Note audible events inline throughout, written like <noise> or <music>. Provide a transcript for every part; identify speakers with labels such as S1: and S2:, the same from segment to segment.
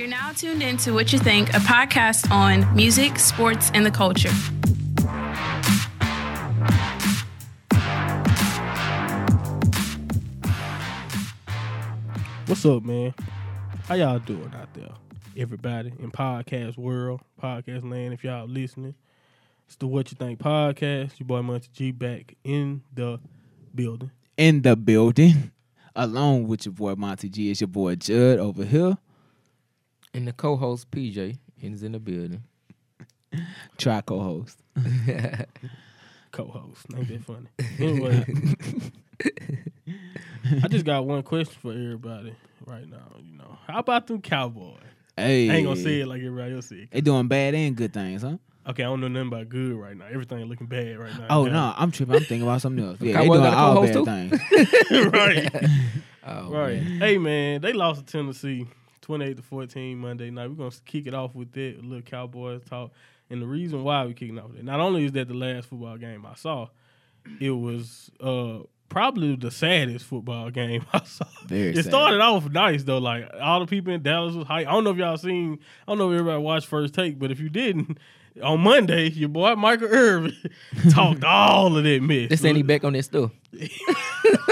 S1: You're now tuned in to What You Think, a podcast on music, sports, and the culture.
S2: What's up, man? How y'all doing out there? Everybody in podcast world, podcast land, if y'all listening. It's the What You Think podcast. Your boy Monty G back in the building.
S3: in the building, along with your boy Monty G. is your boy Judd over here.
S4: And the co-host PJ is in the building.
S3: Try co-host. <laughs>
S2: Co-host. Ain't that funny? Anyway. I just got one question for everybody right now. You know, how about them Cowboys?
S3: Hey,
S2: I ain't gonna say it like everybody else said.
S3: They doing bad and good things, huh?
S2: Okay, I don't know nothing about good right now. Everything looking bad right now.
S3: Oh
S2: Yeah.
S3: no, I'm tripping. I'm thinking about something else. <laughs> Yeah, they doing all
S4: co-host
S3: bad
S4: too?
S3: things. <laughs>
S2: right,
S4: Oh,
S2: right.
S4: man.
S2: Hey man, they lost to Tennessee, twenty-eight to fourteen Monday night. We're gonna kick it off with that a little Cowboys talk. And the reason why we're kicking off with it, not only is that the last football game I saw, it was uh probably the saddest football game <laughs> I saw.
S3: Very
S2: it
S3: sad.
S2: started off nice though. Like all the people in Dallas was hype. I don't know if y'all seen. I don't know if everybody watched First Take, but if you didn't, on Monday, your boy Michael Irvin <laughs> talked all of that mess.
S4: They saying he back on that stuff. <laughs>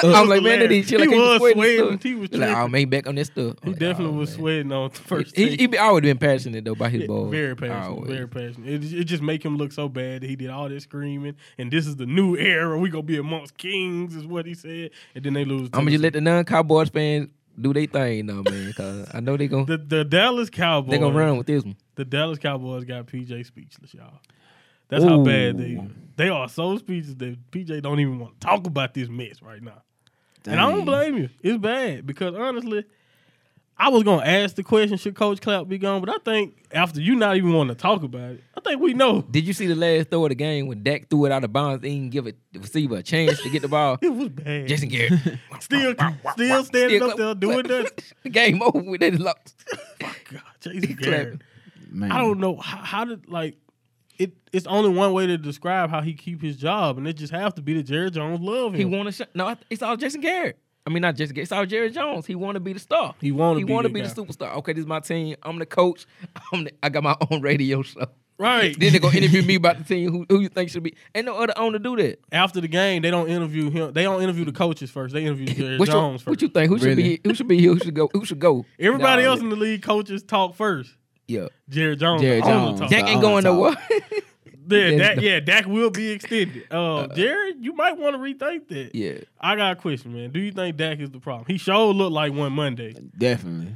S2: I'm
S4: like, man, that he chill like
S2: he
S4: he
S2: was sweating. He was
S4: like, oh man, he back on that stuff.
S2: He
S4: I'm like,
S2: definitely
S4: oh,
S2: was
S4: man.
S2: sweating on the first
S4: He, he be always been passionate though by his
S2: Yeah,
S4: ball.
S2: very passionate,
S4: Always.
S2: very passionate. It, it just make him look so bad that he did all this screaming, and this is the new era. We gonna be amongst kings, is what he said, and then they lose.
S4: I'm gonna just let the non Cowboys fans do their thing now, man. Cause I know they gonna
S2: the the Dallas Cowboys.
S4: they gonna run with this one.
S2: The Dallas Cowboys got PJ speechless, y'all. That's how bad they they are. So speechless that PJ don't even want to talk about this mess right now. And I don't blame you. It's bad because honestly, I was gonna ask the question: Should Coach Clapp be gone? But I think after you not even want to talk about it, I think we know
S4: Did you see the last throw of the game when Dak threw it out of bounds? They didn't give it the receiver a chance to get the ball. <laughs>
S2: it was bad.
S4: Jason Garrett <laughs>
S2: still, <laughs> still standing
S4: Still
S2: up there doing that.
S4: the game over with. They lost.
S2: God, Jason. Garrett.
S3: Man.
S2: I don't know how, how did like it. It's only one way to describe how he keep his job, and it just have to be the Jerry Jones love him.
S4: He want to sh- no, it's all Jason Garrett. I mean, not Jason Garrett. It's all Jerry Jones. He want to be the star.
S2: He wanna
S4: He
S2: be
S4: want to
S2: the
S4: be the superstar. Okay, this is my team. I'm the coach. <laughs> I'm the, I got my own radio show.
S2: right.
S4: then they gonna <laughs> interview me about the team. Who, who you think should be? Ain't no other owner do that.
S2: After the game, they don't interview him. They don't interview the coaches first. They interview <laughs> Jerry
S4: What you,
S2: Jones
S4: what
S2: first.
S4: you think? Who should be? Who should be here? Who should go? Who should go?
S2: Everybody
S4: Nah,
S2: else in the league coaches talk first.
S4: Yeah,
S2: Jerry Jones.
S3: Jerry Jones.
S2: talk.
S4: Dak ain't going
S3: don't
S4: nowhere.
S2: Yeah,
S4: There's
S2: Dak,
S4: no-
S2: yeah, Dak will be extended. Uh, Jerry, you might want to rethink that.
S4: yeah,
S2: I got a question, man. Do you think Dak is the problem? He sure looked like one Monday.
S3: Definitely.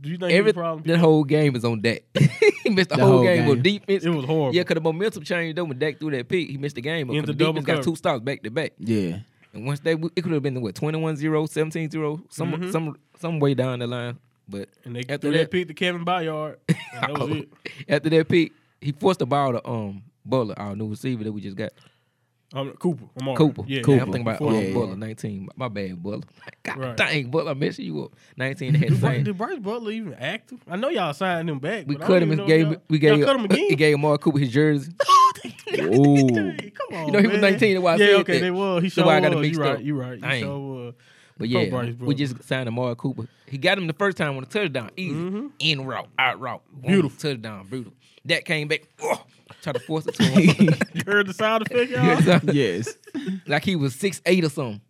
S2: Do you think
S4: every
S2: the problem?
S4: That whole game is on Dak. <laughs> he missed the,
S3: The
S4: whole,
S3: whole
S4: game, with
S3: game.
S4: defense.
S2: It was horrible.
S4: Yeah, because the momentum changed though when Dak threw that pick. He missed the game. But the
S2: double
S4: defense got two stops back to back.
S3: Yeah.
S4: And once they, it could have been what 21-0, 17-0, some
S2: Mhm.
S4: some some way down the line. But
S2: and they
S4: after
S2: threw that
S4: that-
S2: pick to Kevin Byard. <laughs> That was it. <laughs>
S4: after that pick, he forced the ball to um Butler, our new receiver that we just got.
S2: Um, Cooper. Amari.
S4: Cooper.
S2: Yeah,
S4: Cooper.
S2: yeah,
S4: I'm thinking about
S2: before-
S4: um,
S3: yeah,
S4: Butler, 19. My bad, Butler. <laughs> God
S2: Right.
S4: dang, Butler, I'm messing you up. 19 had
S2: Did, Brice,
S4: same.
S2: did Brice Butler even active? I know y'all signed him back.
S4: We
S2: but
S4: cut him
S2: even
S4: and gave
S2: if y'all-
S4: we
S2: y'all
S4: gave
S2: cut him again.
S4: he gave Mark Cooper his jersey. <laughs>
S3: Ooh.
S2: Hey, come on,
S4: You know, he was 19, that's why I
S2: yeah,
S4: said
S2: okay,
S4: that.
S2: they was. He sure
S4: why I got it
S2: was.
S4: mixed
S2: You right.
S4: up.
S2: You right.
S4: I
S2: He
S4: ain't-
S2: sure was.
S4: But yeah,
S2: Brice
S4: we just signed Amari Cooper. He got him the first time on a touchdown, easy,
S2: Mhm.
S4: in route, out route,
S2: Beautiful.
S4: touchdown, brutal. That came back, oh, tried to force it to him, <laughs>
S2: You heard the sound effect, y'all?
S3: yes.
S4: like he was six eight or something.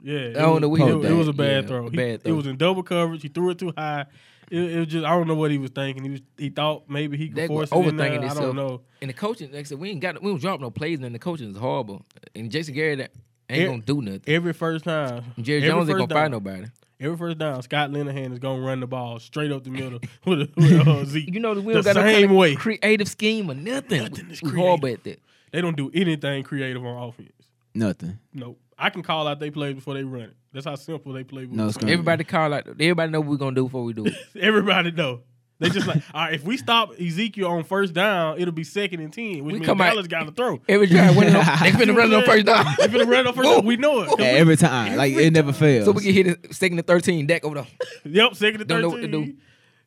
S2: Yeah, it
S4: I don't
S2: was,
S4: know what he
S2: it,
S4: was
S2: it was a bad
S4: Yeah,
S2: throw.
S4: a
S2: He-
S4: bad
S2: It was in double coverage. He threw it too high. It, it was just I don't know what he was thinking. He was he thought maybe he could
S4: That
S2: force
S4: was
S2: it in there.
S4: overthinking
S2: I don't know.
S4: And the coaching, like I said, we ain't got, we don't drop no plays, and the coaching is horrible. And Jason Garrett ain't
S2: Eh,
S4: gonna do nothing.
S2: Every first time,
S4: And Jerry Jones ain't gonna fight
S2: down-
S4: nobody.
S2: Every first down, Scott Linehan is gonna run the ball straight up the middle <laughs> with, with uh, Zeke.
S4: You know, we
S2: the
S4: don't got no
S2: same
S4: kind of
S2: way.
S4: creative scheme or nothing.
S2: Nothing is
S4: we horrible at that.
S2: They don't do anything creative on offense.
S3: Nothing.
S2: No, I can call out they plays before they run it. That's how simple they play.
S3: No
S2: with.
S4: Everybody call out. Everybody know what we're gonna do before we do it. <laughs>
S2: Everybody know. They just like, all right, if we stop Ezekiel on first down, it'll be second and ten, which
S4: We
S2: means
S4: come out-
S2: Dallas got to throw. <laughs>
S4: Every drive, winning on, they <laughs> finna run on first down.
S2: They finna run on first down. We know it. <laughs>
S3: Yeah, every time. Like it never fails.
S4: So we can hit it second and thirteen. Deck over there.
S2: Yep, second and
S4: Don't know what to do.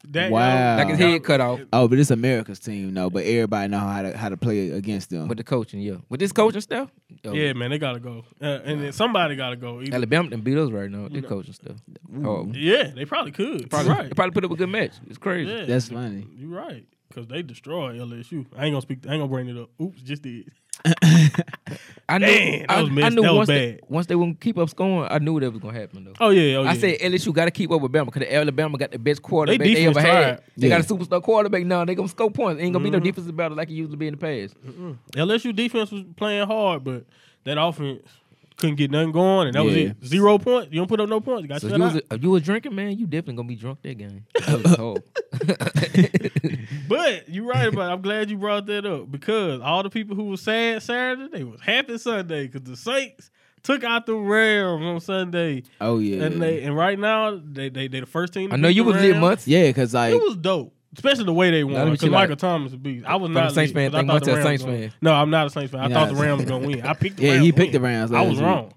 S2: That
S3: Wow.
S4: Like his head cut off.
S3: Oh, but it's America's team, though. But everybody know how to how to play against them.
S4: With the coaching, yeah. With this coaching stuff, yo,
S2: Yeah, man, they gotta go, uh, and then somebody gotta go. Either-
S4: Alabama done beat us right now. This coaching stuff. Oh,
S2: Yeah, they probably could.
S4: probably,
S2: right.
S4: they probably put up a good match. It's crazy.
S2: Yeah,
S3: That's funny.
S2: you're right. Cause they destroyed LSU. I ain't gonna speak. I ain't gonna bring it up. Oops, just did. <laughs> <laughs>
S4: I knew,
S2: Damn, that
S4: I,
S2: was
S4: I knew
S2: that was
S4: once they, once they wouldn't keep up scoring, I knew that was gonna happen though.
S2: Oh yeah, oh yeah.
S4: I said LSU got to keep up with Bama because Alabama got the best quarterback they,
S2: defense
S4: ever had.
S2: tried.
S4: They got a superstar quarterback now. They gonna score points. Ain't gonna be no
S2: Mm-hmm.
S4: defensive battle like it used to be in the past.
S2: LSU defense was playing hard, but that offense couldn't get nothing going, and that was it. Zero points. You don't put up no points. You got
S4: So
S2: shut
S4: you,
S2: out.
S4: was, if you was drinking, man, you definitely gonna be drunk that game. <laughs> That was cold. <laughs>
S2: But you're right about. it. I'm glad you brought that up because all the people who were sad Saturday, they was happy Sunday because the Saints took out the Rams on Sunday,
S3: Oh yeah.
S2: and they and right now they they they the first team. to
S4: I know you was lit months.
S3: yeah, because like
S2: It was dope. Especially the way they won. Because Michael
S4: out.
S2: Thomas is a. I was not
S4: a Saints
S2: lit,
S4: fan,
S2: 'cause I
S4: think
S2: thought the Rams
S4: Saints
S2: gonna-
S4: fan.
S2: No, I'm not a Saints fan. I
S3: You're
S2: thought the Rams
S3: Saints
S2: was gonna win. I picked the
S3: Yeah, he
S2: to
S3: picked the. Rams
S2: I was wrong.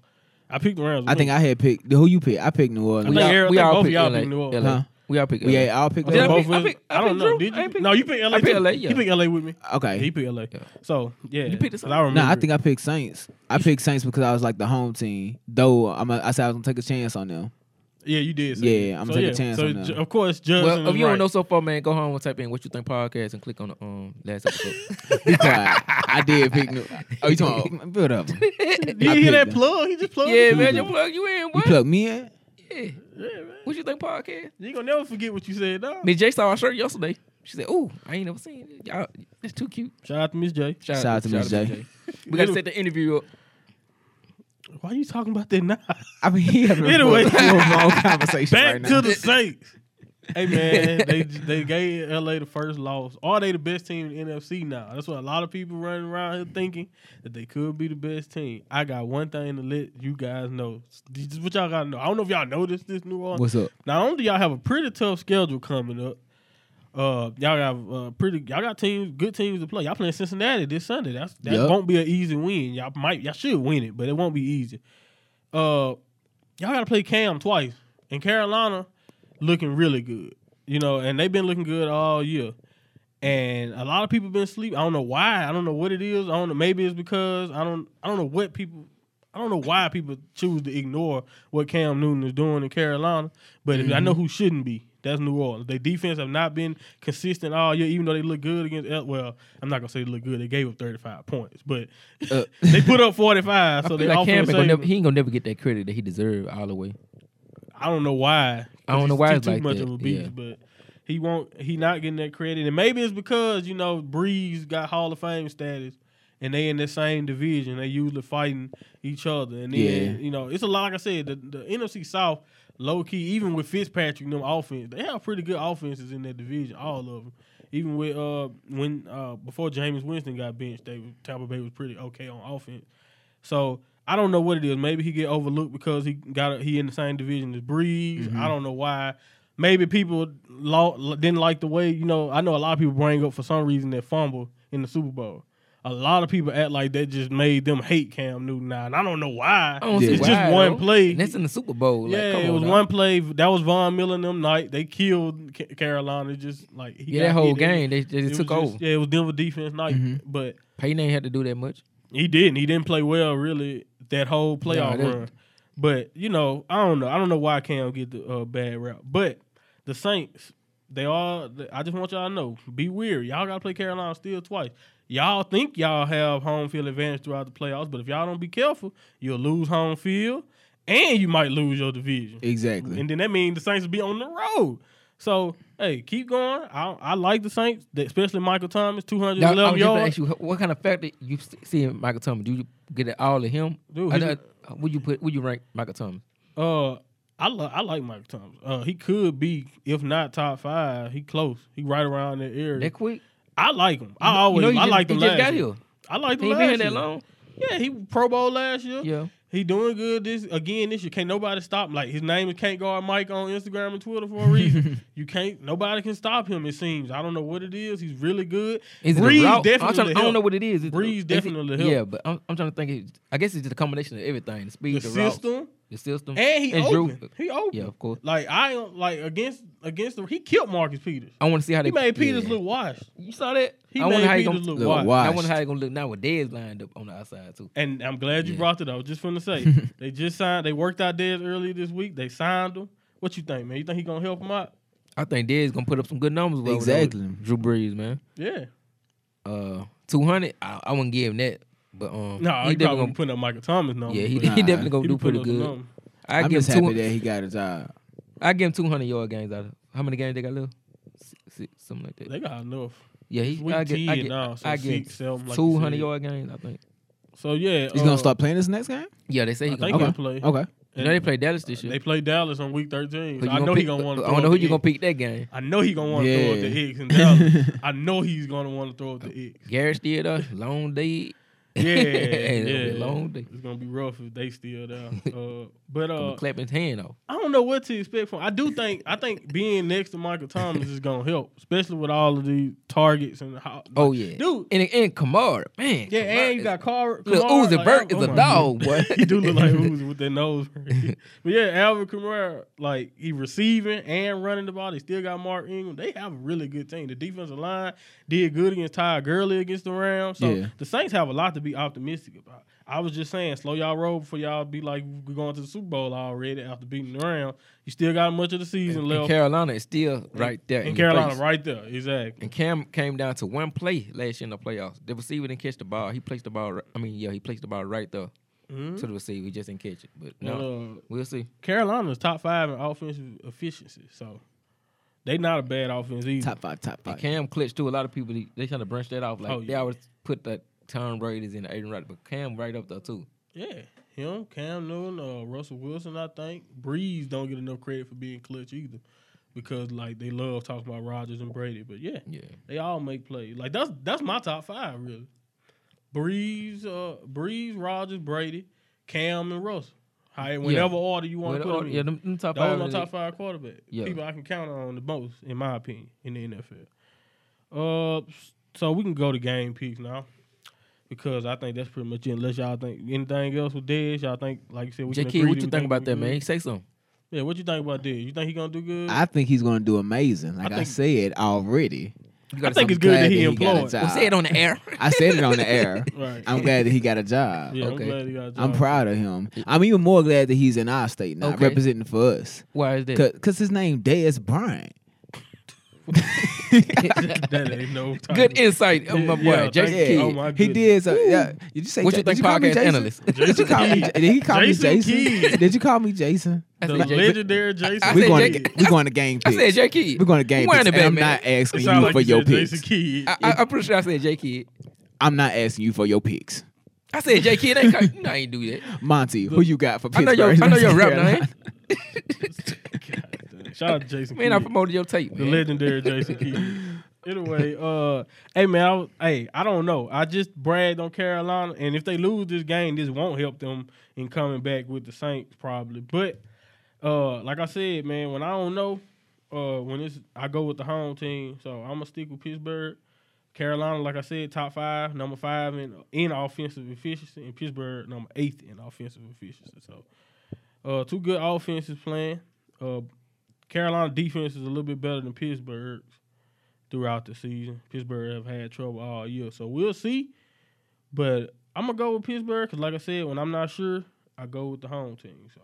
S2: I picked the Rams.
S3: I think. I had picked who you picked. I picked New
S2: I
S3: Orleans.
S4: We all,
S2: Eric-
S4: we
S2: I think
S4: all
S2: both of y'all
S4: LA.
S2: picked New Orleans.
S4: LA.
S3: Huh?
S4: We all
S3: pick.
S4: LA.
S3: yeah, I'll pick.
S4: Did I pick-
S2: Both of us-
S4: I
S2: I don't know.
S4: Drew.
S2: Did you?
S4: ain't picked-
S2: No, you picked LA.
S4: I picked. LA, yeah.
S2: He picked LA with me.
S3: Okay.
S2: He picked LA. So yeah,
S4: You picked the
S2: 'cause I remember.
S3: Nah, I think I picked Saints. I picked Saints because I was like the home team. Though I'm a, I said I was gonna take a chance on them.
S2: Yeah, you did. Say
S3: Yeah,
S2: that.
S3: I'm
S2: so,
S3: taking a
S2: yeah.
S3: chance
S2: So
S3: on that.
S2: ju- of course, Judson
S4: Well, if you
S2: right.
S4: don't know so far, man, go home and type in what you think podcast and click on the um last episode. <laughs> <laughs>
S3: I did pick New. Oh, you talking? about- <laughs> Build up.
S2: Did
S3: you
S2: hear that
S3: them.
S2: plug? He just plugged.
S4: yeah, man, you plug you in.
S3: You
S4: What?
S3: plug me in?
S4: Yeah.
S2: Yeah, man.
S4: What you think podcast?
S2: You gonna never forget what you said, dog.
S4: Miss J saw our shirt yesterday. She said, "Ooh, I ain't never seen it. Y'all, that's too cute."
S2: Shout out to Miss J.
S3: Shout out to Miss J.
S4: We got to set the interview up.
S2: Why are you talking about that now?
S3: I mean, he having
S2: Anyway.
S3: a full blown conversation
S2: Back
S3: right
S2: to the Saints. Hey man, <laughs> they they gave LA the first loss. Are they the best team in the NFC now? That's what a lot of people running around here thinking that they could be the best team. I got one thing to let you guys know. This is what y'all gotta know. I don't know if y'all noticed this New Orleans.
S3: What's up?
S2: Not only do y'all have a pretty tough schedule coming up, uh, y'all got uh, pretty y'all got teams, good teams to play. Y'all playing Cincinnati this Sunday. That's that
S3: Yup.
S2: won't be an easy win. Y'all might y'all should win it, but it won't be easy. Uh, y'all got to play Cam twice, in Carolina looking really good. You know, and they've been looking good all year. And a lot of people been sleep. I don't know why. I don't know what it is. I don't know. Maybe it's because I don't. I don't know what people. I don't know why people choose to ignore what Cam Newton is doing in Carolina. But if I know who shouldn't be. That's New Orleans. Their defense have not been consistent all year, even though they look good against. L- Well, I'm not gonna say they look good. They gave up 35 points, but
S3: Uh, <laughs>
S2: they put up 45.
S4: I
S2: so they
S4: like Cam ain't gonna never, he ain't gonna never get that credit that he deserved all the way.
S2: I don't know why.
S4: I don't know why it's
S2: too
S4: like
S2: much
S4: that,
S2: of a beast,
S4: yeah.
S2: but he won't. He not getting that credit, and maybe it's because you know Brees got Hall of Fame status, and they in the same division. They usually fighting each other, and then
S3: Yeah.
S2: you know it's a lot. Like I said, the, the NFC South, low key, even with Fitzpatrick, them offense, they have pretty good offenses in that division. All of them. Even with uh when uh before Jameis Winston got benched, they Tampa Bay was pretty okay on offense. So I don't know what it is. Maybe he get overlooked because he got a, he in the same division as Brees.
S3: Mm-hmm.
S2: I don't know why. Maybe people lo- didn't like the way you know. I know a lot of people bring up for some reason that fumble in the Super Bowl. A lot of people act like that just made them hate Cam Newton now, and I don't know why.
S4: I don't
S3: Yeah.
S2: It's
S4: why,
S2: just one
S4: though.
S2: play.
S4: And that's in the Super Bowl. Like,
S2: yeah,
S4: come
S2: it
S4: on
S2: was
S4: now.
S2: one play. That was Von Miller and them night. They killed Carolina. Just like he
S4: Yeah,
S2: got
S4: that whole
S2: hit. It-
S4: game they, they
S2: it
S4: just took
S2: was
S4: over.
S2: just- Yeah, it was Denver defense night,
S3: Mhm.
S2: but
S4: Peyton ain't had to do that much.
S2: He didn't. He didn't play well really that whole playoff
S4: that-
S2: run. But you know, I don't know. I don't know why Cam get the uh, bad rap. But the Saints, they all. I just want y'all to know, be weary. Y'all got to play Carolina still twice. Y'all think y'all have home field advantage throughout the playoffs, but if y'all don't be careful, you'll lose home field, and you might lose your division.
S3: Exactly.
S2: And then that means the Saints will be on the road. So hey, keep going. I, I like the Saints, especially Michael Thomas, two hundred eleven
S4: just
S2: yards.
S4: ask you, what kind of factor you see in Michael Thomas? Do you get it all of him?
S2: Dude,
S4: I, I, would you put? Would you rank Michael Thomas?
S2: Uh, I li- I like Michael Thomas. Uh, he could be, if not top five, he close. He right around that area.
S4: That quick?
S2: I like him. I always,
S4: you know, he
S2: I
S4: just,
S2: like
S4: he
S2: him
S4: just
S2: last
S4: got here.
S2: I like
S4: He
S2: him He
S4: been here that long.
S2: Yeah, he Pro Bowl last year.
S4: Yeah.
S2: He doing good this again this year. Can't nobody stop him. Like his name is Can't Guard Mike on Instagram and Twitter for a reason. <laughs> you can't. Nobody can stop him. It seems. I don't know what it is. He's really good.
S4: Is it
S2: Brees
S4: a? I'm
S2: definitely
S4: trying, I don't know what it is. Is it- Brees it-
S2: definitely help.
S4: Yeah, but I'm, I'm trying to think. It, I guess it's just a combination of everything: the speed,
S2: The
S4: the,
S2: system
S4: the system.
S2: and he
S4: And
S2: open.
S4: Drew-
S2: He open.
S4: Yeah, of course.
S2: Like I don't like against against the he killed Marcus Peters.
S4: I want to see how they
S2: He made Peters
S4: yeah.
S2: look washed.
S4: You saw that?
S2: He
S4: I wonder
S2: made
S4: how he
S2: Peters
S4: gonna
S2: look
S3: Look
S2: washed.
S3: washed.
S4: I wonder how he gonna look now with Dez lined up on the outside too.
S2: And I'm glad you
S4: Yeah.
S2: brought it up. Just from to say, <laughs> they just signed. They worked out Dez earlier this week. They signed him. What you think, man? You think he gonna help him out?
S4: I think Dez gonna put up some good numbers. over with
S3: Exactly.
S4: Drew Brees, man.
S2: Yeah.
S4: Uh, two hundred. I, I wouldn't give him that, but um,
S2: No, he,
S4: he
S2: probably
S4: definitely
S2: gonna
S4: gonna.
S2: put up Michael Thomas numbers.
S4: Yeah, he,
S2: but <laughs>
S3: Nah,
S4: he definitely gonna
S2: be
S4: do
S2: putting
S4: pretty
S2: up
S4: good. I
S3: I'm
S4: give
S3: just
S4: him
S3: happy
S4: two.
S3: that he got a job.
S4: I give him two hundred yard games out of how many games they got left? Six, six, something like that.
S2: They got enough.
S4: Yeah, he.
S2: It's week
S4: I get. I get.
S2: now, so
S4: I get
S2: six, like
S4: two hundred yard games. I think.
S2: So yeah,
S3: He's
S2: uh,
S3: gonna start playing this next game.
S4: Yeah, they say
S2: I
S4: he
S2: think
S4: gonna.
S3: Okay.
S2: play.
S3: Okay.
S4: You know they play Dallas this year.
S2: They play Dallas on week 13.
S4: Who
S2: So
S4: you
S2: I know
S4: pick,
S2: he gonna want to.
S4: I don't know who you gonna pick that game.
S2: I know he gonna want to throw up the Hicks in Dallas. <laughs> I know he's gonna want to throw up the Hicks.
S4: Garrett still there. Long day.
S2: Yeah, <laughs>
S4: It'll be
S2: yeah.
S4: a long day.
S2: It's gonna be rough if they still there. <laughs> Uh, but uh,
S4: clap his hand off.
S2: I don't know what to expect from. I do think I think being next to Michael Thomas is gonna help, especially with all of these targets and how.
S4: Oh yeah,
S2: dude.
S4: And and Kamara, man.
S2: Yeah,
S4: Kamara
S2: and you got Car.
S4: Look, Uzi
S2: like, oh
S4: is a
S2: my
S4: dog, <laughs> boy.
S2: he do look like Uzi <laughs> with that nose. but yeah, Alvin Kamara, like he receiving and running the ball. They still got Mark Ingram. They have a really good team. The defensive line did good against Ty Gurley against the Rams. So
S3: Yeah.
S2: the Saints have a lot to be optimistic about. I was just saying, slow y'all roll before y'all be like we're going to the Super Bowl already after beating the Rams. You still got much of the season
S4: And
S2: left.
S4: Carolina is still right there.
S2: in
S4: in
S2: Carolina,
S4: face.
S2: right there, exactly.
S4: And Cam came down to one play last year in the playoffs. The receiver didn't catch the ball. He placed the ball. I mean, yeah, he placed the ball right there
S2: Mhm.
S4: to the receiver. He just didn't catch it. But no,
S2: And, uh,
S4: we'll see.
S2: Carolina's top five in offensive efficiency, so they not a bad offense either.
S3: Top five. Top
S4: And
S3: five.
S4: Cam clutch too. A lot of people they, they trying to branch that off. Like
S2: Oh,
S4: they always put that Tom Brady's in Aaron Rodgers, but Cam right up there too.
S2: Yeah, him, Cam Newton, uh, Russell Wilson. I think Brees don't get enough credit for being clutch either, because like they love talking about Rodgers and Brady. But yeah,
S4: Yeah,
S2: they all make plays. Like that's that's my top five really. Brees, uh, Brees, Rodgers, Brady, Cam, and Russell. How whatever order you want to put
S4: oh,
S2: them in.
S4: yeah, them, them top
S2: Those
S4: five.
S2: top five quarterbacks.
S4: Yeah.
S2: People I can count on the most, in my opinion, in the NFL. Uh, so we can go to game picks now. Because I think that's pretty much it. Unless y'all think anything else with Dez, y'all think, like you said, we
S4: J.
S2: can
S4: Kid, what you
S2: we
S4: think about that,
S2: good?
S4: man? Say something.
S2: Yeah, what you think about Dez? You think he gonna do good?
S3: I think he's gonna do amazing. Like I,
S2: think-
S3: said already.
S4: You
S2: I
S4: gotta
S2: think it's good that he
S3: that he
S2: employed.
S3: job.
S4: Well, say it on the air.
S3: I said it on the air. <laughs>
S2: right.
S3: I'm glad that he got a job.
S2: yeah,
S4: Okay.
S2: I'm glad he got a job.
S3: I'm proud of him. I'm even more glad that he's in our state now,
S4: Okay.
S3: representing for us.
S4: Why is that?
S3: Cause, 'cause his name Dez Bryant. <laughs> <laughs>
S2: that ain't no time.
S4: Good insight, of my boy,
S2: Yeah,
S4: Jason
S2: thank Oh, my
S3: he did. So, yeah. Did you say?
S4: What
S3: Ja-
S4: you
S3: did
S4: think,
S3: call me
S4: podcast
S3: Jason?
S4: analyst?
S3: Did you call me?
S2: Jason
S3: Did he call
S2: Jason
S3: me Jason?
S2: Kidd.
S3: Did you call me Jason?
S4: I
S2: The
S4: said J-
S2: legendary Jason.
S4: I
S3: We're going
S2: Kidd.
S3: to we going to game <laughs>
S4: I said J Kid.
S3: We're going to game
S4: Who
S3: picks. and I'm not asking you
S2: like
S3: for
S2: you
S3: your
S2: said
S3: picks.
S2: Jason Kidd.
S4: I, I, I'm pretty sure I said J Kid.
S3: I'm not asking you for your picks.
S4: I said J Kid. Ain't ca- no, I ain't do that.
S3: Monty, who you got for
S4: I know
S3: Pittsburgh?
S4: your I know your
S3: North
S4: rap <laughs>
S3: Carolina?
S4: name.
S2: Shout out to Jason.
S4: Man, I promoted your tape,
S2: the
S4: man.
S2: legendary Jason Kidd. <laughs> Anyway, uh, hey man, I hey, I don't know. I just bragged on Carolina, and if they lose this game, this won't help them in coming back with the Saints probably. But uh, like I said, man, when I don't know, uh, when it's I go with the home team, so I'm gonna stick with Pittsburgh. Carolina, like I said, top five, number five in in offensive efficiency, and Pittsburgh number eighth in offensive efficiency. So, uh, two good offenses playing. Uh, Carolina defense is a little bit better than Pittsburgh's throughout the season. Pittsburgh have had trouble all year, so we'll see. But I'm gonna go with Pittsburgh because, like I said, when I'm not sure, I go with the home team. So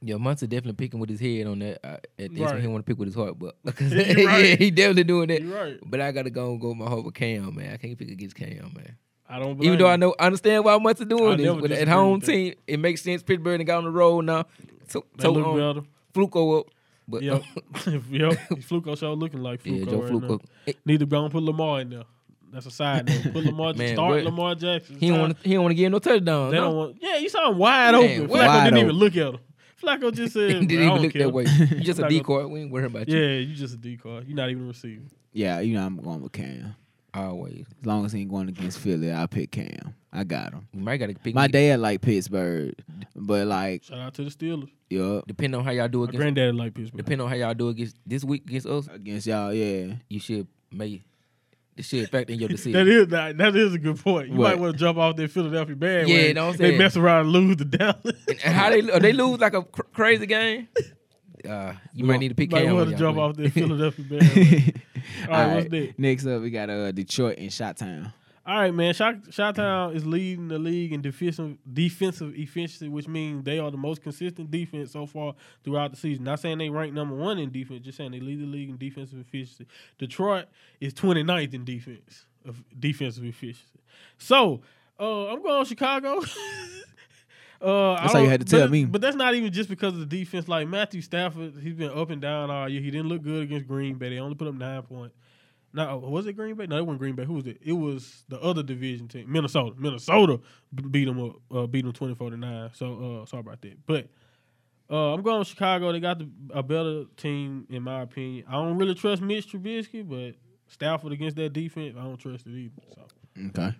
S4: Yeah, Munson definitely picking with his head on that. Uh, at this
S2: Right.
S4: one, he want to pick with his heart, but <laughs>
S2: You're <laughs>
S4: yeah, he definitely doing that.
S2: you're right.
S4: But I gotta go and go with my heart with Cam, man. I can't pick against Cam, man.
S2: I don't.
S4: Even though I know, I understand why Munson
S2: I
S4: doing this.
S2: never
S4: But at home team, it makes sense. Pittsburgh and got on the road now. So,
S2: they
S4: so
S2: look
S4: um,
S2: better.
S4: Flacco up, but
S2: Yep, uh, <laughs> yep. <laughs> Flacco show looking like Flacco
S4: yeah, Joe
S2: right
S4: Flacco.
S2: now. Need to go and put Lamar in there. That's a side note. Put Lamar. <laughs>
S4: Man,
S2: start
S4: what-
S2: Lamar Jackson.
S4: He don't want to. He don't want to give no touchdown.
S2: They
S4: no.
S2: don't want. Yeah, you saw him wide
S4: Man,
S2: open. Flacco
S3: wide
S2: didn't even look at him. Flacco just said,
S4: didn't
S2: "I
S4: even
S2: don't
S4: look
S2: care."
S4: that way. You just a
S2: Not gonna-
S4: decoy. We ain't worried about you.
S2: Yeah, you just a decoy. You're not even receiving.
S3: Yeah, you know I'm going with Cam.
S4: Always.
S3: As long as he ain't going against Philly, I pick Cam. I got him.
S4: You might got to pick.
S3: My
S4: me-
S3: dad like Pittsburgh, but like,
S2: Shout out to the Steelers.
S3: yup,
S4: Depending on how y'all do
S2: My
S4: against.
S2: granddad like Pittsburgh.
S4: Depending on how y'all do against this week against us,
S3: against y'all, yeah.
S4: you should may the shit factor in your <laughs> decision.
S2: That is that, that is a good point. You
S3: What?
S2: might want to jump off that Philadelphia band.
S4: Yeah, know what I'm
S2: they
S4: saying?
S2: mess around and lose to Dallas.
S4: and how they they lose like a cr- crazy game. Uh, you might need to pick
S2: might
S4: Cam.
S2: want
S4: when
S2: to
S4: y'all
S2: jump
S4: play.
S2: off that <laughs> Philadelphia band. <laughs> All right, what's that?
S3: Next up, we got uh, Detroit and Shot Town.
S2: All right, man. Shottown is leading the league in defensive defensive efficiency, which means they are the most consistent defense so far throughout the season. Not saying they rank number one in defense, just saying they lead the league in defensive efficiency. Detroit is 29th in defense of defensive efficiency. So uh, I'm going Chicago. <laughs> Uh, I
S3: That's how you had to tell
S2: but,
S3: me.
S2: But that's not even just because of the defense. Like Matthew Stafford, he's been up and down all year. He didn't look good against Green Bay. They only put up nine points. No, was it Green Bay? No, it wasn't Green Bay. Who was it? It was the other division team, Minnesota. Minnesota beat them up, uh, beat them twenty four to nine. So uh, sorry about that. But uh, I'm going with Chicago. They got the, a better team in my opinion. I don't really trust Mitch Trubisky, but Stafford against that defense, I don't trust it either. So
S3: Okay.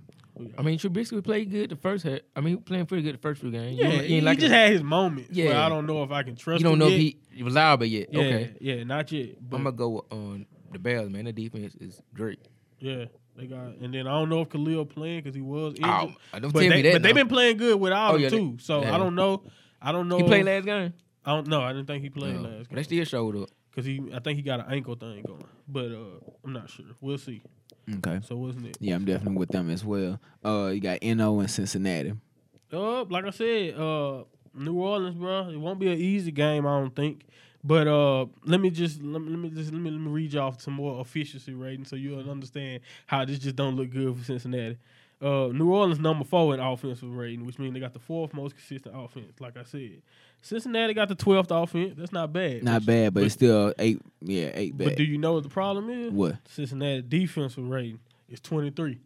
S4: I mean, Trubisky played good the first half. I mean, he playing pretty good the first few games.
S2: Yeah,
S4: ain't- you
S2: he,
S4: ain't like
S2: just
S4: it.
S2: had his moments. Yeah,
S4: Yeah.
S2: I don't know if I can trust. Him.
S4: You don't
S2: him
S4: know
S2: yet.
S4: if he, he reliable yet.
S2: Yeah,
S4: Okay,
S2: yeah, not yet. But
S4: I'm gonna go on the Bears, man. The defense is great.
S2: yeah, they got. And then I don't know if Khalil playing because he was injured.
S4: Oh, don't
S2: but
S4: tell
S2: they,
S4: me that.
S2: but they've been playing good without
S4: Oh, yeah, they-
S2: too. So
S4: yeah.
S2: I don't know. I don't know.
S4: He played last game.
S2: I don't know. I didn't think he played
S4: No,
S2: last
S4: but
S2: game
S4: they still showed up.
S2: because he. I think he got an ankle thing going, but uh, I'm not sure. We'll see.
S3: Okay.
S2: So wasn't it?
S3: Yeah, I'm definitely with them as well. Uh, you got No and Cincinnati.
S2: Uh, like I said, uh, New Orleans, bro. It won't be an easy game, I don't think. But uh, let me just let me, let me just let me, let me read you off some more efficiency rating so you'll understand how this just don't look good for Cincinnati. Uh, New Orleans number four in offensive rating, which means they got the fourth most consistent offense. Like I said, Cincinnati got the twelfth offense. That's not bad.
S3: Not bad, but, it's still eight. Yeah, eight
S2: But do you know what the problem is?
S3: What?
S2: Cincinnati defensive rating is 23.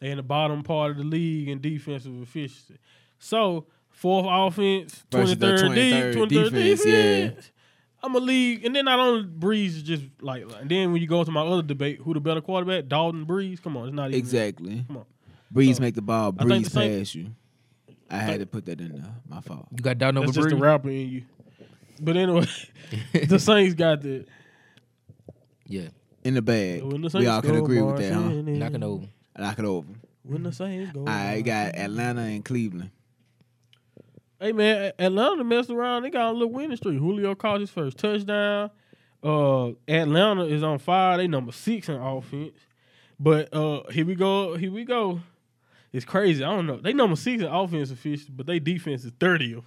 S2: They in the bottom part of the league in defensive efficiency. So fourth offense,
S3: Versus
S2: 23rd,
S3: 23rd
S2: de- 23rd
S3: defense,
S2: defense.
S3: yeah.
S2: I'm a league, and then not only Brees is just like, and then when you go to my other debate, who the better quarterback, Dalton Brees? Come on, it's not even
S3: Exactly.
S2: Come on.
S3: Brees
S2: So,
S3: make the ball breeze
S2: the same-
S3: you. I had to put that in there. My fault.
S4: You got down number
S2: That's just the
S4: three.
S2: rapper in you. But anyway, <laughs> the Saints got the.
S4: Yeah,
S3: In the bag.
S2: When the
S3: We
S2: Saints
S3: all can agree with that, huh?
S2: marching
S4: knocking over.
S3: Knock it over.
S2: When the Saints go.
S3: I got. Atlanta and Cleveland.
S2: Hey man, Atlanta messed around. They got a little winning streak. Julio caught his first touchdown. Uh, Atlanta is on fire. They number six in offense. But uh, here we go. Here we go. It's crazy. I don't know. They number six in offense efficiency, but they defense is thirtieth.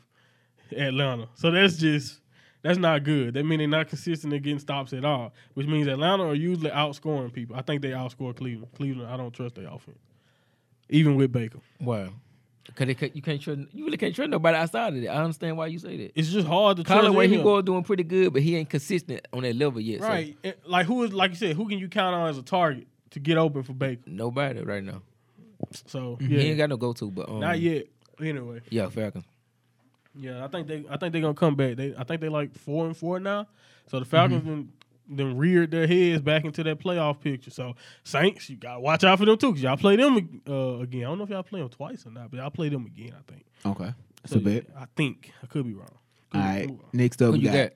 S2: Atlanta. So that's just that's not good. That means they're not consistent in getting stops at all. Which means Atlanta are usually outscoring people. I think they outscore Cleveland. Cleveland, I don't trust their offense, even with Baker.
S4: Wow. Cause they, you can't trust. You really can't trust nobody outside of it. I understand why you say that.
S2: It's just hard to trust.
S4: Conway, he
S2: any of
S4: was doing pretty good, but he ain't consistent on that level yet. so
S2: Right. And, Like who is like you said, who can you count on as a target to get open for Baker?
S4: nobody right now.
S2: So yeah.
S4: He ain't got no go to, but um,
S2: not yet. Anyway,
S4: Yeah, Falcons.
S2: yeah, I think they I think they're gonna come back. They I think they like four and four now. So the Falcons
S4: Mm-hmm.
S2: then then reared their heads back into that playoff picture. So Saints, you gotta watch out for them too, cause y'all play them uh, again. I don't know if y'all play them twice or not, but y'all play them again. I think.
S3: Okay. That's
S2: So,
S3: a bet.
S2: yeah, I think I could be wrong. Could
S3: All
S2: be-
S3: right.
S2: wrong.
S3: Next up,
S4: Who
S3: we
S4: you
S3: got.
S4: got?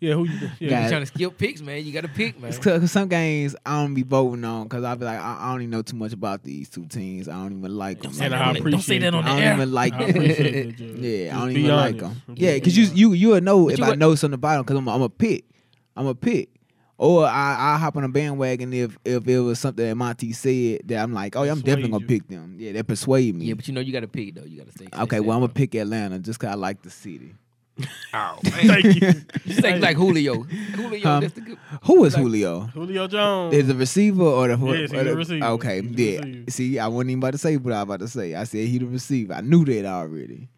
S2: Yeah, who you? Yeah,
S3: Got
S4: You trying to skip picks, man? You got to pick, man.
S3: Cause some games I don't be voting on because I be like I, I don't even know too much about these two teams. I don't even like them.
S2: And I
S4: Don't say that on the air.
S3: I don't
S4: air.
S3: even like them.
S2: appreciate that, <laughs>
S3: Yeah, I don't
S2: be
S3: even like them. Yeah, because you you you will know
S4: But
S3: if
S4: you
S3: I know something about them because I'm a, I'm a pick. I'm a pick. Or I I hop on a bandwagon if if it was something that Monty said that I'm like, oh yeah, I'm definitely gonna
S2: you.
S3: pick them. Yeah, that persuade me.
S4: Yeah, but you know you got to pick though. You got to stay.
S3: okay, well I'm gonna pick Atlanta just cause I like the city.
S4: Oh, <laughs>
S2: Thank you.
S4: You say like Julio. Julio,
S3: Huh?
S4: that's the good.
S3: Who is
S4: Like-
S3: Julio?
S2: Julio Jones.
S3: Is the receiver or the
S2: Yes, he's
S3: or
S2: the
S3: the-
S2: receiver.
S3: Okay,
S2: He's the
S3: yeah.
S2: receiver.
S3: See, I wasn't even about to say what I was about to say. I said he the receiver. I knew that already.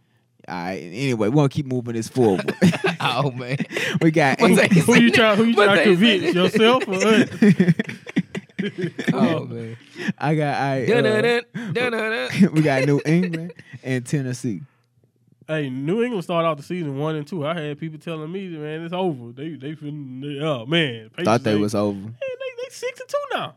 S3: All right. Anyway, we want to keep moving this forward. <laughs>
S4: Oh man.
S3: we got
S4: What's
S3: eight-
S4: that?
S2: who you trying? Who you trying to
S4: they
S2: convince
S4: say?
S2: yourself or us? <laughs>
S4: Oh man.
S3: I got I,
S4: Dun, dun,
S3: uh,
S4: dun, dun, dun, dun.
S3: we got New England and Tennessee.
S2: Hey, New England started out the season one and two. I had people telling me, man, it's over. They they feeling, they, oh man, Patriots
S3: Thought they
S2: ain't-
S3: was over.
S2: Man, they, they six and two now.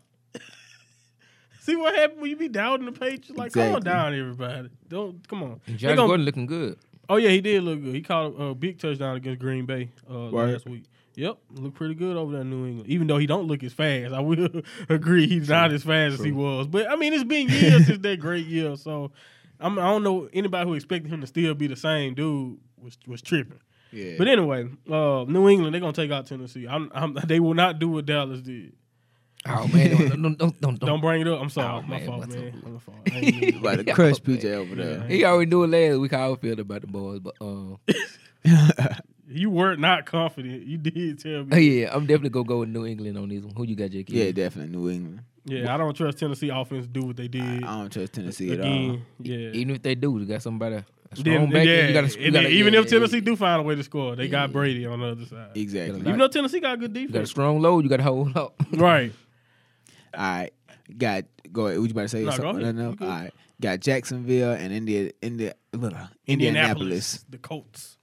S2: See what happened when you be doubting the Patriots? Like, calm
S3: Exactly.
S2: down, everybody. Don't come on.
S4: And Josh
S2: gonna-
S4: Gordon looking good.
S2: Oh yeah, he did look good. He caught a, a big touchdown against Green Bay uh,
S3: Right.
S2: last week. Yep, look pretty good over there in New England. Even though he don't look as fast, I will <laughs> agree he's not as fast as he was. But I mean, it's been years since that great year, so I'm, I don't know anybody who expected him to still be the same dude was was tripping.
S3: Yeah.
S2: But anyway, uh, New England they're gonna take out Tennessee. I'm, I'm, <laughs> they will not do what Dallas did.
S4: Oh man, don't don't don't, don't,
S2: Don't bring it up. I'm sorry,
S4: Oh,
S2: my
S4: man,
S2: fault, man.
S4: up?
S2: My fault. I ain't mean to-
S3: about to crush
S4: man.
S3: PJ over there.
S4: He already knew it last week how I feel about the boys, but uh, <laughs>
S2: you were not not confident. You did tell
S4: oh,
S2: me. <laughs>
S4: yeah, I'm definitely gonna go with New England on this one. Who you got, JK?
S3: yeah, definitely New England.
S2: Yeah, I don't trust Tennessee offense to do what they did
S3: I don't trust Tennessee at all.
S2: Yeah.
S4: Even if they do, they got somebody strong
S2: Then,
S4: back.
S2: yeah.
S4: You gotta, you gotta,
S2: even
S4: yeah,
S2: if Tennessee
S4: yeah,
S2: do find a way to score, they got Brady on the other side.
S3: Exactly.
S4: Gotta
S2: Even though Tennessee got a good defense,
S4: you got a strong load, you got to hold up.
S2: right? <laughs>
S3: All right. Got go ahead. What you about to say?
S2: No, go ahead.
S3: No, no?
S2: You.
S3: All right. Got Jacksonville and India, India, Indianapolis.
S2: the Colts.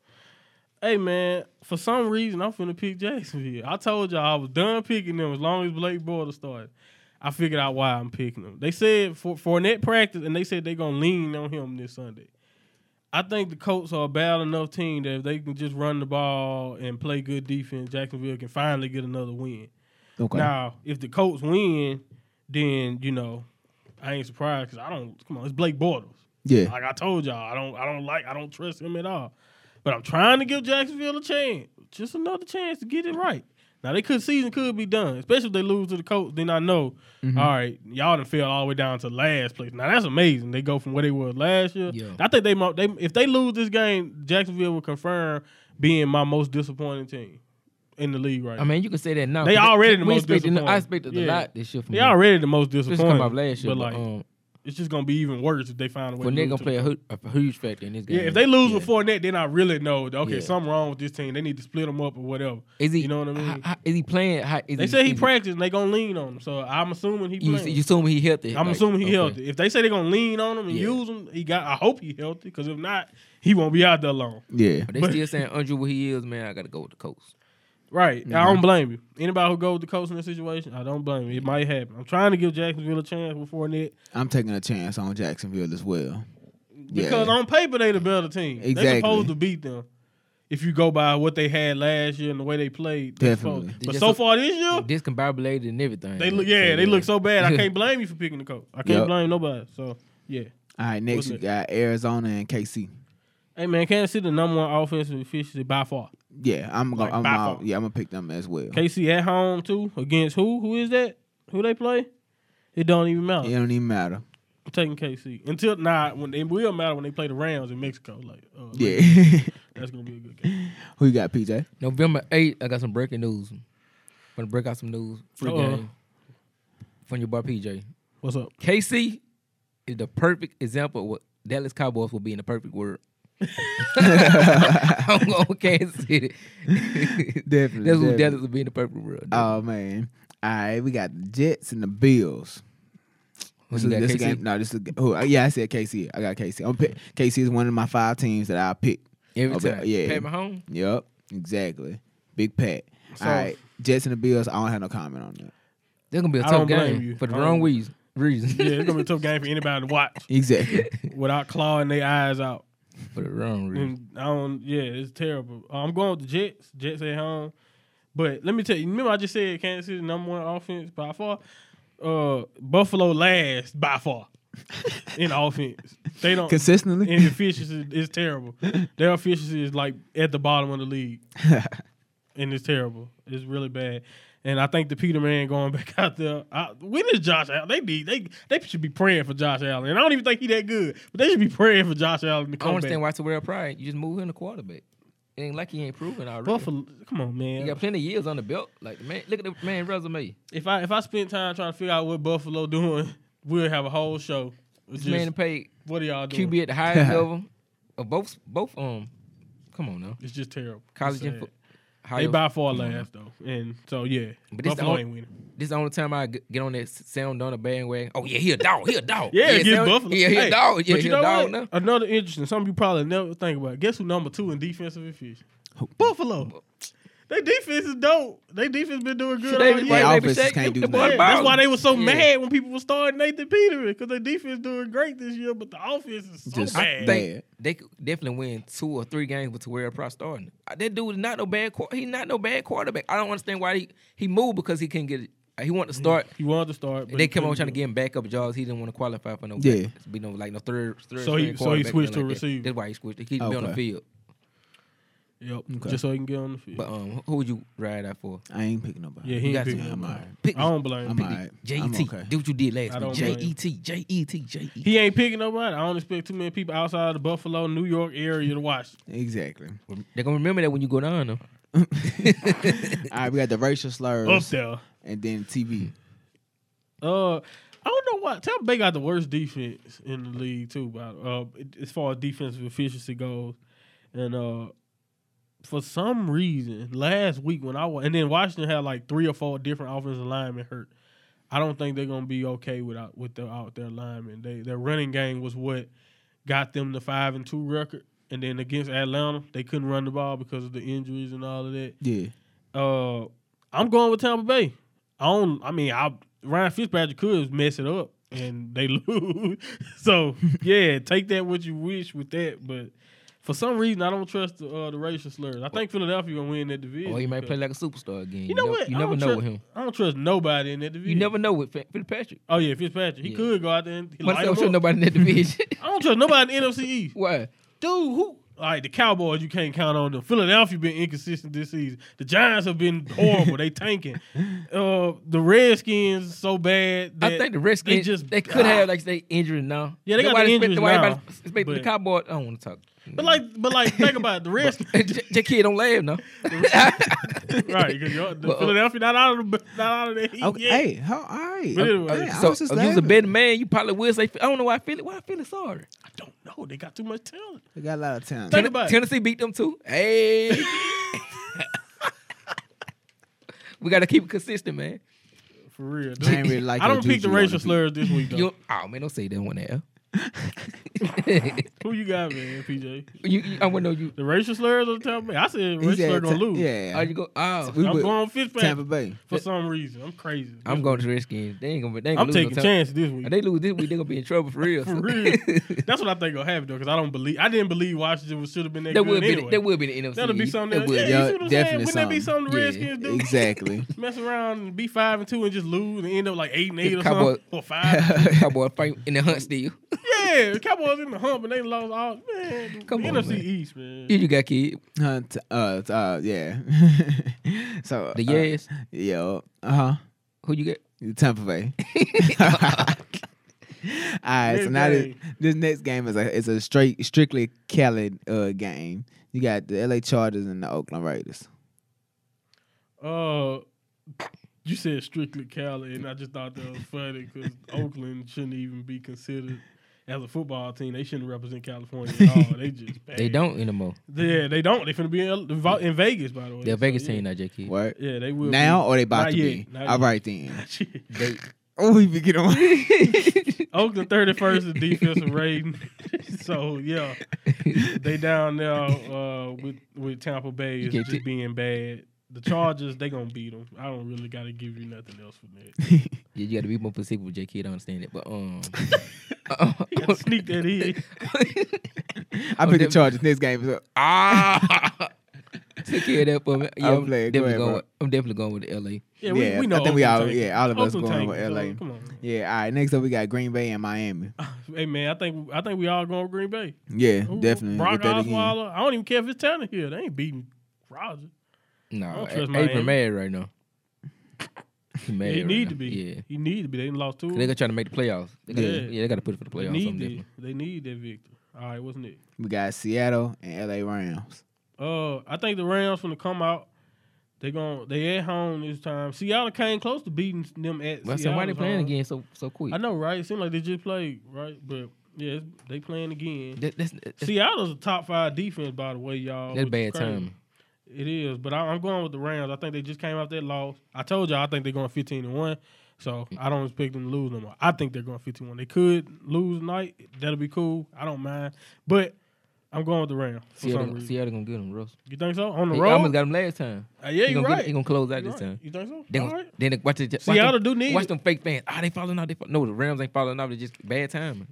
S2: Hey man, for some reason I'm finna pick Jacksonville. I told y'all I was done picking them as long as Blake Bortles started. I figured out why I'm picking them. They said for Fournette practice, and they said they're gonna lean on him this Sunday. I think the Colts are a bad enough team that if they can just run the ball and play good defense, Jacksonville can finally get another win.
S3: Okay.
S2: Now, if the Colts win, then you know I ain't surprised because I don't. Come on, it's Blake Bortles.
S3: yeah.
S2: Like I told y'all, I don't I don't like I don't trust him at all. But I'm trying to give Jacksonville a chance. Just another chance to get it right. Now they could season could be done, especially if they lose to the Colts. Then I know,
S3: Mm-hmm.
S2: all right, y'all done fell all the way down to last place. Now that's amazing. They go from where they were last year. I think they, they if they lose this game, Jacksonville will confirm being my most disappointing team in the league right
S4: I mean, you can say that now.
S2: They
S4: 'cause
S2: already the
S4: we
S2: most
S4: expected-
S2: disappointing.
S4: I expected a
S2: Yeah.
S4: lot this year from
S2: now. They already the most
S4: Just
S2: disappointing.
S4: come off last year,
S2: but
S4: but,
S2: like
S4: um,
S2: it's just gonna be even worse if they find a way. to
S4: Fournette
S2: lose
S4: gonna
S2: to
S4: play a, hu- a huge factor in this game.
S2: Yeah, if they lose
S4: Yeah.
S2: with Fournette, then I really know that, okay,
S4: Yeah.
S2: something wrong with this team. They need to split them up or whatever.
S4: is he?
S2: you know what I mean?
S4: how- how- is he playing? How, is
S2: They say he
S4: is
S2: practiced and they gonna lean on him. So I'm assuming he
S4: You,
S2: playing.
S4: you assume he healthy?
S2: I'm
S4: like,
S2: assuming he
S4: okay.
S2: healthy. If they say they're gonna lean on him and
S4: Yeah.
S2: use him, he got. I hope he healthy because if not, he won't be out there long.
S3: Yeah.
S4: But they
S2: But-
S4: still saying Andrew what he is, man. I gotta go with the Colts.
S2: Right.
S4: Mm-hmm.
S2: I don't blame you. Anybody who goes with the coach in this situation, I don't blame you. It might happen. I'm trying to give Jacksonville a chance before Fournette
S3: I'm taking a chance on Jacksonville as well.
S2: because
S3: Yeah.
S2: on paper they the better team.
S3: Exactly.
S2: They're supposed to beat them. If you go by what they had last year and the way they played,
S3: Definitely.
S2: supposed- But
S4: just
S2: so far this year,
S4: Discombobulated and everything.
S2: They look, yeah, they look so bad. I can't blame you for picking the coach. I can't
S3: Yep.
S2: blame nobody. So yeah,
S3: All right. Next,
S2: What's
S3: we
S2: next?
S3: got Arizona and KC.
S2: hey man, Kansas City the number one offensive efficiency by far.
S3: Yeah, I'm gonna.
S2: Like,
S3: I'm
S2: by
S3: out. Yeah, I'm gonna pick them as well.
S2: KC at home too against who? Who is that? Who they play? It don't even matter.
S3: It don't even matter.
S2: I'm taking KC until nah. When it will matter when they play the Rams in Mexico. Like uh,
S3: Yeah. <laughs>
S2: that's gonna be a good game.
S3: Who you got, PJ?
S4: November 8th, I got some breaking news. I'm Gonna break out some news. Free
S2: Uh-oh.
S4: game. From your boy PJ.
S2: What's up?
S4: KC is the perfect example of what Dallas Cowboys will be in the perfect world. <laughs> I'm going with Kansas City.
S3: Definitely.
S4: That's what
S3: definitely.
S4: Dallas will be in the perfect world.
S3: Oh man. All right, we got the Jets and the Bills.
S4: Who
S3: This is,
S4: got,
S3: this game, no, this is oh uh, yeah. I said KC. I got KC. I'm pick, KC is one of my five teams that I pick.
S4: Every
S3: Okay,
S4: time.
S3: yeah.
S4: Pat Mahomes.
S3: Yep, exactly. Big Pat.
S2: So-
S3: All right, Jets and the Bills. I don't have no comment on that.
S4: They're gonna be a tough game
S2: you.
S4: for the wrong
S2: don't-
S4: reason. reason.
S2: Yeah, it's gonna be a tough game for anybody to watch <laughs>
S3: Exactly.
S2: without clawing their eyes out.
S4: For the wrong reason.
S2: And I don't. Yeah, it's terrible. Uh, I'm going with the Jets. Jets at home. But let me tell you. Remember, I just said Kansas City number one offense by far. Uh, Buffalo last by far in <laughs> offense. They don't.
S3: Consistently.
S2: And efficiency is terrible. Their efficiency is like at the bottom of the league, <laughs> and it's terrible. It's really bad. And I think the Peterman going <laughs> back out there. I, when is Josh Allen? They need they they should be praying for Josh Allen. And I don't even think he that good, but they should be praying for Josh Allen to come
S4: don't understand
S2: back.
S4: why Terrelle Pryor. You just move him to quarterback. It ain't like he ain't proven already.
S2: Buffalo, come on, man.
S4: He got plenty of years on the belt. Like man, look at the man resume.
S2: If I if I spent time trying to figure out what Buffalo doing, <laughs> we'll have a whole show.
S4: This man
S2: Just,
S4: paid
S2: what are y'all doing?
S4: QB at the highest <laughs> level of both both um. Come on now,
S2: It's just terrible.
S4: college and
S2: They
S4: higher-
S2: by far
S4: Come on
S2: last though, and so yeah,
S4: But this the
S2: Buffalo
S4: only-
S2: ain't winning.
S4: This is the only time I get on that s- sound on the bandwagon. Oh yeah, he a dog. He a dog. <laughs>
S2: Yeah, against
S4: sound-
S2: Buffalo.
S4: Yeah, he
S2: Hey,
S4: a dog. Yeah,
S2: but
S4: he
S2: you
S4: a dog
S2: what?
S4: now.
S2: Another interesting, something you probably never think about. Guess who number two in defensive efficiency? Buffalo. They defense is dope. They defense been doing good
S4: They-
S2: all year.
S3: Yeah,
S4: they-
S3: offenses
S4: they-
S3: can't do
S4: the boy
S3: nothing.
S2: That's why they were so
S4: Yeah.
S2: mad when people were starting Nathan Peterman because their defense doing great this year, but the offense is so
S3: Just
S2: bad.
S3: bad.
S4: think they could definitely win two or three games with Terrelle Pryor starting. Uh, That dude is not no bad. He's not no bad quarterback. I don't understand why he he moved because he couldn't get. it. Uh, He wanted to start.
S2: He wanted to start, but
S4: They
S2: he
S4: kept on trying to get him back up jobs. He didn't want to qualify for no.
S3: Yeah.
S4: back, be no like no third. third
S2: So he- so he switched to
S4: nothing like that.
S2: receiver.
S4: That's why he switched. He keep me on the field.
S2: It. Yep,
S3: Okay.
S2: just so he can get on the field.
S4: But um, who would you ride out for?
S3: I ain't picking nobody.
S2: yeah,
S4: you
S2: he ain't
S4: got
S2: picking
S4: to-
S3: I'm
S2: nobody.
S3: alright.
S4: Pick
S2: I don't blame
S3: I'm
S2: him.
S3: alright.
S4: J E
S3: I'm okay.
S4: Do what you did last
S2: I
S4: week.
S2: don't
S4: J
S2: blame
S4: E T. J E T. J E T.
S2: He ain't picking nobody. I don't expect too many people outside of the Buffalo, New York area to watch.
S3: Exactly.
S4: They're gonna remember that when you go down though. <laughs>
S3: All right, we got the racial slurs
S2: Up there.
S3: and then TV.
S2: Uh, I don't know why. Tampa Bay got the worst defense in the league too. But uh, as far as defensive efficiency goes, and uh, for some reason, last week when I wa- and then Washington had like three or four different offensive linemen hurt. I don't think they're gonna be okay without with their out their linemen. They their running game was what got them the five and two record. And then against Atlanta, they couldn't run the ball because of the injuries and all of that.
S3: Yeah.
S2: Uh, I'm going with Tampa Bay. I don't. I mean, I Ryan Fitzpatrick could mess it up and they <laughs> lose. so <laughs> yeah, take that what you wish with that. But for some reason, I don't trust the uh, the racial slurs. I think Philadelphia gonna win that division.
S4: Or he might play like a superstar again.
S2: You know what?
S4: You
S2: I
S4: never
S2: don't
S4: know
S2: trust-
S4: with him.
S2: I don't trust nobody in that division.
S4: You never know with Fi- Fitzpatrick.
S2: Oh yeah, Fitzpatrick. He
S4: Yeah.
S2: could go out there and
S4: But
S2: light
S4: I don't trust
S2: up.
S4: nobody in that division. <laughs>
S2: I don't trust nobody in the NFC East.
S4: Why?
S2: Dude, who? All right, the Cowboys, you can't count on them. Philadelphia been inconsistent this season. The Giants have been horrible. they tanking. <laughs> Uh, the Redskins so bad. That I
S4: think the Redskins
S2: they just
S4: they could
S2: ah.
S4: have like they injured now.
S2: Yeah, they got
S4: Nobody
S2: the
S4: expect-
S2: injuries
S4: nobody
S2: now,
S4: expect the
S2: but-
S4: Cowboys. I don't want to talk.
S2: But like, but like, think about it. The Redskins, <laughs>
S4: J- J- kid don't laugh now. <laughs>
S2: right? Because the
S4: Well, uh,
S2: Philadelphia not out of the not out of the heat
S3: Okay.
S2: yet.
S3: Hey, how, all right.
S2: But anyway,
S3: Hey, I
S4: so
S3: was just
S4: if you was a better man, you probably would say. I don't know why I feel it. Why I feel it sorry.
S2: I don't know. They got too much talent.
S3: They got a lot of talent.
S2: Think about it.
S4: Tennessee beat them too. Hey, <laughs> we got to keep it consistent, man.
S2: For real.
S3: I ain't really like
S2: I don't pick the racial slurs this week though.
S4: You, oh man, don't say that one there.
S2: Who you got, man? PJ.
S4: you, you, I want to know you.
S2: The racial slurs on top me. I said
S3: He
S2: racial slur
S3: said
S2: gonna
S3: ta-
S2: lose.
S3: Yeah.
S4: Oh, you go. Oh,
S3: We
S2: I'm
S3: put
S2: going Fitzpatrick
S3: Tampa Bay.
S2: for some reason. I'm crazy.
S4: I'm going to the Redskins. They ain't gonna. They ain't
S2: I'm
S4: gonna lose
S2: taking
S4: no time.
S2: chances this week.
S4: If they lose this week, they gonna be in trouble for real. <laughs>
S2: For real. <laughs> That's what I think gonna happen though, because I don't believe I didn't believe Washington should have been that
S4: That
S2: good
S4: would be.
S2: anyway.
S4: That would be the NFC.
S2: That'll be something.
S4: That
S2: Else.
S4: would.
S2: Yeah,
S3: Yeah,
S2: you see what
S3: definitely
S2: Wouldn't that be something the
S4: Yeah,
S2: Redskins do?
S3: Exactly. <laughs>
S2: Mess around and be five and two and just lose and end up like eight and eight or something or five.
S4: Cowboy fight in the hunt still.
S2: Yeah, the Cowboys in the hump and they lost all. Man,
S4: Come
S2: the
S4: on,
S2: NFC
S4: man.
S2: East, man.
S4: Here you got kid.
S3: Uh, t- uh, t- uh, yeah. <laughs> so
S4: The
S3: uh,
S4: yes.
S3: Yo, uh huh.
S4: Who you got?
S3: Tampa Bay. <laughs> <laughs> All right, so now this, this next game is a it's a straight strictly Cali uh, game. You got the LA Chargers and the Oakland Raiders.
S2: Uh, you said strictly Cali, and I just thought that was funny because Oakland shouldn't even be considered as a football team. They shouldn't represent California at <laughs> all. They just bad.
S4: They don't anymore.
S2: Yeah, they don't. They finna be in, in Vegas, by the way.
S4: They're a Vegas
S2: So, yeah.
S4: team now, J Kid.
S3: What?
S2: Yeah, they will
S3: Now
S2: be.
S3: or they about
S2: Not
S3: to
S2: yet,
S3: be?
S2: not
S3: All
S2: yet.
S3: right then. <laughs>
S4: They,
S3: Oh, we be getting on.
S2: Oakland thirty first in defensive rating. <laughs> so yeah, they down there uh, with with Tampa Bay is just
S4: it.
S2: being bad. The Chargers they gonna beat them. I don't really got to give you nothing else for that. <laughs>
S4: yeah, you got to be more specific with J Kid. I understand it, but um,
S2: You got to sneak that in.
S3: I
S4: Oh,
S3: pick the
S4: them-
S3: Chargers. Next game is <laughs> up.
S4: ah, take care of that for me. Yeah,
S3: I'll
S4: I'm
S3: play. Go
S4: definitely
S3: ahead,
S4: going. With, I'm definitely going with L.A.
S2: Yeah, we,
S3: Yeah,
S2: we know.
S3: I think we all- yeah, all of us
S2: Oakland
S3: going with
S2: tanking, so
S3: LA.
S2: Come on.
S3: Yeah. All right. Next up, we got Green Bay and Miami. <laughs>
S2: Hey man, I think I think we all going with Green Bay.
S3: Yeah,
S2: Who-
S3: definitely.
S2: Brock
S3: Get that again.
S2: Osweiler. I don't even care if it's Tannehill. They ain't beating Roger. I
S4: No,
S2: don't
S4: A- Abram mad right now. <laughs> He mad.
S2: Yeah, he
S4: right
S2: need
S4: now.
S2: to be.
S4: Yeah,
S2: He need to be. They done lost two.
S4: they gonna try to make the playoffs. They gotta,
S2: Yeah.
S4: yeah. they got to put it for the playoffs.
S2: They
S4: playoffs.
S2: need
S4: something
S2: They need that victory. All right, what's next?
S3: We got Seattle and LA Rams.
S2: Uh, I think the Rams gonna come out. They gon' they at home this time. Seattle came close to beating them at.
S4: Well, so why they playing
S2: home.
S4: again so so quick?
S2: I know, right? It seemed like they just played, right? But yeah, they playing again.
S4: That, that's that's,
S2: Seattle's a top five defense, by the way, y'all.
S4: that's
S2: which
S4: bad
S2: is
S4: timing.
S2: It is, but I, I'm going with the Rams. I think they just came out that loss. I told y'all I think they're going 15 and one, so I don't expect them to lose no more. I think they're going 15 1. They could lose tonight. That'll be cool. I don't mind, but I'm going with the Rams for some
S4: Seattle,
S2: reason.
S4: Seattle gonna get him, Russell.
S2: You think so? On the
S4: He
S2: road?
S4: almost got him last time.
S2: Uh, yeah, you're
S4: gonna
S2: right.
S4: Get, he gonna close out
S2: You're
S4: this
S2: right.
S4: time.
S2: You think so?
S4: They gonna,
S2: right.
S4: Then the- watch, the, watch
S2: Seattle
S4: them,
S2: do need
S4: watch them fake fans. Ah, they falling out. They fall, no, the Rams ain't falling out. They just bad timing.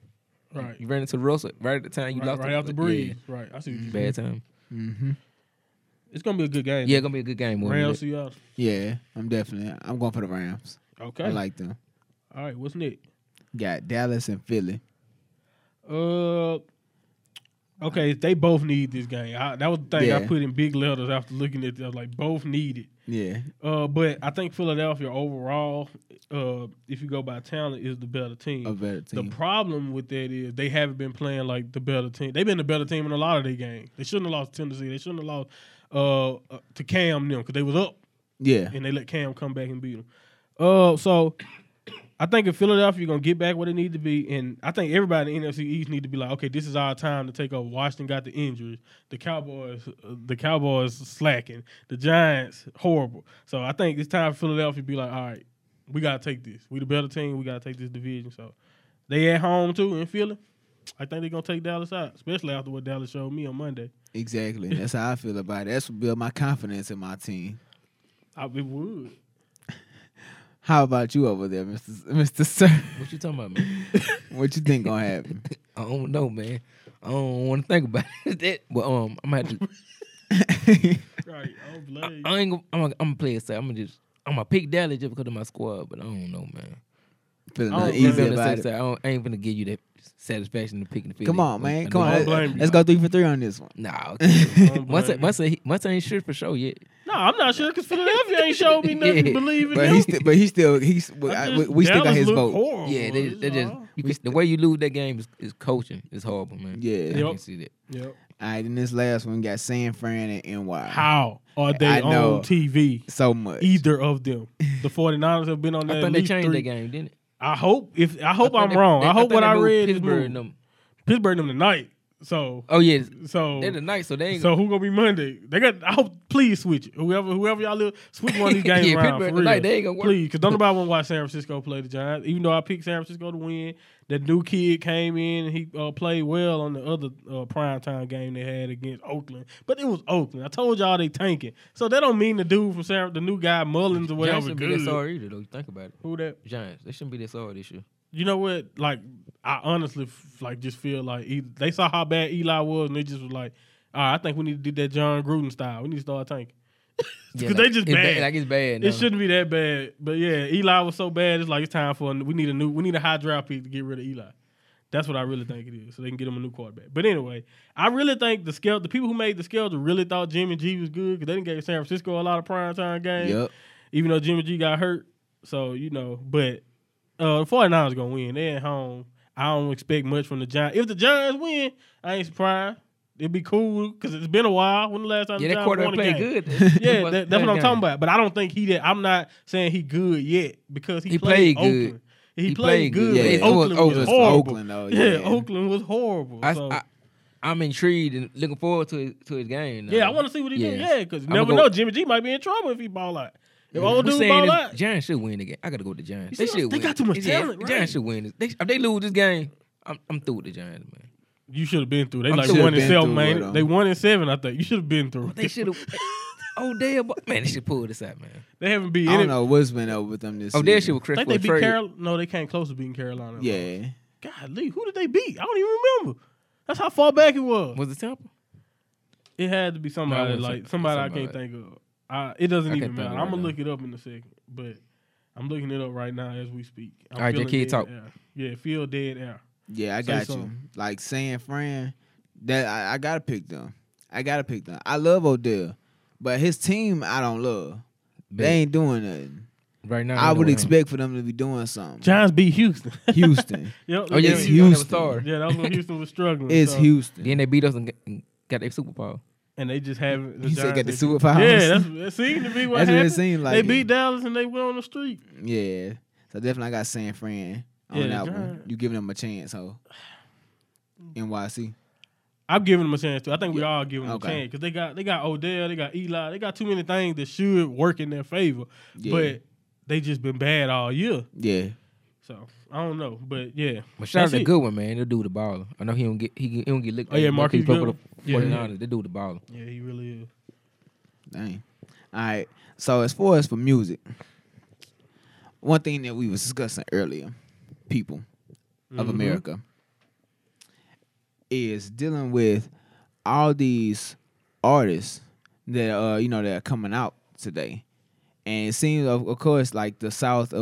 S2: Right.
S4: You ran into Russell right at the time you
S2: right,
S4: lost.
S2: right
S4: the-
S2: off the breeze. Right. I see what you're
S4: bad time.
S3: Mm-hmm.
S2: It's gonna be a good game.
S4: Yeah, it's gonna be a good game. more than
S2: Rams,
S4: that.
S2: Seattle.
S3: Yeah, I'm definitely. I'm going for the Rams.
S2: Okay.
S3: I like them.
S2: All right. What's next?
S3: Got Dallas and Philly.
S2: Uh. Okay, they both need this game. I, that was the thing I put in big letters after looking at. it. I was like, both need it.
S3: Yeah,
S2: Uh, but I think Philadelphia overall, uh, if you go by talent, is the better team.
S3: a better team.
S2: The problem with that is they haven't been playing like the better team. They've been the better team in a lot of their games. They shouldn't have lost to Tennessee. They shouldn't have lost uh, uh, to Cam them because they was up
S3: yeah,
S2: and they let Cam come back and beat them. Uh, so I think if Philadelphia you're gonna get back where they need to be, and I think everybody in the NFC East need to be like, okay, this is our time to take over. Washington got the injuries. The Cowboys, uh, the Cowboys slacking. The Giants horrible. So I think it's time for Philadelphia to be like, all right, we gotta take this. We the better team. We gotta take this division. So they at home too in Philly. I think they're gonna take Dallas out, especially after what Dallas showed me on Monday.
S3: exactly. That's how I feel about it. That's what build my confidence in my team.
S2: I, it would.
S3: How about you over there, Mister Mister Sir?
S4: What you talking about, man? <laughs>
S3: What you think gonna happen? <laughs>
S4: I don't know, man. I don't want to think about it. <laughs> that, but um, I'm gonna have to.
S2: Right. Oh, blame.
S4: I ain't. Gonna, I'm. Gonna, I'm gonna play it safe. I'm gonna just. I'm gonna pick Dallas just because of my squad, but I don't know, man.
S3: Feeling
S2: I don't
S3: uneasy
S2: blame
S4: I'm
S3: about it.
S4: I, don't, I ain't gonna give you that satisfaction to picking the.
S3: Field.
S4: Come
S3: on, man. Come on. Let's,
S2: don't blame you.
S3: let's go three for three on this one.
S4: Nah, <laughs>
S2: don't
S4: once I,
S2: blame
S4: once I, once I ain't sure for sure yet.
S2: No, I'm not sure because Philadelphia ain't showed me <laughs> nothing to
S4: Yeah.
S2: believe in
S3: But
S2: them.
S3: he still, but he still, he's.
S2: I
S3: I-
S2: just-
S3: we we still got his
S2: look
S3: vote.
S2: horrible,
S4: Yeah, they, they just
S2: all.
S4: can, the way you lose that game is, is coaching. It's horrible, man.
S3: Yeah.
S4: I
S2: Yep.
S4: can see that.
S2: Yep.
S3: All right, then this last one got San Fran and NY.
S2: How are they
S3: I know.
S2: on TV?
S3: So much.
S2: Either of them. The 49ers have been on
S4: I
S2: that.
S4: thought
S2: at
S4: they changed
S2: three.
S4: that game, didn't it?
S2: I hope if I hope
S4: thought
S2: I'm wrong.
S4: they-
S2: I hope what I read is
S4: Pittsburgh them.
S2: Pittsburgh them tonight. So
S4: Oh yeah,
S2: so
S4: they're the night, so they ain't.
S2: so who gonna be Monday? They got. I hope. Please switch it. Whoever whoever y'all live, switch one of these <laughs> games
S4: Yeah,
S2: around for real.
S4: they ain't gonna work.
S2: Please, because don't nobody <laughs> want to watch San Francisco play the Giants. Even though I picked San Francisco to win, that new kid came in and he uh, played well on the other uh, primetime game they had against Oakland. But it was Oakland. I told y'all they tanking, so that don't mean the dude from San, the new guy Mullens or
S4: Giants
S2: whatever.
S4: shouldn't be that
S2: Good.
S4: sorry either, though. You think about it.
S2: Who that?
S4: Giants, they shouldn't be that sorry this year.
S2: You know what? Like, I honestly f- like just feel like e- they saw how bad Eli was, and they just was like, "All right, I think we need to do that Jon Gruden style. We need to start tanking." <laughs> Because they
S4: like,
S2: just
S4: it's
S2: bad.
S4: Like it's bad.
S2: It shouldn't be that bad, but yeah, Eli was so bad. It's like it's time for a, we need a new, we need a high draft pick to get rid of Eli. That's what I really think it is, so they can get him a new quarterback. But anyway, I really think the scale, the people who made the schedule really thought Jimmy G was good because they didn't give San Francisco a lot of prime time games
S3: Yep.
S2: even though Jimmy G got hurt. So, you know, but uh, the 49ers going to win. They at home. I don't expect much from the Giants. If the Giants win, I ain't surprised. It'd be cool because it's been a while. When the last time
S4: Yeah,
S2: the
S4: that
S2: Giants
S4: quarterback
S2: won a
S4: played good. <laughs>
S2: Yeah, that, that's what I'm talking about. But I don't think he did. I'm not saying he good yet because he,
S4: He
S2: played,
S4: played good.
S2: He,
S4: He
S2: played,
S4: played
S2: good. but
S3: Yeah,
S4: it was
S2: Oakland was,
S4: Oakland.
S2: horrible.
S3: Oakland, though,
S2: yeah.
S3: yeah.
S2: Oakland was horrible.
S4: I,
S2: so.
S4: I, I'm intrigued and looking forward to his, to his game. Now.
S2: yeah, I want to see what he do.
S4: Yes.
S2: Yeah, because never know. Jimmy G might be in trouble if he ball out. If old
S4: Who's
S2: dude
S4: saying
S2: ball out,
S4: Giants should win the game. I got to go with the Giants. They should
S2: they
S4: win.
S2: got too much
S4: Yeah,
S2: talent, right?
S4: Giants should win. this. They, if they lose this game, I'm, I'm through with the Giants, man.
S2: You should have been through. They
S4: I'm
S2: like one and seven, man.
S3: with 'em.
S2: They one and seven, I think. You should have been through.
S4: They should have. oh damn, boy. man! They should pull this out, man.
S2: They haven't beat
S3: I
S2: any.
S3: don't know what's been up with them this
S4: Oh,
S3: season.
S4: that shit was
S2: I
S4: Chris
S2: think they
S4: was
S2: beat
S4: afraid.
S2: Carolina. No, they came close to beating Carolina.
S3: Yeah.
S2: Golly, who did they beat? I don't even remember. That's how far back it was.
S4: Was it Tampa?
S2: It had to be somebody
S4: No,
S2: like
S4: some-
S2: somebody I can't think of. I, it doesn't
S4: I
S2: even matter. I'm gonna
S4: right
S2: look it up in a second, but I'm looking it up right now as we speak. I'm
S4: All right,
S2: feeling
S4: J-Kid, talk.
S2: air. Yeah, feel dead air.
S3: Yeah, I
S2: Say
S3: got you. Like San Fran, that I, I gotta pick them. I gotta pick them. I love Odell, but his team I don't love. They ain't doing nothing.
S4: right now.
S3: I would
S4: know
S3: expect for them to be doing something.
S2: Giants beat Houston. <laughs>
S3: Houston. <laughs>
S2: yep.
S4: Oh yeah,
S3: It's
S4: they don't have a
S3: Houston.
S4: star.
S2: Yeah, that was when Houston was struggling.
S3: It's
S2: so-
S3: Houston.
S4: Then they beat us and got their Super Bowl.
S2: And they just haven't. the
S3: You said
S2: Giants
S3: got the superpowers?
S2: Yeah, that's that seemed to be what
S3: That's what it
S2: happened.
S3: seemed like.
S2: they beat Dallas and they went on the street.
S3: Yeah. So definitely I got San Fran on
S2: Yeah,
S3: that
S2: Giants-
S3: one. You giving them a chance, ho. NYC.
S2: I'm giving them a chance too. I think we all giving them
S3: Okay.
S2: a chance because they got they got Odell, they got Eli, they got too many things that should work in their favor,
S3: Yeah.
S2: but they just been bad all year.
S3: Yeah.
S2: So I don't know, but yeah.
S4: But shout out
S2: That's
S4: to
S2: it.
S4: Goodwin, man. That dude the baller. I know he don't get he, he don't get licked.
S2: Oh, yeah,
S4: up, but
S2: Marquise
S4: for
S2: Goodwin.
S4: the
S2: Yeah,
S4: 49ers.
S2: yeah.
S4: That dude the baller.
S2: Yeah, he really is.
S3: Dang. All right. So as far as for music, one thing that we was discussing earlier, people of
S2: Mhm.
S3: America, is dealing with all these artists that uh you know that are coming out today, and it seems of, of course like the South or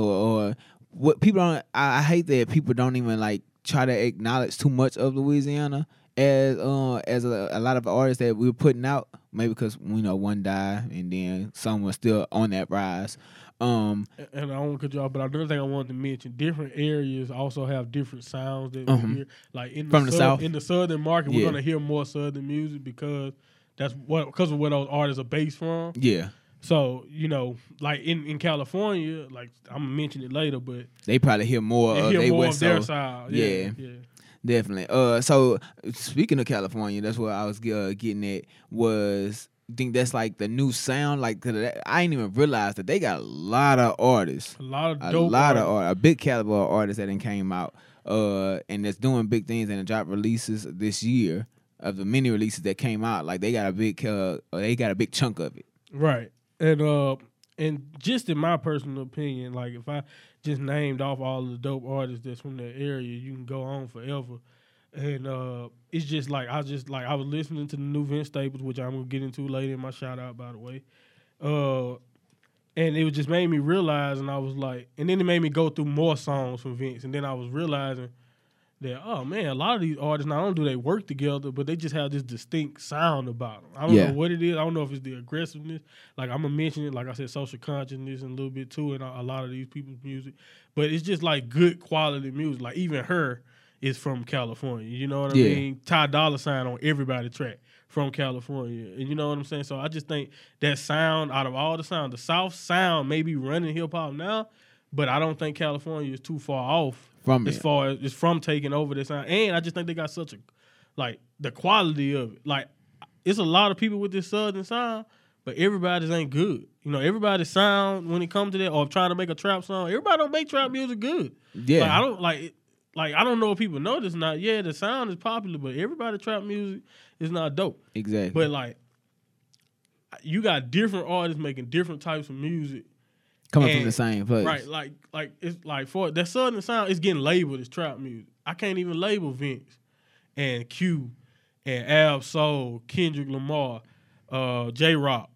S3: or what people don't. I, I hate that people don't even like try to acknowledge too much of Louisiana as uh as a, a lot of artists that we're putting out. Maybe because you know one died and then some was still on that rise. Um,
S2: And I don't want to cut you off, but another thing I wanted to mention: different areas also have different sounds that
S3: Uh-huh.
S2: we hear. Like in
S3: From the
S2: sou-
S3: South?
S2: in the southern market,
S3: Yeah.
S2: we're gonna hear more southern music because that's what because of where those artists are based from.
S3: yeah,
S2: So you know, like in, in California, like I'm gonna mention it later, but
S3: they probably hear more
S2: they
S3: of
S2: hear
S3: they
S2: more of their side.
S3: Yeah.
S2: Yeah, yeah.
S3: Definitely. Uh, so speaking of California, that's what I was uh, getting at. Was I think that's like the new sound. Like I didn't even realize that they got a lot of artists,
S2: A lot of
S3: a lot
S2: artists.
S3: of art, a big caliber of artists that then came out. Uh, and that's doing big things and drop releases this year of the many releases that came out. Like they got a big, uh, they got a big chunk of it.
S2: Right. And uh and just in my personal opinion, like if I just named off all the dope artists that's from that area, you can go on forever. And uh it's just like I just like I was listening to the new Vince Staples, which I'm gonna get into later in my shout out by the way. Uh and it just made me realize and I was like and then it made me go through more songs from Vince and then I was realizing that oh man, a lot of these artists not only do they work together, but they just have this distinct sound about them. I don't
S3: Yeah.
S2: know what it is. I don't know if it's the aggressiveness. Like I'm gonna mention it, like I said, social consciousness and a little bit too in a, a lot of these people's music. But it's just like good quality music. Like even her is from California. You know what I
S3: Yeah.
S2: mean? Ty Dolla Sign on everybody track from California. And you know what I'm saying? So I just think that sound out of all the sound, the South sound may be running hip hop now, but I don't think California is too far off
S3: From it
S2: as
S3: it.
S2: far as it's from taking over this sound. And I just think they got such a like the quality of it. Like it's a lot of people with this southern sound, but everybody's ain't good. You know, everybody's sound when it comes to that or trying to make a trap song, everybody don't make trap music good.
S3: Yeah.
S2: Like, I don't like it- like I don't know if people know this or not. Yeah, the sound is popular, but everybody trap music is not dope.
S3: Exactly.
S2: But like you got different artists making different types of music.
S3: Coming from the same place.
S2: Right, like like it's like for that southern sound, it's getting labeled as trap music. I can't even label Vince and Q and Ab Soul, Kendrick Lamar, uh, Jay Rock,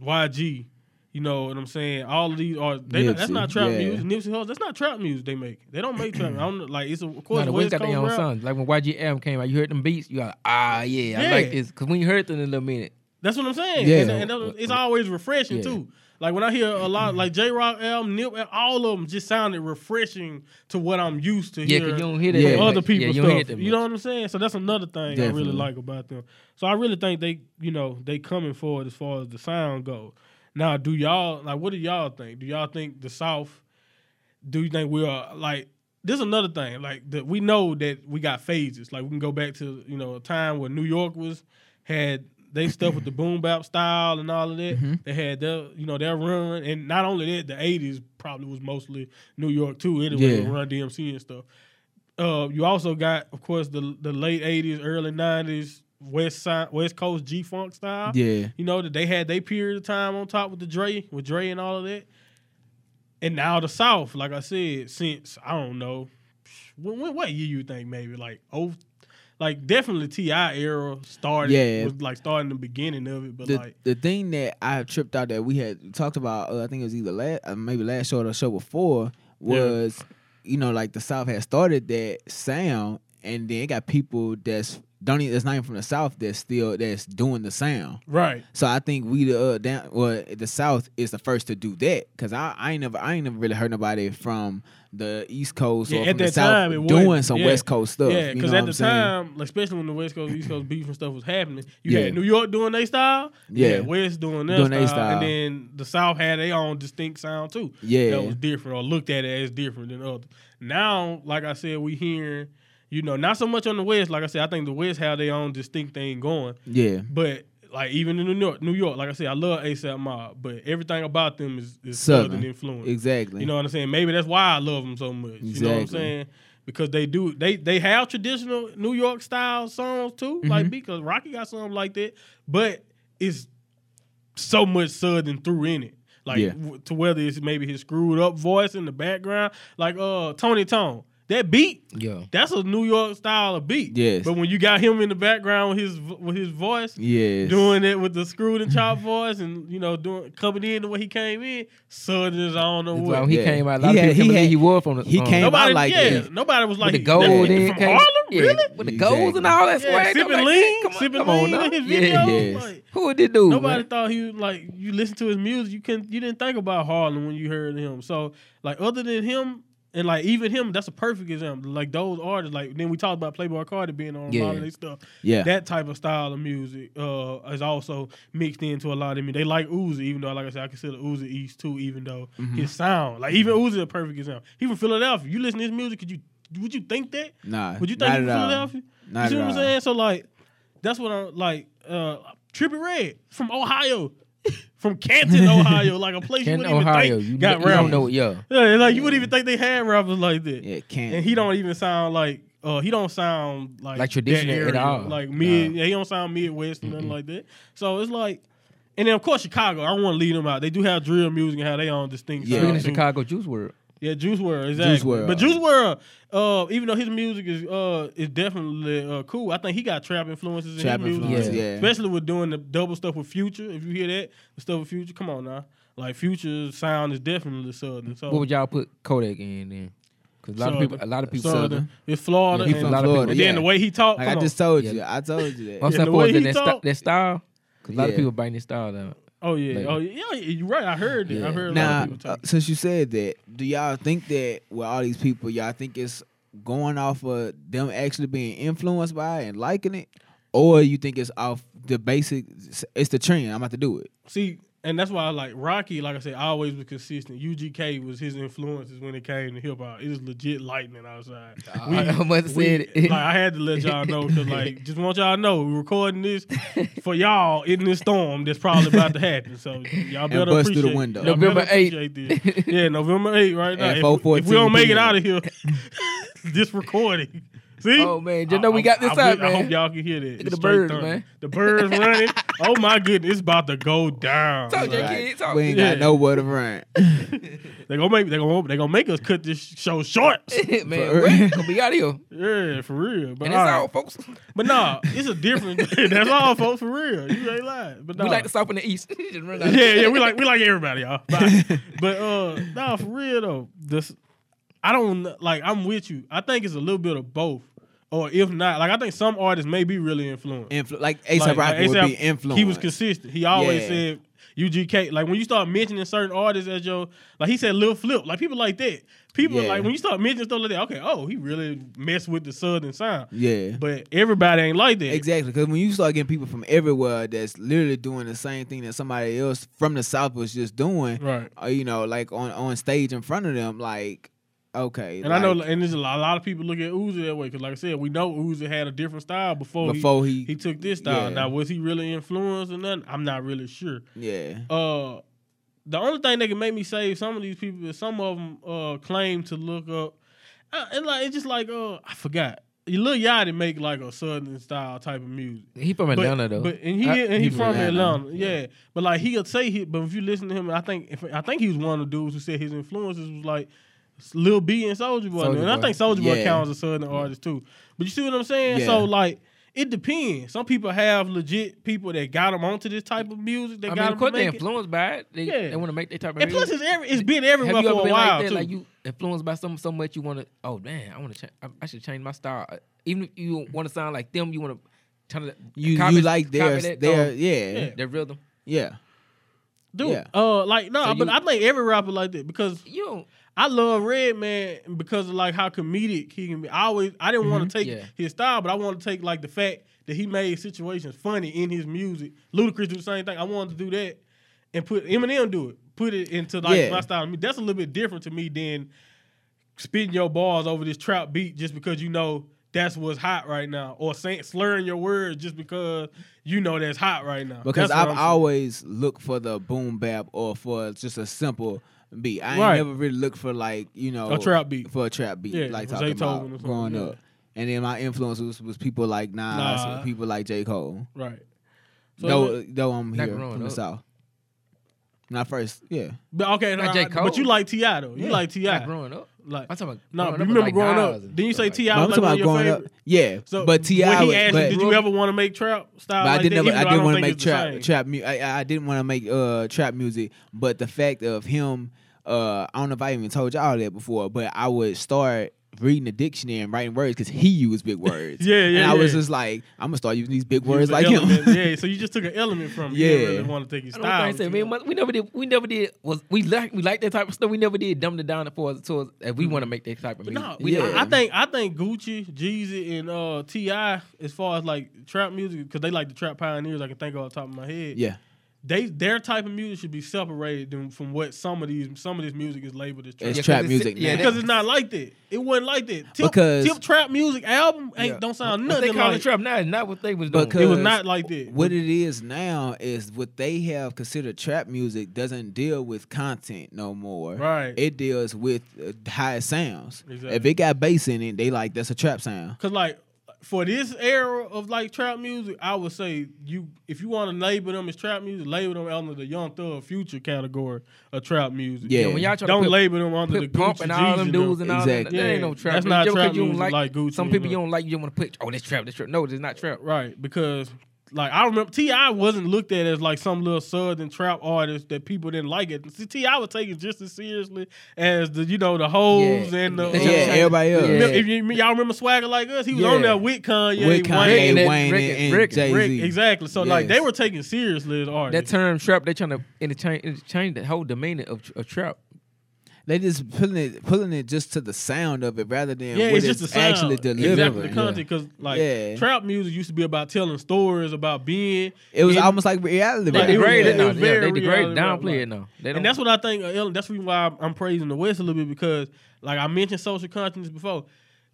S2: YG. You know what I'm saying? All of these are they not, that's not trap
S3: yeah.
S2: music. Nipsey Hussle, that's not trap music they make. They don't make trap. I don't like it's a, of course
S4: No, the
S2: West
S4: West got their own
S2: rap.
S4: songs. Like when YG album came out, you heard them beats, you got ah yeah, I like this. Cause when you heard them in a little minute,
S2: That's what I'm saying.
S3: Yeah.
S2: And, and that- it's always refreshing
S4: Yeah.
S2: too. Like when I hear a lot, mm-hmm. like Jay Rock album, Nip, all of them just sounded refreshing to what I'm used to
S4: yeah,
S2: hearing
S4: you don't hear that.
S3: Yeah.
S2: other
S4: much.
S2: people's
S4: yeah, you
S2: stuff. You know what I'm saying? So that's another thing I really like about them. So I really think they, you know, they coming forward as far as the sound goes. Now, do y'all like what do y'all think? Do y'all think the South? Do you think we are like? This is another thing. Like that, we know that we got phases. Like we can go back to you know a time where New York was had they stuff with the boom bap style and all of that.
S3: Mm-hmm.
S2: They had their you know their run, and not only that, the '80s probably was mostly New York too. Anyway,
S3: Yeah.
S2: Run DMC and stuff. Uh, you also got, of course, the the late '80s, early '90s West side, West Coast G Funk style.
S3: Yeah.
S2: You know that they had their period of time on top with the Dre, with Dre and all of that. And now the South, like I said, since I don't know, when, when, what year you think maybe like oh, like definitely T.I. era started.
S3: Yeah.
S2: was like starting the beginning of it, but
S3: the,
S2: like
S3: the thing that I tripped out that we had talked about, uh, I think it was either last, uh, maybe last show or the show before, was you know like the South had started that sound, and then it got people that's don't even that's not even from the South that's still that's doing the sound.
S2: right,
S3: So I think we the uh, down well the South is the first to do that because I, I ain't never I ain't never really heard nobody from the East Coast
S2: Yeah,
S3: or
S2: at
S3: from the South
S2: time,
S3: doing
S2: wasn't.
S3: some
S2: Yeah.
S3: West Coast stuff.
S2: yeah, because at the
S3: saying?
S2: time, especially when the West Coast East Coast beef and stuff was happening, you
S3: Yeah.
S2: had New York doing their style,
S3: Yeah.
S2: West doing their
S3: Doing
S2: style,
S3: style.
S2: and then the South had their own distinct sound too.
S3: Yeah.
S2: that was different or looked at it as different than others. Now, like I said, we hearing, you know, not so much on the West. Like I said, I think the West have their own distinct thing going.
S3: yeah,
S2: But like even in New York, New York, like I said, I love ASAP Mob, but everything about them is, is Southern,
S3: Southern.
S2: influence.
S3: Exactly.
S2: You know what I'm saying? Maybe that's why I love them so much. You know what I'm saying? Because they do they they have traditional New York style songs too,
S3: Mm-hmm.
S2: like because Rocky got something like that, but it's so much Southern through in it. Like
S3: Yeah.
S2: w- to whether it's maybe his screwed up voice in the background, like uh Tony Tone. That beat,
S4: Yeah.
S2: that's a New York style of beat.
S3: Yes.
S2: But when you got him in the background with his with his voice,
S3: yes.
S2: doing it with the screwed and chopped voice, and you know doing coming in the way he came in, Southerners, I don't know
S4: That's
S2: what.
S4: why when he
S3: Yeah.
S4: came out, a lot
S3: He
S4: of
S3: had- he
S4: he,
S3: had-
S4: he was from the
S3: he
S4: um,
S3: came
S2: Nobody,
S3: out like
S2: yeah,
S3: that.
S2: nobody was like
S4: with the
S2: that-
S4: gold
S2: that-
S4: in
S2: from
S4: came-
S2: Harlem,
S4: yeah,
S2: really?
S4: with the
S3: Exactly.
S4: golds and all that
S2: Yeah,
S4: swag. I'm
S2: sipping
S4: like,
S2: lean,
S4: come on,
S2: sipping
S4: come on
S2: lean
S4: now.
S2: in his
S4: Yeah.
S2: videos.
S3: Yes.
S2: Like,
S4: Who would this dude?
S2: nobody
S4: man?
S2: thought he was like you listen to his music, you can you didn't think about Harlem when you heard him. So like other than him. And like even him, that's a perfect example. Like those artists, like then we talked about Playboi Carti being on a lot of their stuff.
S3: Yeah.
S2: that type of style of music uh, is also mixed into a lot of me. They like Uzi, even though, like I said, I consider Uzi East too, even though
S3: Mm-hmm.
S2: his sound, like even Uzi, is a perfect example. He from Philadelphia. You listen to his music, could you would you think that?
S3: Nah.
S2: Would you think he from. Philadelphia?
S3: Not
S2: you see
S3: at
S2: what I'm saying? So like, that's what I'm like. Uh, Trippie Redd from Ohio, <laughs> from Canton, Ohio, like a place
S4: Canton,
S2: you wouldn't
S4: Ohio.
S2: even think
S4: You,
S2: got
S4: you
S2: rappers.
S4: don't know. Yeah.
S2: Yeah, like you wouldn't even think they had rappers like that.
S3: Yeah, can't.
S2: And he don't even sound like uh he don't sound like
S4: Like traditional at all.
S2: Like mid,
S4: No.
S2: yeah, he don't sound Midwest or nothing like that. So it's like, and then of course Chicago. I don't want to leave them out. They do have drill music and how they own distinct.
S3: Yeah.
S4: Speaking of. Chicago Juice WRLD,
S2: yeah, Juice WRLD, exactly.
S3: WRLD.
S2: But Juice WRLD, uh, even though his music is uh is definitely uh cool, I think he got trap influences
S3: Trap
S2: in his music,
S3: influence,
S4: Yeah.
S3: yeah.
S2: especially with doing the double stuff with Future. If you hear that, the stuff with Future, come on now, like Future's sound is definitely southern. So
S4: what would y'all put Kodak in then? Because a lot of people, a lot of people.
S2: Southern.
S3: Southern.
S2: It's Florida.
S3: Yeah, he
S2: and,
S3: from
S4: a lot of people-
S2: and
S3: yeah.
S2: then the way he talked,
S3: like I just told you. I told you that.
S4: I'm
S2: Yeah,
S4: saying
S2: the
S4: for
S2: way
S4: that,
S2: he
S4: that, sti-
S2: talk-
S4: that style. Because a lot of people bang this style down.
S2: Oh yeah,
S4: Like-
S2: oh yeah, yeah, you're right. I heard it. I heard a lot
S3: Now,
S2: of people
S3: uh, since you said that, do y'all think that with all these people, y'all think it's going off of them actually being influenced by it and liking it, or you think it's off the basic? It's the trend. I'm about to do it.
S2: See, and that's why I like Rocky. Like I said, always was consistent. UGK was his influences when it came to hip hop. It was legit lightning outside. <laughs> We- <laughs>
S4: I must
S2: we-
S4: said it.
S2: like I had to let y'all know because like just want y'all to know we're recording this <laughs> for y'all in this storm that's probably about to happen. So y'all better
S3: bust through the window.
S4: November
S2: eighth. appreciate this. Yeah, November 8th right now. If, if we don't make it out of here, this recording. See?
S4: Oh, man, just know we got this
S2: I,
S4: side,
S2: I, I hope y'all can hear that.
S4: Look at the birds,
S2: thunder.
S4: man.
S2: The birds running. <laughs> Oh my goodness, it's about to go down.
S4: Talk, Jay
S2: Like,
S4: Kid, talk.
S3: we ain't
S2: Yeah.
S3: got nowhere to run. <laughs>
S2: They gonna make they gonna they gonna make us cut this show short. <laughs>
S4: man,
S3: For-
S4: we're gonna be out of here.
S2: yeah, for real. But
S4: And
S2: all
S4: that's
S2: right.
S4: all, folks.
S2: But nah, it's a different. that's all, folks. For real, you ain't lying. But nah.
S4: We like the South and the East. Just run out.
S2: yeah, yeah, we like we like everybody, y'all. Bye. but uh, nah, for real though, this I don't like. I'm with you. I think it's a little bit of both, or if not, like I think some artists may be really influenced.
S3: Influ- like ASAP
S2: Like,
S3: Rocky would
S2: A$AP
S3: be influenced.
S2: He was consistent. He always
S3: Yeah.
S2: said UGK. Like when you start mentioning certain artists as your, like he said Lil Flip, like people like that. People
S3: Yeah.
S2: like when you start mentioning stuff like that. Okay, oh, he really messed with the southern sound.
S3: Yeah.
S2: But everybody ain't like that.
S3: Exactly, because when you start getting people from everywhere that's literally doing the same thing that somebody else from the south was just doing,
S2: Right.
S3: uh, you know, like on on stage in front of them, like, okay,
S2: And I know, and there's a lot, a lot of people look at Uzi that way because, like I said, we know Uzi had a different style before,
S3: before
S2: he,
S3: he,
S2: he took this style.
S3: Yeah.
S2: Now, was he really influenced or nothing? I'm not really sure.
S3: yeah,
S2: Uh, the only thing that can make me say some of these people is some of them uh claim to look up, uh, and like it's just like uh I forgot. Lil Yachty make like a southern style type of music.
S4: He from
S2: But-
S4: Atlanta though.
S2: But and he
S4: I-
S2: and he,
S3: he
S2: from
S3: from
S2: Atlanta.
S3: Atlanta.
S2: yeah. But like he'll say he, but if you listen to him, I think if I think he was one of the dudes who said his influences was like Lil B and Soulja Boy,
S4: Soulja
S2: and I
S4: Boy.
S2: think Soulja Boy
S3: Yeah.
S2: counts as a southern artist too. But you see what I'm saying?
S3: Yeah.
S2: So like. It depends. Some people have legit people that got them onto this type of music. They
S4: I
S2: got
S4: mean, of course
S2: to
S4: they
S2: make it.
S4: influenced by it. They,
S2: Yeah.
S4: they want to make their type of
S2: And plus, it's every, it's been everywhere
S4: Have you
S2: for
S4: ever
S2: a
S4: been
S2: while
S4: like that?
S2: too.
S4: Like you influenced by something so much you want to? Oh man, I want to change. I, I should change my style. Uh, Even if you want to sound like them, you want to try to
S3: you
S4: copy,
S3: you like
S4: copy
S3: their
S4: that,
S3: their
S4: um,
S3: yeah,
S2: Yeah.
S3: yeah,
S4: their rhythm. Yeah.
S2: Dude,
S3: Yeah.
S2: uh, like no,
S4: So
S2: but
S4: you-
S2: I think every rapper like that because
S4: You don't.
S2: I love Redman because of like how comedic he can be. I always I didn't want to mm-hmm. take
S4: Yeah.
S2: his style, but I want to take like the fact that he made situations funny in his music. Ludacris do the same thing. I wanted to do that and put Eminem do it. Put it into like
S3: Yeah.
S2: my style. I mean, that's a little bit different to me than spitting your bars over this trap beat just because you know that's what's hot right now, or saying slurring your words just because you know that's hot right now.
S3: because I've always looked for the boom bap or for just a simple beat. I ain't
S2: Right.
S3: never really looked for like you know
S2: A trap beat.
S3: for a trap beat,
S2: Yeah,
S3: like talking about growing
S2: yeah.
S3: up. And then my influences was people like Nas,
S2: Nah.
S3: and people like J Cole.
S2: right. So
S3: though, though I'm here
S4: growing
S3: from the south. Not first, yeah.
S2: But okay,
S4: Not
S2: nah,
S4: J.
S2: but you like T.I. though. You
S3: Yeah.
S2: like Ti.
S4: Not growing up.
S2: Like
S4: I'm talking about
S2: no,
S4: growing
S2: you remember
S4: like
S2: growing up?
S4: and
S2: Didn't you say
S4: like
S2: T.I.
S3: But
S2: was
S3: I'm
S2: like
S3: talking
S2: one
S3: about
S2: of your
S3: growing
S2: favorite?
S3: up, yeah.
S2: So
S3: but T.I.,
S2: when he
S3: was-
S2: asked
S3: but,
S2: you, did you ever want to make trap style?
S3: but I didn't.
S2: that?
S3: Ever, I didn't want to make trap
S2: same.
S3: trap. mu- I, I didn't want to make uh trap music, but the fact of him, uh, I don't know if I even told y'all that before, but I would start reading the dictionary and writing words because he used big words. <laughs>
S2: Yeah, yeah,
S3: And I was just like, I'm gonna start using these big words like
S2: element.
S3: him. <laughs>
S2: yeah, so you just took an element from. him. You
S3: Yeah.
S2: really want to take his
S4: I don't know
S2: style.
S4: I said, man. We never did. We never did. Was we like we like that type of stuff? We never did dumb it down for us. towards if we want to make that type of
S2: But
S4: music.
S2: no,
S4: we
S3: Yeah.
S4: never-
S2: I, I think I think Gucci, Jeezy, and uh, T.I., as far as like trap music, because they like the trap pioneers. I can think of off the top of my head.
S3: yeah,
S2: they their type of music should be separated from what some of these some of this music is labeled as trap.
S3: it's
S4: Yeah,
S3: trap
S4: 'cause it's-
S3: music.
S4: yeah,
S2: because it's not like that. It wasn't like that. Tip,
S3: Because-
S2: Tip trap music album ain't
S4: Yeah.
S2: don't sound nothing.
S4: What they call
S2: like.
S4: it trap now is not what they was doing.
S3: Because
S2: It was not like that.
S3: what it is now is what they have considered trap music doesn't deal with content no more.
S2: Right.
S3: It deals with uh, how it sounds.
S2: Exactly.
S3: If it got bass in it, they like that's a trap sound.
S2: Cause like for this era of like trap music, I would say you if you want to label them as trap music, label them under the Young Thug Future category of trap music.
S3: Yeah.
S4: when y'all try
S2: Don't
S4: to put,
S2: label them under the
S4: put pump
S2: Gucci
S4: and all them dudes
S2: them.
S4: and all that,
S3: Exactly.
S4: that ain't no trap.
S2: that's
S4: music.
S2: not
S4: Just
S2: trap
S4: because you don't
S2: music
S4: like,
S2: like Gucci
S4: Some people you don't like. You don't want to put. Oh, this trap. This trap. No, it's not trap.
S2: Right, because like I remember T.I. wasn't looked at as like some little southern trap artist that people didn't like it. See, T.I. was taken just as seriously as the you know the hoes
S4: Yeah.
S2: and the
S4: Yeah,
S2: uh,
S3: Yeah, everybody else.
S4: Yeah.
S2: If you, y'all remember Swagger like us, he was on
S3: Yeah.
S2: there with Kanye,
S3: With Kanye,
S2: Wayne,
S4: Rick,
S3: Wayne,
S4: Rick,
S3: and, and
S4: Rick,
S3: Jay
S2: Rick,
S3: Z.
S2: exactly. So like they were taken seriously as
S4: That term trap, they trying to interchange, interchange the whole demeanor of, of trap.
S3: They just pulling it, pulling it just to the sound of it rather than
S2: yeah,
S3: what
S2: it's just the sound.
S3: actually delivering.
S2: Exactly, the content. Because like
S3: Yeah.
S2: trap music used to be about telling stories about being.
S3: It was
S2: in-
S3: almost like reality.
S4: They
S2: Like,
S3: rap.
S2: it
S4: degrade
S2: yeah,
S4: it now.
S2: was very
S4: they degrade, downplay it now. They don't,
S2: and that's what I think. Uh, Ellen- that's the reason why I'm- I'm praising the West a little bit because, like I mentioned, social consciousness before.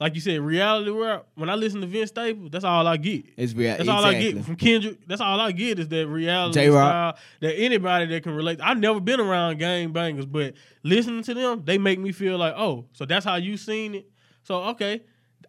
S2: Like you said, reality rap. When I listen to Vince Staples, that's all I get.
S3: It's real.
S2: That's all I get from Kendrick. That's all I get is that reality
S3: Jay Rock.
S2: style that anybody that can relate. I've never been around gang bangers, but listening to them, they make me feel like, oh, so that's how you seen it. So okay,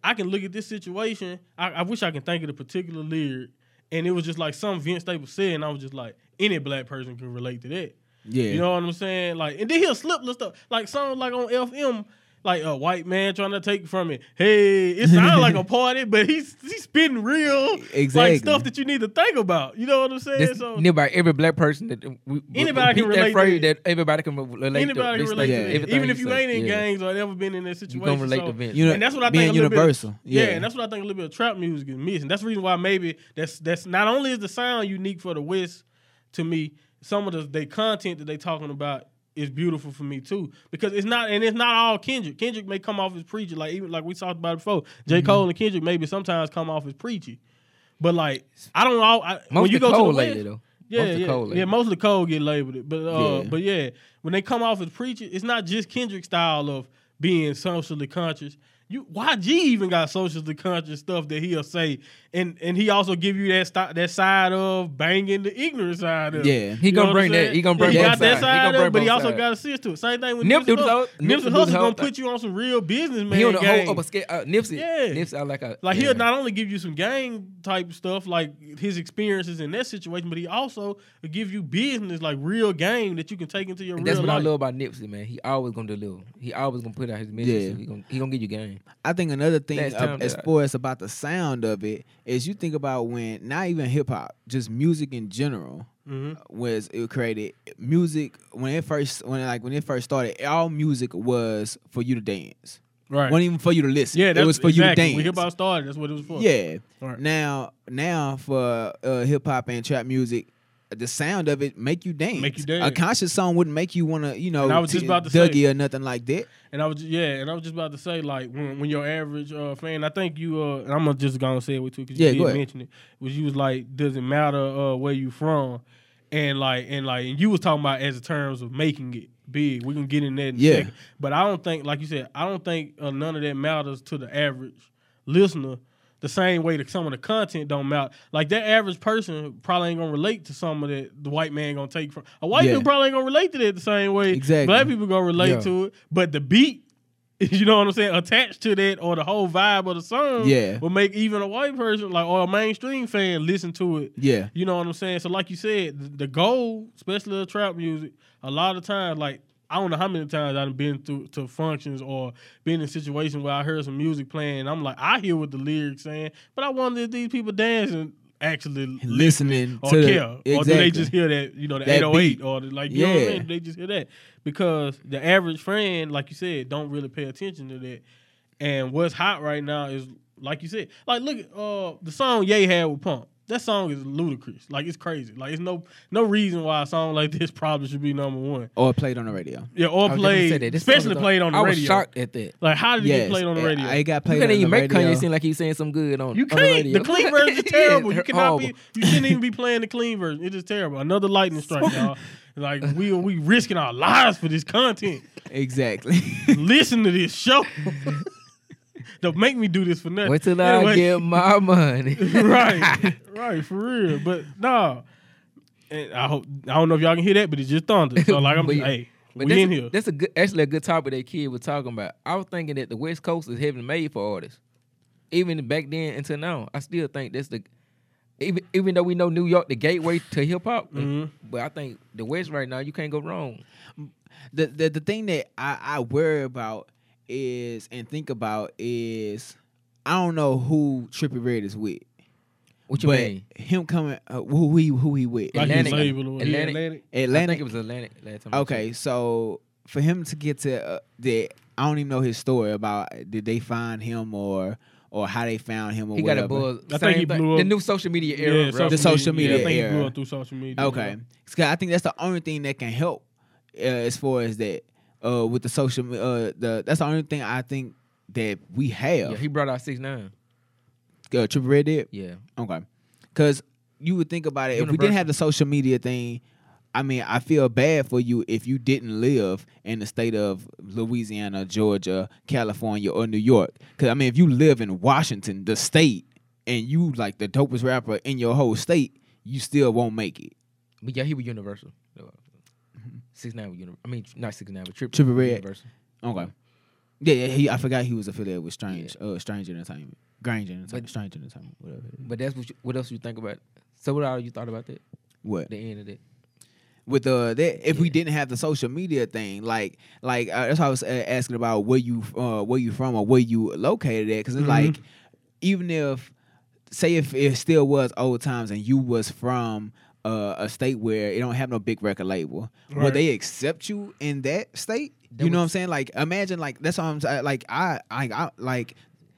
S2: I can look at this situation. I, I wish I can think of the particular lyric, and it was just like some Vince Staples said, and I was just like, any black person can relate to that.
S3: Yeah.
S2: You know what I'm saying? Like, and then he'll slip little stuff, like songs like on FM, like a white man trying to take from it. Hey, it sounds like a party, but he's he's spitting real,
S3: Exactly.
S2: like stuff that you need to think about. You know what I'm saying?
S4: This,
S2: so
S4: anybody, every black person that we,
S2: Anybody can
S4: repeat that
S2: relate
S4: phrase
S2: to
S4: that everybody can relate
S2: anybody
S4: to.
S2: can relate to
S3: yeah.
S4: everything
S2: even if you ain't in
S4: Yeah.
S2: gangs or never been in that situation.
S4: You gonna relate
S2: so-
S4: to Vince.
S3: You know,
S2: and that's what I think. little bit-
S3: universal.
S2: yeah.
S3: Yeah.
S2: and that's what I think a little bit of trap music is missing. That's the reason why maybe that's that's not only is the sound unique for the West to me, some of the they content that they talking about is beautiful for me too. Because it's not and it's not all Kendrick. Kendrick may come off as preachy, like even like we talked about before.
S3: Mm-hmm.
S2: J. Cole and Kendrick maybe sometimes come off as preachy. But like I don't know. I, when you go
S4: the
S2: to
S4: Cole
S2: the
S4: lately
S2: West,
S4: though.
S2: yeah,
S4: Most of the
S2: yeah,
S4: Cole
S2: yeah. Most of the code get labeled it, but uh,
S3: Yeah.
S2: but yeah, when they come off as preaching, it's not just Kendrick style of being socially conscious. You YG even got socially conscious stuff that he'll say, and and he also give you that sti- that side of banging the ignorant side of.
S3: Yeah.
S4: He gonna bring that- he gonna
S2: Yeah,
S4: bring
S2: he
S3: both
S2: got that.
S4: He
S2: side of it, but he also got a assist to it. Same thing with
S4: Nip
S2: Nipsey Hussle. Nipsey Hussle gonna put you on some real businessman
S4: He on the
S2: game.
S4: whole upper scale. Uh, Nipsey.
S2: Yeah.
S4: Nipsey, I like a
S2: Like
S4: yeah.
S2: he'll not only give you some gang type stuff, like his experiences in that situation, but he also will give you business, like real game that you can take into your
S4: And
S2: real
S4: that's what
S2: life.
S4: I love about Nipsey, man. He always gonna deliver. He always gonna put out his message.
S3: Yeah.
S4: He gonna he gonna give you game.
S3: I think another thing uh, as
S4: that
S3: far as about the sound of it is you think about when not even hip hop, just music in general
S2: Mhm.
S3: was it created music when it first when like when it first started, all music was for you to dance.
S2: Right.
S3: Wasn't even for you to listen.
S2: yeah,
S3: it
S2: that's
S3: was for
S2: exactly.
S3: you to dance.
S2: When hip hop started, that's what it was for.
S3: Yeah.
S2: Right.
S3: Now, now for uh, hip hop and trap music, the sound of it make you dance.
S2: Make you dance.
S3: A conscious song wouldn't make you want to, you know,
S2: And I was just about to
S3: Dougie
S2: say-
S3: or nothing like that.
S2: And I was yeah, and I was just about to say like when when your average uh, fan, I think you uh, and I'm gonna just gonna say it with you because you
S3: Yeah,
S2: did mention it. Was you was like, does it matter uh, where you from, and like and like and you was talking about as in terms of making it big. We can get in that in
S3: Yeah.
S2: a second. But I don't think, like you said, I don't think uh, none of that matters to the average listener the same way that some of the content don't matter. Like that average person probably ain't gonna relate to some of that the white man gonna take from a white
S3: Yeah.
S2: dude probably ain't gonna relate to that the same way
S3: Exactly.
S2: black people gonna relate
S4: Yeah.
S2: to it. But the beat, <laughs> you know what I'm saying, attached to that or the whole vibe of the song
S3: Yeah.
S2: will make even a white person like or a mainstream fan listen to it.
S3: Yeah.
S2: You know what I'm saying? So like you said, the, the goal, especially the trap music, a lot of times, like I don't know how many times I've been through to functions or been in situations where I heard some music playing. I'm like, I hear what the lyrics saying, but I wonder if these people dancing actually
S3: Listening
S2: or
S3: to the-
S2: care, or do they just hear that you know the
S3: That
S2: 808
S3: beat.
S2: or the, like you know what I
S3: Yeah.
S2: mean? They just hear that because the average friend, like you said, don't really pay attention to that. And what's hot right now is like you said, like look at uh the song Ye had with Pump. That song is ludicrous. Like it's crazy. Like it's no no reason why a song like this probably should be number one.
S3: Or played on the radio.
S2: Yeah, or
S4: I was just gonna
S2: played,
S4: say that. This song
S2: especially
S4: is
S2: played on the
S4: I
S2: radio.
S4: was shocked at that.
S2: Like how did it
S3: Yes,
S2: get played on the radio?
S3: I, I got
S4: You
S3: played
S4: can't
S3: on
S4: even make
S3: radio.
S4: Kanye seem like he's saying some good on.
S2: You
S4: on the
S2: can't.
S4: radio.
S2: The, clean <laughs> version is terrible. You cannot
S4: horrible.
S2: be. You shouldn't even be playing the clean version. It is terrible. Another lightning strike, y'all. Like we we risking our lives for this content. <laughs>
S3: Exactly.
S2: Listen to this show. <laughs> Don't make me do this for nothing.
S4: Wait till I
S2: Anyway,
S4: get my money. <laughs>
S2: right, <laughs> right, for real. But nah, and I hope I don't know if y'all can hear that, but it's just thunder. So like I'm, <laughs>
S4: But
S2: hey,
S4: But
S2: we in
S4: a,
S2: here.
S4: That's a good, actually a good topic that kid was talking about. I was thinking that the West Coast is heaven made for artists. Even back then until now, I still think that's the even even though we know New York the gateway to hip hop,
S2: Mhm.
S4: but I think the West right now you can't go wrong.
S3: the, the the thing that I, I worry about is and think about is I don't know who Trippie Redd is with.
S4: What you
S3: but
S4: mean?
S3: him coming uh, who he who he with.
S2: Like his
S4: Atlantic.
S2: label
S4: Atlantic.
S2: Atlantic.
S4: I think it was Atlantic last time.
S3: Okay, so for him to get to uh, that, I don't even know his story about did they find him or or how they found him or
S4: he got
S3: whatever.
S4: a buzz.
S2: I think he
S4: thing.
S2: blew
S4: The
S2: up-
S4: new social media era.
S2: Yeah,
S4: bro.
S3: The social
S2: yeah, I
S3: media
S2: think he
S3: era.
S2: blew up through social media.
S3: Okay, 'Cause I think that's the only thing that can help uh, as far as that uh, with the social. Uh, the that's the only thing I think that we have.
S4: Yeah, he brought out six nine.
S3: uh, Trippie Redd did.
S4: Yeah,
S3: Okay. Because you would think about it, if we didn't have the social media thing, I mean, I feel bad for you if you didn't live in the state of Louisiana, Georgia, California, or New York. Because, I mean, if you live in Washington, the state, and you like the dopest rapper in your whole state, you still won't make it.
S4: but yeah, he was Universal. Six nine Universal. I mean, not six nine, but Triple
S3: Trippie Redd.
S4: Universal.
S3: Okay. Yeah, yeah. He, I forgot he was affiliated with Strange, uh, Strange Entertainment, Grange Entertainment,
S4: But-
S3: Strange Entertainment, whatever.
S4: But that's what. You, what else you think about? So what all you thought about that?
S3: What?
S4: The end of that.
S3: with uh that if we didn't have the social media thing like like uh, that's why I was uh, asking about where you uh where you from or where you located at because it's
S2: Mhm.
S3: like even if say if it still was old times and you was from uh, a state where it don't have no big record label
S2: Right.
S3: would they accept you in that state
S4: That
S3: you know what I'm saying like imagine like that's what I'm saying like I I, I like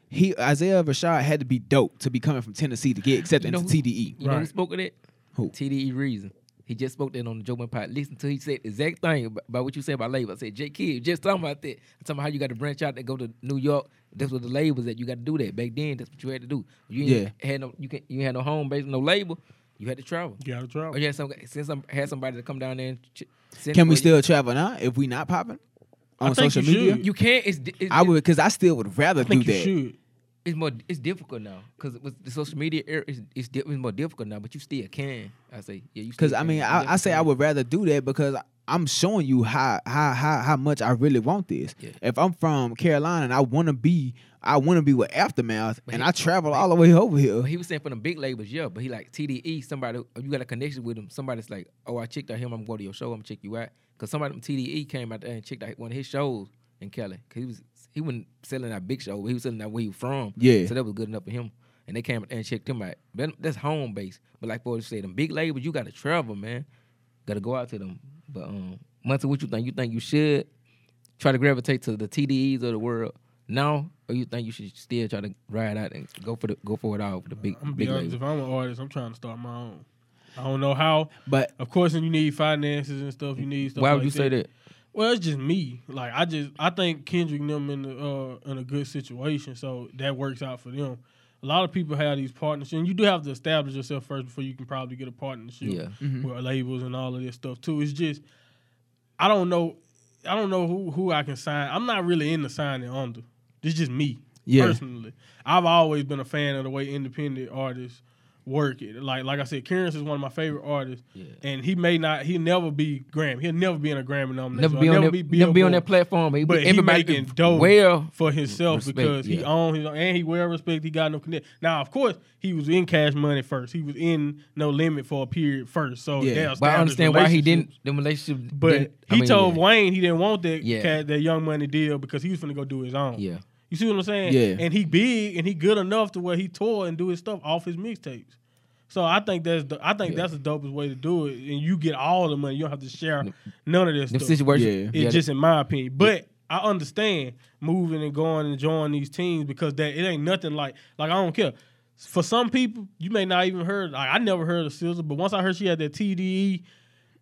S3: he Isaiah Rashad had to be dope to be coming from Tennessee to get accepted
S4: You know
S3: into
S4: who-
S3: TDE
S4: You know who spoke of that?
S3: Who?
S4: TDE Reason. He just spoke that on the Joe Budden Pod. Listen to he said the exact thing about, about what you said about label. I said, J Kid, just talking about that. I'm talking about how you got to branch out and go to New York. That's what the labels that you got to do that. Back then, that's what you had to do. You ain't had no you can you had no home base, no label. You had to travel.
S2: You gotta travel.
S4: Or you had some since some had somebody to come down there and ch- send
S3: can we
S4: for you.
S3: still travel now if we not popping
S2: I
S3: on
S2: think
S3: social
S2: you
S3: media
S2: should.
S4: You can't. It's, it's
S3: I would because I still would rather
S2: I think
S3: do
S2: you
S3: that.
S2: should.
S4: it's more it's difficult now because with the social media era it's, it's, di- it's more difficult now but you still can i say yeah you
S3: Because I mean, I, I say I would rather do that because I'm showing you how how how how much I really want this.
S4: Yeah.
S3: If I'm from Carolina and I want to be, I want to be with Aftermath,
S4: But
S3: and
S4: he-
S3: I travel all the way over here.
S4: he was saying for the big labels yeah but he like tde somebody you got a connection with him somebody's like oh i checked out him i'm going to your show i'm gonna check you out because somebody from tde came out there and checked out one of his shows in Kelly. because he was he wasn't selling that big show he was selling that where he was from
S3: Yeah.
S4: so that was good enough for him and they came out and checked him out that's home base but like boys said, them big labels you got to travel man got to go out to them but um Muncie, what you think you think you should try to gravitate to the TDEs of the world now, or you think you should still try to ride out and go for the go for it all for the big
S2: I'm
S4: big
S2: honest. If I'm an artist, I'm trying to start my own. I don't know how.
S3: But
S2: Of course, and you need finances and stuff. You need stuff.
S4: Why would
S2: like
S4: you say that?
S2: Well, it's just me. Like I just I think Kendrick and them in the, uh, in a good situation, so that works out for them. A lot of people have these partnerships, and you do have to establish yourself first before you can probably get a partnership
S4: Yeah.
S3: Mhm.
S2: with labels and all of this stuff too. It's just I don't know. I don't know who who I can sign. I'm not really into signing under. It's just me.
S3: Yeah.
S2: Personally, I've always been a fan of the way independent artists work it. Like like I said, Currency is one of my favorite artists,
S4: Yeah.
S2: and he may not, he'll never be Grammy. He'll never be in a Grammy nomination.
S4: Never be on
S2: never
S4: that,
S2: be
S4: never be on that platform. He,
S2: But he making
S4: do
S2: dope.
S4: Well,
S2: for himself
S4: Respect,
S2: because he
S4: yeah.
S2: owned his own, and he well respect. He got no connect. Now, of course, he was in Cash Money first. He was in No Limit for a period first. So
S3: Yeah.
S4: but I understand why he didn't. The relationship,
S2: But
S4: didn't- I
S2: he
S4: mean,
S2: told
S4: yeah.
S2: Wayne he didn't want that that Young Money deal because he was going to go do his own.
S4: Yeah,
S2: You see what I'm saying?
S3: Yeah.
S2: And he big and he good enough to where he tour and do his stuff off his mixtapes. So I think that's the, I think
S4: Yeah.
S2: that's the dopest way to do it, and you get all the money. You don't have to share none of this
S4: them
S2: stuff.
S4: situations.
S3: Yeah.
S2: It's just in my opinion. But I understand moving and going and joining these teams because that it ain't nothing like like I don't care. For some people, you may not even heard. Like I never heard of SZA, but once I heard she had that TDE,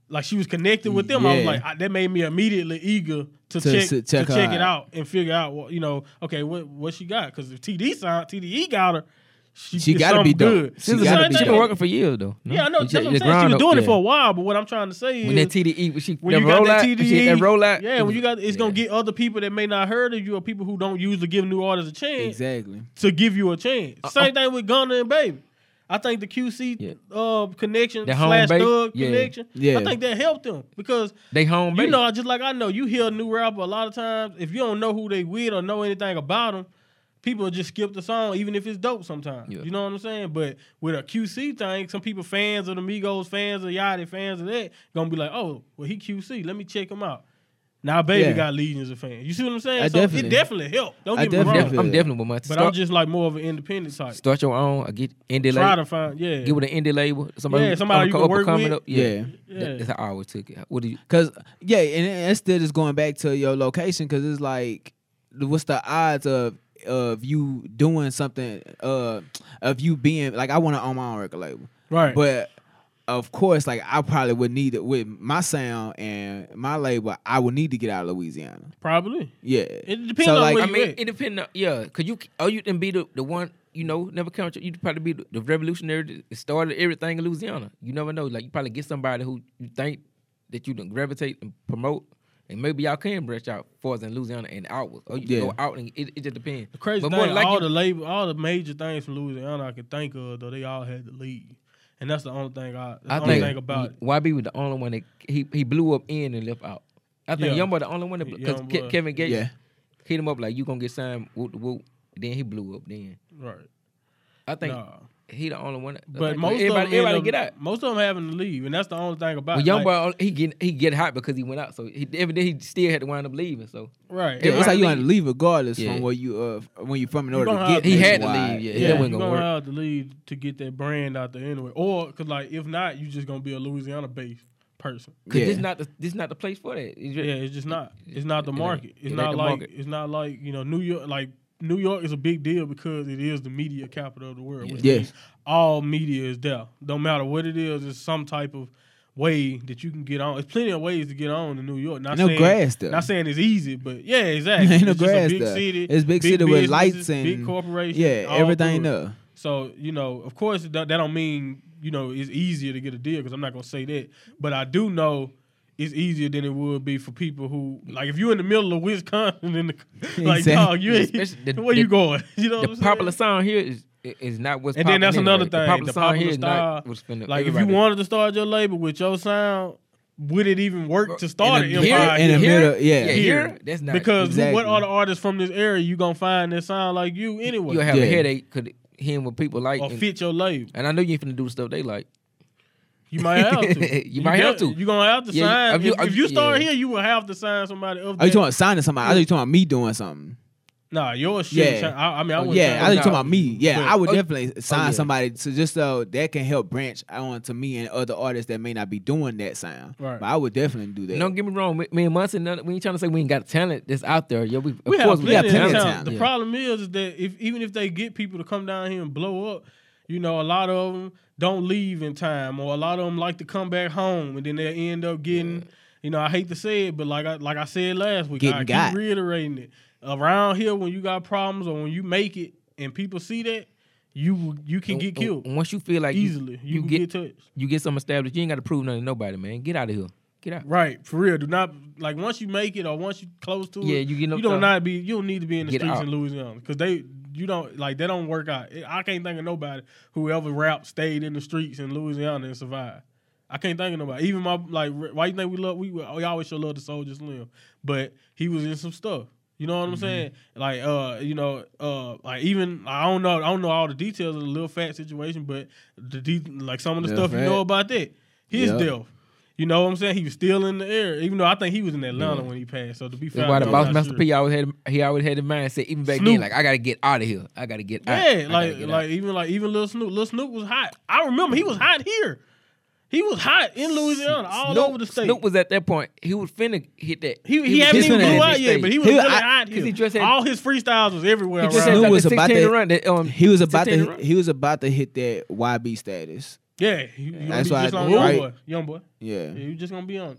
S2: like she was connected with them, I was like I, that made me immediately eager to,
S3: To
S2: check to
S3: check
S2: check, it
S3: out.
S2: out and figure out what you know. Okay, what what she got? Because if TD sound TDE got her, she,
S3: She gotta be
S2: something
S3: dope.
S2: good.
S3: She
S2: It's
S3: gotta be
S4: She
S2: thing.
S4: been working for years though. no?
S2: Yeah, I know. That's what I'm saying. She
S4: grind
S2: was
S4: up,
S2: doing it for a while, but what I'm trying to say
S4: When
S2: is
S4: that TDE, when she
S2: when you got
S4: roll
S2: that
S4: out,
S2: TDE,
S4: she had that roll out.
S2: yeah, when you got, it's
S4: yeah.
S2: gonna get other people that may not heard of you or people who don't usually give new artists a chance
S3: Exactly.
S2: to give you a chance.
S4: Uh,
S2: Same thing with Gunna and Baby. I think the QC
S4: Yeah.
S2: uh, connection
S4: The
S2: slash
S4: base,
S2: thug
S4: yeah.
S2: connection,
S3: Yeah.
S2: I think that helped them because
S4: They home
S2: you
S4: base.
S2: know, just like I know, you hear a new rapper a lot of times. If you don't know who they with or know anything about them, people will just skip the song, even if it's dope. Sometimes,
S4: Yeah.
S2: you know what I'm saying. But with a QC thing, some people fans of the Migos, fans of Yachty, fans of that, gonna be like, oh, well, he QC. Let me check him out. Now, baby
S3: Yeah.
S2: got legions of fans. You see what I'm saying?
S3: I
S2: so
S3: definitely-
S2: it definitely helped. Don't
S3: I
S2: get me wrong.
S3: definitely
S4: I'm definitely with my
S2: But
S4: start,
S2: I'm just like more of an independent type.
S4: start your own. I get indie
S2: Try
S4: label.
S2: to find, yeah,
S4: Get with an indie label. Somebody,
S2: Yeah,
S4: who
S2: somebody you
S4: up-
S2: can work with.
S4: Up. Yeah.
S3: Yeah.
S2: yeah.
S4: That- That's how I always took it. What do you?
S3: Cause yeah, and it- it's still just going back to your location because it's like, what's the odds of of you doing something uh of you being like I want to own my own record label,
S2: right.
S3: but of course like I probably would need it with my sound and my label. I would need to get out of Louisiana.
S2: Probably.
S3: Yeah,
S2: It depends
S3: So,
S2: on
S3: like-
S2: where
S4: I
S2: you
S4: mean,
S2: at.
S4: it depends. On, yeah, cause you oh you can be the, the one you know never count. You probably be the, the revolutionary that started everything in Louisiana. You never know. Like you probably get somebody who you think that you can gravitate and promote, and maybe y'all can branch out farther than Louisiana and outwards, or you can
S3: Yeah.
S4: go out and it, it just depends.
S2: The crazy
S4: But
S2: thing,
S4: more than likely-
S2: all the label, all the major things from Louisiana I can think of, though they all had to leave, and that's the only thing I,
S4: I think
S2: thing about it.
S4: YB was the only one that he he blew up in and left out. I think
S2: Yeah.
S4: Youngboy the only one that because
S2: Youngboy.
S4: Kevin Gates
S3: yeah.
S4: hit him up like you gonna get signed whoop whoop. Then he blew up. Then
S2: Right.
S4: I think
S2: Nah.
S4: He the only one. That,
S2: But
S4: like,
S2: most
S4: everybody,
S2: of them,
S4: everybody
S2: up-
S4: get out.
S2: Most of them having to leave, and that's the only thing about
S4: But
S2: it.
S4: young
S2: Like,
S4: boy, he get he get hot because he went out. So he evidently he still had to wind up leaving. So
S2: right?
S3: Yeah, it's like you
S4: Everybody
S3: have to leave regardless
S4: Yeah.
S3: from where you uh when you from in order to get.
S4: He had to
S3: nationwide.
S4: leave, yeah.
S2: yeah,
S4: that
S2: you're
S4: wasn't
S2: gonna
S4: gonna work.
S2: have to leave to get that brand out there anyway, or because like if not, you just gonna be a Louisiana based person.
S4: because
S3: Yeah.
S4: this not the this not the place for that. It's just-
S2: Yeah, it's just not. It's not the market.
S4: it
S2: It's
S4: ain't
S2: not
S4: the
S2: like
S4: market.
S2: it's not like you know New York. Like New York is a big deal because it is the media capital of the world. Which means all media is there. Don't matter what it is. It's some type of way that you can get on. There's plenty of ways to get on in New York. Not
S3: No
S2: saying,
S3: grass there.
S2: Not saying it's easy, but yeah, exactly.
S3: Ain't no
S2: it's
S3: grass
S2: a big
S3: there.
S2: city.
S3: It's big
S2: big
S3: city with lights
S2: big
S3: and-
S2: corporations.
S3: Yeah, everything
S2: it. So you know, of course, that, that don't mean you know it's easier to get a deal because I'm not gonna say that, but I do know it's easier than it would be for people who like if you're in the middle of Wisconsin and the, <laughs> like
S3: Exactly.
S2: dog, you ain't,
S4: Especially the-
S2: where
S4: the-
S2: you going? <laughs> You know, what
S4: the
S2: I'm
S4: popular
S2: saying?
S4: song here is is not what's
S2: And then that's another
S4: anyway.
S2: thing,
S4: The popular
S2: the
S4: song here
S2: popular
S4: is
S2: style,
S4: not what's finna.
S2: Like if you
S4: everybody-
S2: wanted to start your label with your sound, would it even work to start
S4: in
S2: an
S4: the, here,
S2: empire?
S3: in the
S2: here?
S3: middle, yeah.
S4: yeah,
S2: Here.
S4: here, that's not
S2: because
S3: Exactly.
S2: what other artists from this area you gonna find that sound like you anyway,
S4: you'll have
S3: Yeah.
S4: a headache because hearing what people like.
S2: or
S4: and,
S2: fit your label?
S4: and I know you ain't finna do the stuff they like.
S2: You might have to. <laughs>
S4: You might have to.
S2: You gonna have to
S4: Yeah,
S2: sign.
S4: if you-
S2: if, if you start
S4: yeah.
S2: here, you will have to sign somebody. Of
S3: Are you talking about signing somebody? I thought you talking about me doing something.
S2: Nah, your shit.
S3: Yeah.
S2: I, I mean, I
S4: Oh,
S2: wouldn't
S3: Yeah, I thought you talking about me. Yeah,
S2: but-
S3: I would
S4: Oh,
S3: definitely oh, sign
S4: yeah.
S3: somebody to just so that can help branch on to me and other artists that may not be doing that sound.
S2: Right.
S3: But I would definitely do that.
S4: Don't get me wrong. Me, me and Munson, none- we ain't trying to say we ain't got talent that's out there. Yeah, we, of
S2: We
S4: course
S2: have
S4: we got
S2: plenty of
S3: plenty of
S2: talent.
S3: talent.
S2: The
S4: Yeah.
S2: problem is, is that if even if they get people to come down here and blow up, you know, a lot of them don't leave in time, or a lot of them like to come back home, and then they end up getting. You know, I hate to say it, but like I like I said last week,
S3: Getting
S2: I keep reiterating it. Around here, when you got problems or when you make it, and people see that, you you can get killed
S4: Once you feel like
S2: easily. You,
S4: you
S2: can
S4: get
S2: get touched.
S4: you get something established, you ain't got to prove nothing to nobody, man. Get out of here. Get out.
S2: Right, for real. Do not like once you make it or once you close to
S4: Yeah,
S2: it.
S4: you get
S2: you don't not be. You don't need to be in the
S4: Get
S2: streets
S4: out.
S2: in Louisiana because they. You don't like they don't work out. I can't think of nobody who ever rap stayed in the streets in Louisiana and survived. I can't think of nobody. Even my like, why you think we love? We, we always show love to Soulja Slim, but he was in some stuff. You know what
S4: Mm-hmm.
S2: I'm saying? Like, uh, you know, uh, like even I don't know, I don't know all the details of the little fat situation, but the de- like some of the
S3: Lil
S2: stuff you know about that, his
S3: Yep.
S2: death. You know what I'm saying? He was still in the air, even though I think he was in Atlanta when he passed. So to be fair,
S4: why the boss master
S2: sure.
S4: P always had he always had the mindset even back then like I gotta get out of here. I gotta get out. I
S2: Yeah,
S4: gotta
S2: like
S4: out.
S2: like even like even little Snoop. little Snoop was hot. I remember he was hot here. He was hot in Louisiana, all
S4: Snoop,
S2: over the state.
S4: Snoop was at that point. He was finna hit that.
S2: he, he,
S4: was
S2: haven't even blew out yet,
S4: stage.
S2: but he was
S3: He-
S2: really
S3: I-
S2: hot
S4: because he just had-
S2: all his freestyles was everywhere.
S4: He just
S2: around.
S3: Snoop
S4: got
S3: was about
S4: 16
S3: to-
S4: run. That, um,
S3: He was about
S4: 16
S3: to he was about to hit that YB status.
S2: Yeah, he, he
S3: That's
S2: be
S3: why
S2: just
S3: I-
S2: on young
S3: right.
S2: boy, young boy.
S3: Yeah.
S2: Yeah, he was just gonna be on.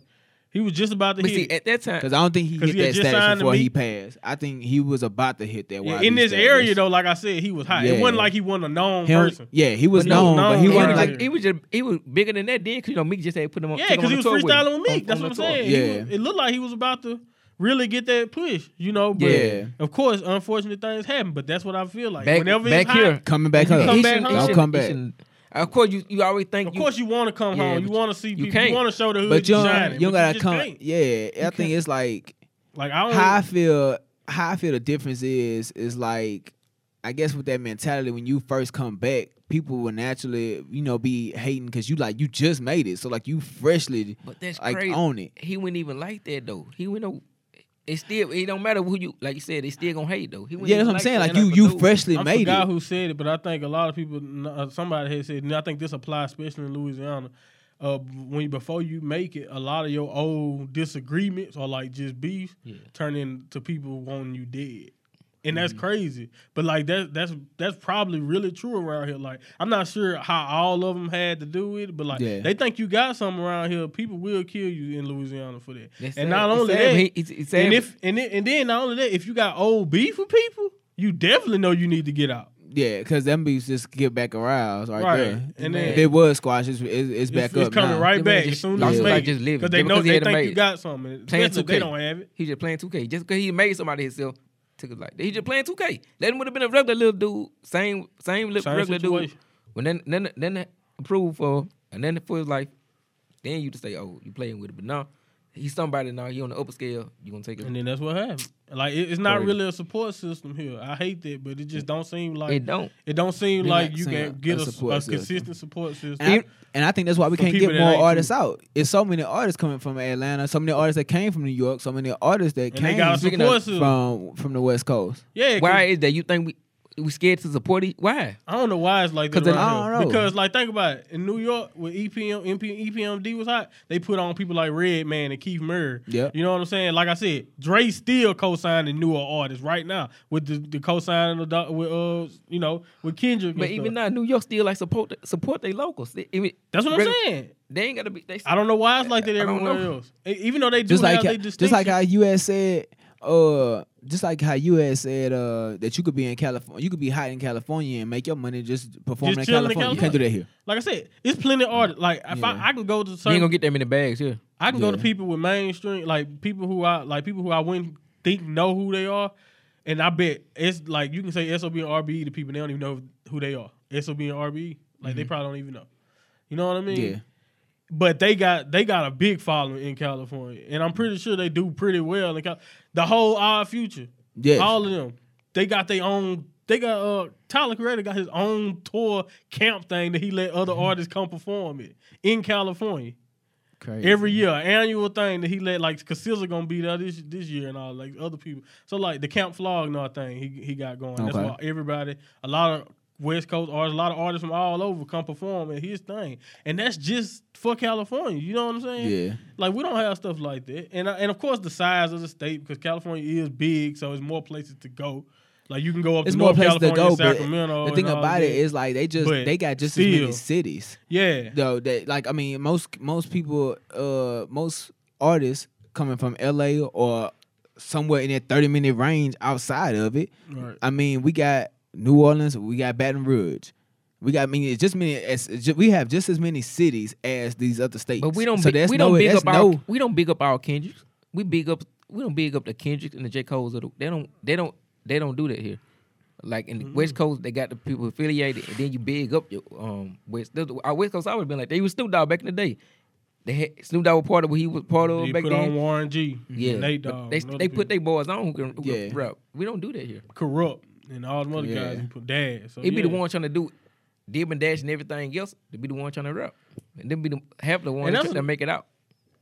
S2: He was just about to
S4: But
S2: hit.
S4: see, at that time,
S3: Because I don't think he
S2: 'Cause
S3: hit
S2: he had
S3: that status before he passed. I think he was about to hit that
S2: Yeah, in this
S3: status.
S2: area though, like I said, he was hot. It wasn't like he wasn't a known
S3: He don't-
S2: person.
S3: yeah, he was
S2: But no,
S3: known,
S2: known,
S3: but he
S2: he
S4: he
S3: wasn't like
S4: like he was just he was bigger than that then because you know Meek just had put him on.
S2: Yeah, because he was
S4: tour with
S2: freestyling
S4: him,
S2: with Meek.
S4: on-
S2: That's
S4: on
S2: what I'm saying.
S3: Yeah.
S2: Was, it looked like he was about to really get that push, you know. But
S3: Yeah.
S2: of course, unfortunate things happen. But that's what I feel like.
S4: Back,
S2: Whenever
S4: back
S2: hot,
S4: here,
S3: coming back
S2: He
S3: up.
S2: come back home.
S4: he
S3: Don't come back.
S4: Shouldn't- Of course, you you always think
S2: Of
S4: you,
S2: course, you want to come
S4: Yeah,
S2: home. You want to see
S4: you
S2: people.
S4: can't.
S2: You want to show the hood
S3: But you don't,
S2: shining.
S3: you don't gotta come.
S2: can't.
S3: Yeah, I think it's like
S2: Like I don't.
S3: how I feel. How I feel the difference is is like, I guess with that mentality when you first come back, people will naturally you know be hating because you like you just made it, so like you freshly
S4: But that's
S3: like
S4: crazy.
S3: on it.
S4: He wouldn't even like that though. He wouldn't. Know- It still it don't matter who you like. You said they still gonna hate though. He wouldn't
S3: Yeah, that's what I'm saying. Like you you freshly
S2: I
S3: made
S2: forgot
S3: it.
S2: who said it, but I think a lot of people. Uh, somebody had said, and I think this applies especially in Louisiana. Uh, when before you make it, a lot of your old disagreements or like just beef
S4: Yeah.
S2: turn into people wanting you dead. And that's
S3: Mm-hmm.
S2: crazy, but like that that's that's probably really true around here. Like I'm not sure how all of them had to do with it, but like
S3: Yeah.
S2: they think you got something around here. People will kill you in Louisiana for that.
S4: That's
S2: and
S4: sad.
S2: not only
S4: sad,
S2: that,
S4: but it's- it's sad,
S2: and if and then, and then not only that, if you got old beef with people, you definitely know you need to get out.
S3: Yeah, because them beats just get back around right,
S2: Right.
S3: there.
S2: And
S3: if
S2: then-
S3: it was squash, it's, it's, it's back
S2: it's,
S3: up
S2: it's coming
S3: now.
S2: right
S4: Them
S2: back
S4: niggas
S2: as soon as you
S3: his
S2: make
S4: life
S2: it.
S4: just living.
S2: Because they know
S4: because he
S2: they think you got something.
S4: Playing
S2: Especially if they don't have it.
S4: He just playing 2K. Just because he made somebody himself, took it like that. He just playing 2K. Let him would have been a regular little dude, same same,
S2: Same
S4: regular dude.
S2: situation.
S4: When then then then approved for and then for his life, then you just say, oh, you playing with it. But now he's somebody now. He on the upper scale. You gonna take it?
S2: And then that's what happened. Like it, it's not
S4: Crazy.
S2: really a support system here. I hate that, but it just don't seem like
S4: it don't.
S2: It don't seem
S3: They're
S2: like you can get
S3: a
S2: a,
S3: support
S2: a
S3: system.
S2: consistent support system.
S3: And I, and I think that's why we can't get more artists
S2: too-
S3: out. It's so many artists coming from Atlanta, so many artists that came from New York, so many artists that
S2: and
S3: came
S2: they got a support
S4: of-
S2: system.
S3: from from the West Coast.
S2: Yeah,
S4: Why is that? You think we we scared to support it? Why?
S2: I don't know why it's like that.
S3: 'Cause they-
S2: around
S3: I don't know.
S2: Because like think about it. In New York, when EPM, MP, EPMD was hot, they put on people like Redman and Keith Murray.
S3: Yep.
S2: You know what I'm saying? Like I said, Dre still co-signing newer artists right now with the, the co-signing of doc- with uh you know with Kendrick.
S4: But even now, New York still like support support their locals. They, even,
S2: that's what I'm
S4: regu-
S2: saying.
S4: They ain't gotta be. They,
S2: I don't know why it's like that everywhere else. Even though they do
S3: Just like
S2: have
S3: how, just like how you said, uh, just like how you had said uh that you could be in California, you could be hot in California and make your money just performing
S2: Just
S3: in
S2: chilling in
S3: California. You can't do that here.
S2: like I said, it's plenty of artists. Like if
S3: Yeah.
S2: I, I can go to
S4: you ain't gonna get that many bags here.
S2: I can go to people with mainstream, like people who I like people who I wouldn't think know who they are, and I bet it's like you can say SOB and RBE to people they don't even know who they are. SOB and RBE, like they probably don't even know. You know what I mean?
S3: Mm-hmm. Yeah.
S2: But they got they got a big following in California, and I'm pretty sure they do pretty well. In Cal- the whole Odd Future,
S3: Yes.
S2: all of them, they got their own. They got uh Tyler Creator got his own tour camp thing that he let other
S3: Mm-hmm.
S2: artists come perform it in California
S3: Crazy.
S2: every year, annual thing that he let like cause gonna be there this this year and all like other people. So like the Camp Flog Gnaw thing he he got going. That's why everybody, a lot of West Coast artists, a lot of artists from all over come perform at his thing, and that's just for California. You know what I'm saying?
S3: Yeah.
S2: Like we don't have stuff like that, and and of course the size of the state because California is big, so it's more places to go. Like you can go up
S3: It's
S2: to
S3: more
S2: North
S3: places to
S2: California,
S3: go, but
S2: Sacramento.
S3: the thing about it is like they just
S2: But
S3: they got just as many cities.
S2: yeah,
S3: though that like I mean most most people uh most artists coming from LA or somewhere in that 30 minute range outside of it.
S2: right.
S3: I mean, we got New Orleans, we got Baton Rouge. We got I mean it's just many as it's ju- we have just as many cities as these other states.
S4: But we don't.
S3: So
S4: bi-
S3: that's
S4: we don't big
S3: that's
S4: up our.
S3: no.
S4: We don't big up our Kendricks. We big up. We don't big up the Kendricks and the J Cole's. Of the, they don't. They don't. They don't do that here. Like in the
S3: Mm-hmm.
S4: West Coast, they got the people affiliated, and then you big up your um West. Our West Coast, I would have been like they was Snoop Dogg back in the day. They had Snoop Dogg was part of what he was part of
S2: They
S4: back
S2: put
S4: then.
S2: on Warren G.
S4: yeah,
S2: Nate Dogg.
S4: they
S2: and other
S4: they put their boys on who can, who
S3: Yeah.
S4: can rap. We don't do that here.
S2: Kurupt and all the other
S3: Yeah.
S2: guys. He put dad. So
S4: They be the one trying to do dib and dash and everything else. They be the one trying to rap, and then be the half the one
S2: trying
S4: that,
S2: that's
S4: that
S2: a-
S4: make it out.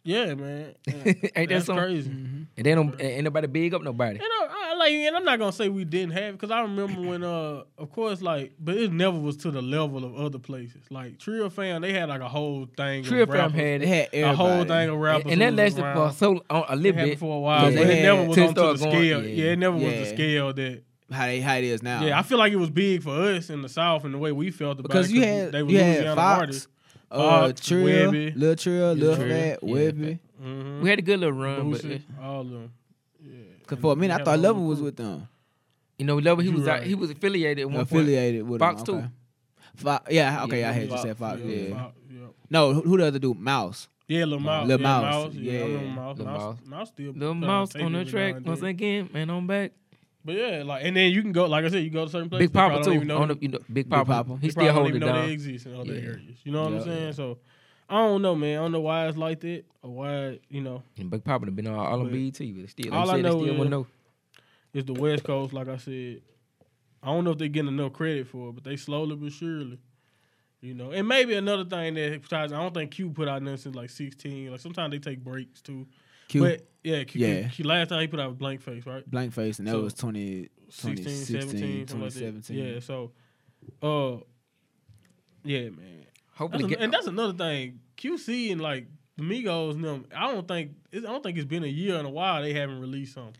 S2: Yeah, man. <laughs>
S4: Ain't
S2: Ain't
S4: that
S2: That's
S4: something?
S2: crazy.
S3: Mm-hmm.
S4: And they don't. Ain't nobody big up nobody.
S2: You know, I like, and I'm not gonna say we didn't have because I remember when, uh, of course, like, but it never was to the level of other places. Like Trill Fam, they had like a whole thing.
S4: Trill
S2: of
S4: Fam had
S3: They had
S2: a whole thing of rappers,
S4: and that
S2: who was
S4: lasted
S2: around.
S4: for so on a
S2: It
S4: little
S2: happened
S4: bit.
S2: for a while,
S3: Yeah,
S2: but it never was on to the
S4: started going-
S2: scale.
S4: yeah.
S2: Yeah, it never was the scale that.
S3: How they how it is now.
S2: Yeah, I feel like it was big for us in the South and the way we felt about
S3: because
S2: it.
S3: you had
S2: they were
S3: you had
S2: Louisiana
S3: Foxx,
S2: artists.
S3: uh,
S2: Foxx,
S3: Trill,
S2: Webbie.
S3: Lil Trill, Lil
S2: Trill.
S3: Fat,
S4: Yeah.
S3: Webbie.
S2: Mm-hmm.
S4: We had a good little run, but
S2: Boosie, all of them. Yeah.
S3: Cause for a minute I thought
S2: all
S3: Level was with them,
S4: you know, Level he
S2: You
S4: was out, he was affiliated at one
S3: affiliated with
S4: Foxx
S3: them.
S4: too.
S3: Foxx, yeah, okay,
S4: Yeah,
S3: I had you
S2: Foxx,
S3: said Foxx. Yeah.
S2: Foxx, yeah.
S3: No, who, who the other dude? Mouse.
S2: Yeah, Lil Mouse.
S3: Lil Mouse,
S2: Mouse. Yeah, I
S3: yeah.
S2: Mouse.
S4: Lil
S2: Mouse,
S4: Mouse.
S2: Mouse still
S4: point. Little mouse on the track once
S2: then.
S4: again, man. I'm back.
S2: But yeah, like, and then you can go, like I said, you go to certain places.
S4: Big Papa too.
S2: even know
S4: the, you know, Big Papa,
S3: Papa.
S4: he still
S2: even know they exist in other
S4: Yeah.
S2: areas. You know what
S3: Yeah.
S2: I'm saying? So I don't know, man. I don't know why it's like that or why, you know,
S4: And Big Papa done been all, all on
S2: But
S4: BET, but still,
S2: all
S4: like
S2: I know
S4: they still
S2: is-
S4: know.
S2: it's the West Coast, like I said. I don't know if they're getting enough credit for it, but they slowly but surely. You know, and maybe another thing that besides, I don't think Q put out nothing since like 16. Like sometimes they take breaks too.
S3: Q,
S2: But yeah, Q,
S3: Yeah.
S2: Q, last time he put out was blank face, right?
S3: blank face, and that
S2: So,
S3: was 20, 2016,
S2: 17, something like
S3: 2017.
S2: Yeah, so, uh, yeah, man.
S4: Hopefully,
S2: That's
S4: get,
S2: a- and that's another thing. QC and like the Migos, and them. I don't think it's, I don't think it's been a year in a while they haven't released something.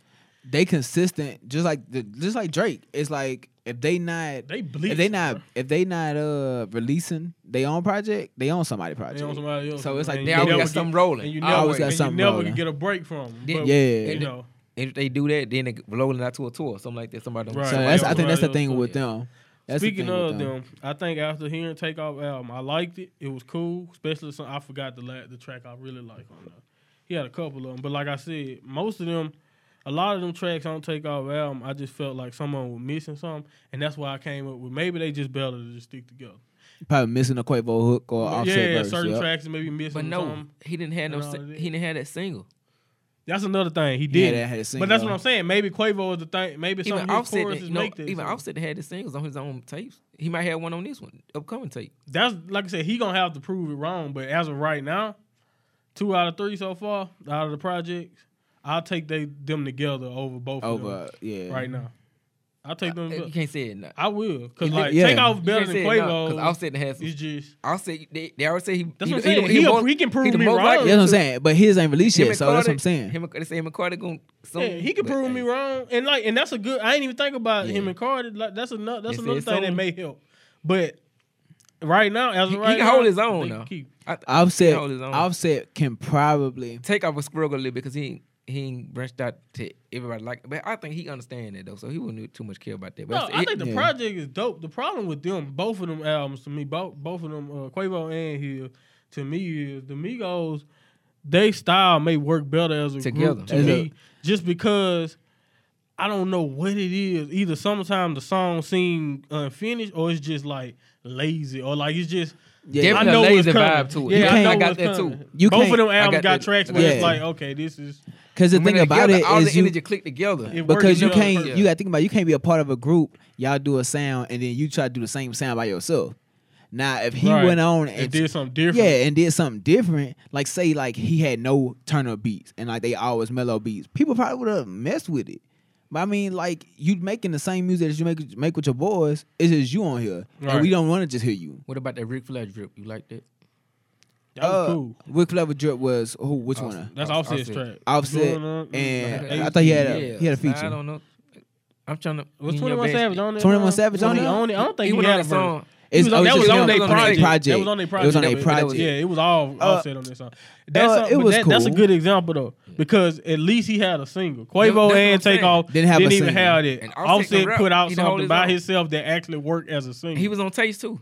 S3: They consistent, just like the, just like Drake. It's like if they not
S2: They bleach.
S3: if they not if they not uh releasing their own project, they own somebody
S2: They
S3: project.
S2: somebody else.
S3: So it's like
S2: and
S4: they always got
S2: get-
S4: something rolling.
S2: And you
S3: I
S2: never,
S3: always got
S2: and
S3: something
S2: you never
S3: rolling.
S2: can get a break from.
S4: Them,
S2: But,
S3: Yeah.
S2: you know.
S4: if they do that, then they rolling out to a tour, something like that. Somebody
S2: Right.
S3: so that's
S2: else,
S3: I think that's the thing
S2: else,
S3: with them. That's
S2: Speaking
S3: thing with
S2: of them, I think after hearing Takeoff album, I liked it. It was cool, especially some. I forgot the la- the track I really like on there. He had a couple of them, but like I said, most of them, a lot of them tracks on Takeoff album, I just felt like someone was missing something, and that's why I came up with maybe they just better to just stick together.
S3: probably missing a Quavo hook or offset
S2: yeah,
S3: verse.
S2: certain
S3: yep.
S2: tracks maybe missing.
S4: But no,
S2: something.
S4: he didn't have no. si-
S2: that.
S4: He didn't have that single.
S2: That's another thing he
S3: Yeah,
S2: did.
S3: that had a single.
S2: but that's what I'm saying. Maybe Quavo is the thing. Maybe some
S4: Even
S2: of his
S4: Offset,
S2: choruses
S4: didn't- no,
S2: make that.
S4: even
S2: so.
S4: Offset had the singles on his own tapes. He might have one on this one, upcoming tape.
S2: that's like I said, he gonna have to prove it wrong. But as of right now, two out of three so far out of the projects, I'll take they them together over both of them.
S3: Yeah,
S2: right now. I'll take them.
S4: Uh, you can't say it. Now.
S2: I will because like
S3: Yeah.
S2: Takeoff
S4: You
S2: better
S4: can't
S2: than
S4: say it now, 'cause
S2: Quavo.
S4: Offset has.
S2: It's just
S4: Offset, they, they always say he.
S2: That's
S4: he,
S2: what I'm saying.
S4: the-
S2: He-
S4: the most-
S2: he can prove
S4: the
S2: me wrong.
S3: That's what I'm saying. But his ain't released yet,
S4: and
S3: so that's what I'm saying.
S4: Him, and- they say him and Cardi going. Some,
S2: yeah, he can
S4: but,
S2: prove
S4: hey,
S2: me wrong, and like and that's a good. I ain't even think about
S4: Yeah.
S2: him and Cardi. Like that's another that's
S4: They
S2: another
S4: said
S2: thing that may help. But right now, as of
S4: He- he can
S2: now,
S4: hold his own
S2: they
S4: now.
S2: keep-
S4: I,
S3: Offset,
S4: hold.
S3: Offset can probably.
S4: take off a squirrel a little bit because he ain't- he ain't branched out to everybody like. But I think he understand that though, so he wouldn't too much care about that. But
S2: No,
S4: that's-
S2: I
S4: it-
S2: think the
S3: yeah.
S2: project is dope. The problem with them, both of them albums to me, both both of them, uh, Quavo and Hill, to me is the Migos. They style may work better as a
S4: Together.
S2: group to
S3: As a-
S2: me, just because I don't know what it is. Either sometimes the song seem unfinished, or it's just like lazy, or like it's just.
S3: Yeah,
S4: Definitely
S2: I
S4: a
S2: know
S4: lazy
S2: what's coming.
S4: vibe to it.
S2: Yeah,
S3: You
S2: I
S3: can't-
S2: know
S3: I
S4: got that
S2: coming.
S4: too.
S3: You
S2: Both
S3: can't-
S2: of them albums
S4: got
S2: got, tracks
S4: I
S2: where
S3: got
S2: it's like, okay, this is
S3: Because the thing about
S4: together,
S3: it
S4: all
S3: is
S4: the
S3: you
S4: energy click together.
S2: It works
S3: because you
S2: together
S3: can't
S2: perfect.
S3: you got to think about it, you can't be a part of a group. Y'all do a sound and then you try to do the same sound by yourself. Now, if he
S2: Right.
S3: went on
S2: It
S3: and
S2: did something different.
S3: yeah, and did something different, like say like he had no turn up beats and like they always mellow beats, people probably would have messed with it. But I mean, like you making the same music that you make make with your boys, it's just you on here, and
S2: Right.
S3: we don't want to just hear you.
S4: What about that Ric Flair drip? You like that?
S2: That was
S3: Uh,
S2: cool.
S3: What clever drip was who? Which
S4: Offset.
S3: one?
S2: That's
S4: Offset.
S2: Offset's track.
S3: Offset
S2: Going
S3: and
S2: like,
S3: I thought he had a
S4: Yeah,
S3: he had a
S4: I
S3: feature.
S4: I don't know. I'm trying to.
S2: Was
S4: in
S2: Twenty
S4: your
S2: One
S4: best-
S2: Savage on it?
S3: 21 Savage
S2: was
S3: on
S2: he
S3: it?
S2: on it? I don't think
S4: He
S2: he, had
S4: on
S2: a
S4: song.
S3: It's-
S2: was
S3: oh,
S2: on-
S3: it's
S2: that was
S3: just
S2: on their
S3: on
S2: project.
S3: project.
S2: That was on their project.
S3: It was on their project.
S2: Yeah, it was all
S3: Uh,
S2: Offset on this song. That's
S3: uh,
S2: a-
S3: it was
S2: that, That's a good example though, because at least he had a single. Quavo
S4: that's
S2: and
S4: saying.
S2: Takeoff
S3: Didn't have a
S2: even
S3: single.
S2: have it.
S4: And Offset
S2: Offset put out
S4: He can hold
S2: something by
S4: own.
S2: himself that actually worked as a single.
S4: He was on Taste too.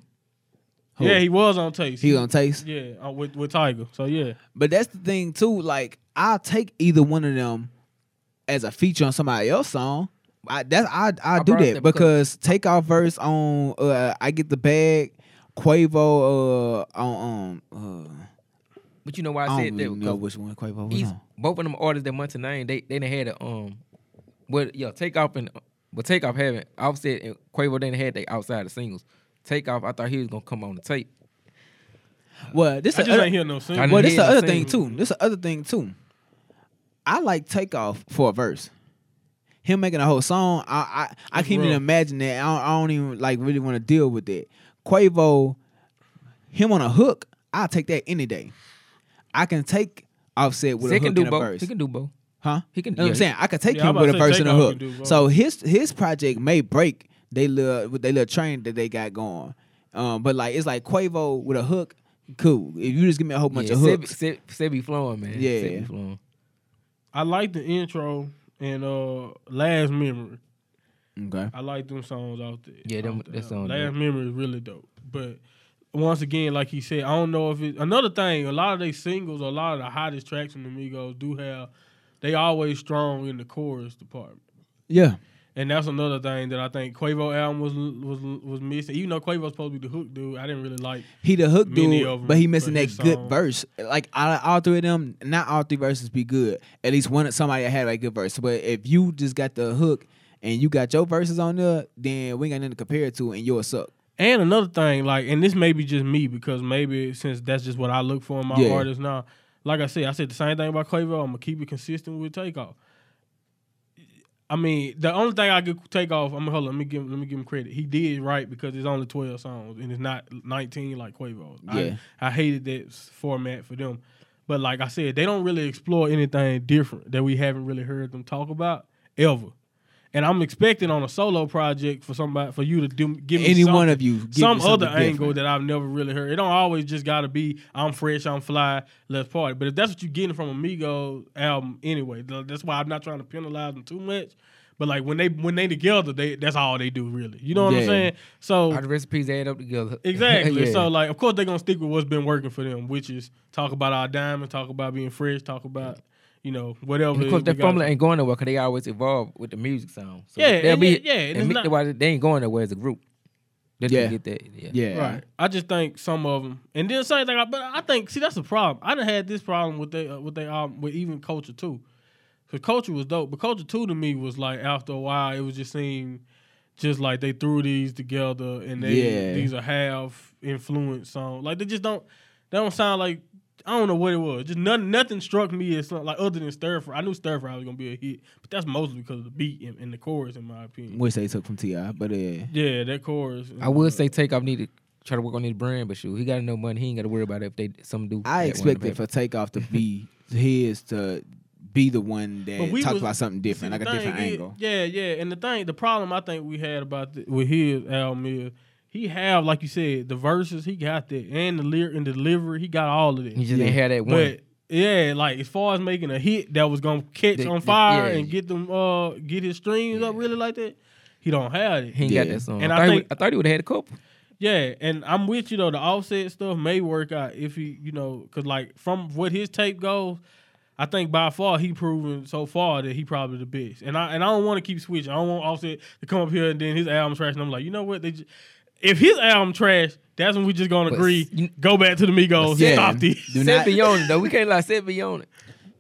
S3: Who?
S2: Yeah, he was on taste.
S3: He on taste.
S2: Yeah, uh, with with Tyga. So yeah,
S3: But that's the thing too. Like I'll take either one of them as a feature on somebody else's song. I that I I,
S4: I
S3: do that
S4: that
S3: because Takeoff verse on uh, I get the bag, Quavo uh on um uh,
S4: But you know why
S3: I
S4: I
S3: don't
S4: said that?
S3: even know which one Quavo was on.
S4: both of them artists that went to name. They they done had a um, what yeah, Takeoff and but Takeoff having Offset and Quavo didn't had they outside the singles. Takeoff, I thought he was gonna come on the tape.
S3: Well, this
S2: I
S3: the
S2: just
S3: other,
S2: ain't hear no
S4: I
S2: single.
S3: well this
S4: hear
S3: the
S4: the
S3: other thing too. This is the other thing too. I like Takeoff for a verse. Him making a whole song, I I, I can't even imagine that. I don't, I don't even like really want to deal with that. Quavo, him on a hook, I'll take that any day. I can take Offset with
S4: he
S3: a
S4: can
S3: hook
S4: do
S3: and a
S4: both.
S3: verse.
S4: He can do both.
S3: Huh?
S4: He can.
S3: You know what I'm saying? I could take
S2: Yeah,
S3: him with a
S2: about to
S3: verse and a hook.
S2: can do both.
S3: So his his project may break they little with they little train that they got going. Um, but like it's like Quavo with a hook, cool. If you just give me a whole bunch
S4: yeah,
S3: of
S4: Sebby-
S3: hooks,
S4: Seb- Sebby flowing, man.
S3: Yeah.
S4: Sebby flowing.
S2: I like the intro and uh Last Memory.
S3: okay.
S2: I like them songs out there.
S4: Yeah, them-
S2: Off the
S4: that song
S2: Last
S4: dope.
S2: Memory is really dope. But once again, like he said, I don't know if it. Another thing, a lot of they singles, a lot of the hottest tracks from the Migos do have. They always strong in the chorus department.
S3: Yeah.
S2: And that's another thing that I think Quavo album was was was missing. Even though Quavo's supposed to be the hook dude, I didn't really like.
S3: He the hook dude,
S2: of 'em,
S3: but he missing
S2: but
S3: that good
S2: song-
S3: verse. Like all, all three of them, not all three verses be good. At least one somebody had a good verse. But if you just got the hook and you got your verses on there, then we ain't got nothing to compare it to, and you'll suck.
S2: And another thing, like, and this may be just me because maybe since that's just what I look for in my
S3: Yeah.
S2: artists now. Like I said, I said the same thing about Quavo. I'm gonna keep it consistent with Takeoff. I mean, the only thing I could take off, I'm gonna hold on, let me give let me give him credit. He did right because it's only 12 songs and it's not 19 like Quavo.
S3: Yeah.
S2: I, I hated that format for them. But like I said, they don't really explore anything different that we haven't really heard them talk about ever. And I'm expecting on a solo project for somebody for you to do give me
S3: Any one of you, give
S2: some other
S3: something
S2: angle
S3: different.
S2: that I've never really heard. It don't always just gotta be I'm fresh, I'm fly, let's party. But if that's what you're getting from Amigo album anyway, that's why I'm not trying to penalize them too much. But like when they when they together, they that's all they do really. You know what I'm saying? So
S4: All the recipes add up together. <laughs>
S2: Exactly.
S4: Yeah.
S2: So like, of course, they're gonna stick with what's been working for them, which is talk about our diamonds, talk about being fresh, talk about you know whatever.
S4: And of
S2: it
S4: course,
S2: is
S4: that formula ain't going nowhere because they always evolve with the music sound. So
S2: Yeah,
S4: they'll
S2: and
S4: be
S2: it- yeah, and
S4: and
S2: it's
S4: me-
S2: not-
S4: they ain't going nowhere as a group. They
S3: Yeah.
S4: yeah. get that. Yeah.
S3: Yeah.
S2: Right. I just think some of them, and then same thing. But I think see that's the problem. I done had this problem with they uh, with they album with even Culture too, because Culture was dope, but Culture Two to me was like after a while it was just seemed just like they threw these together and they
S3: Yeah.
S2: these are half influence songs. Like they just don't they don't sound like I don't know what it was. Just nothing nothing struck me as something like other than Stir Fry. I knew Stir Fry was gonna be a hit, but that's mostly because of the beat and, and the chorus, in my opinion.
S3: Which they took from T.I, but uh,
S2: Yeah, that chorus.
S4: I would say Takeoff need to try to work on his brand, but shoot, he got enough money. He ain't got to worry about it if they some do.
S3: I
S4: that
S3: expected
S4: one
S3: for Takeoff to be his to be the one that
S2: But we
S3: talk
S2: was-
S3: about something
S2: See,
S3: different, like a different
S2: is-
S3: angle.
S2: Yeah, yeah. And the thing, the problem I think we had about the, with his album is he have, like you said, the verses he got that, and the lyric and the delivery he got all of that.
S4: He just
S3: Yeah.
S4: ain't had that one.
S2: But yeah, like as far as making a hit that was gonna catch
S4: The-
S2: on
S4: the-
S2: fire
S4: yeah.
S2: and get them, uh, get his streams up really like that, he don't have it.
S4: he ain't
S3: Yeah.
S4: got that song.
S2: And
S4: I,
S2: I
S4: thought he
S2: think-
S4: would, I thought he would have had a couple.
S2: Yeah, and I'm with you though. The offset stuff may work out if he, you know, because like from what his tape goes, I think by far he proven so far that he probably the best. And I and I don't want to keep switching. I don't want Offset to come up here and then his album trash. And I'm like, you know what? They just, if his album trash, that's when we just gonna
S4: But
S2: agree.
S4: you-
S2: go back to the Migos.
S3: Yeah.
S2: Stop this.
S3: Do
S4: Set
S3: not-
S4: beyond it though. We can't lie. Set beyond it.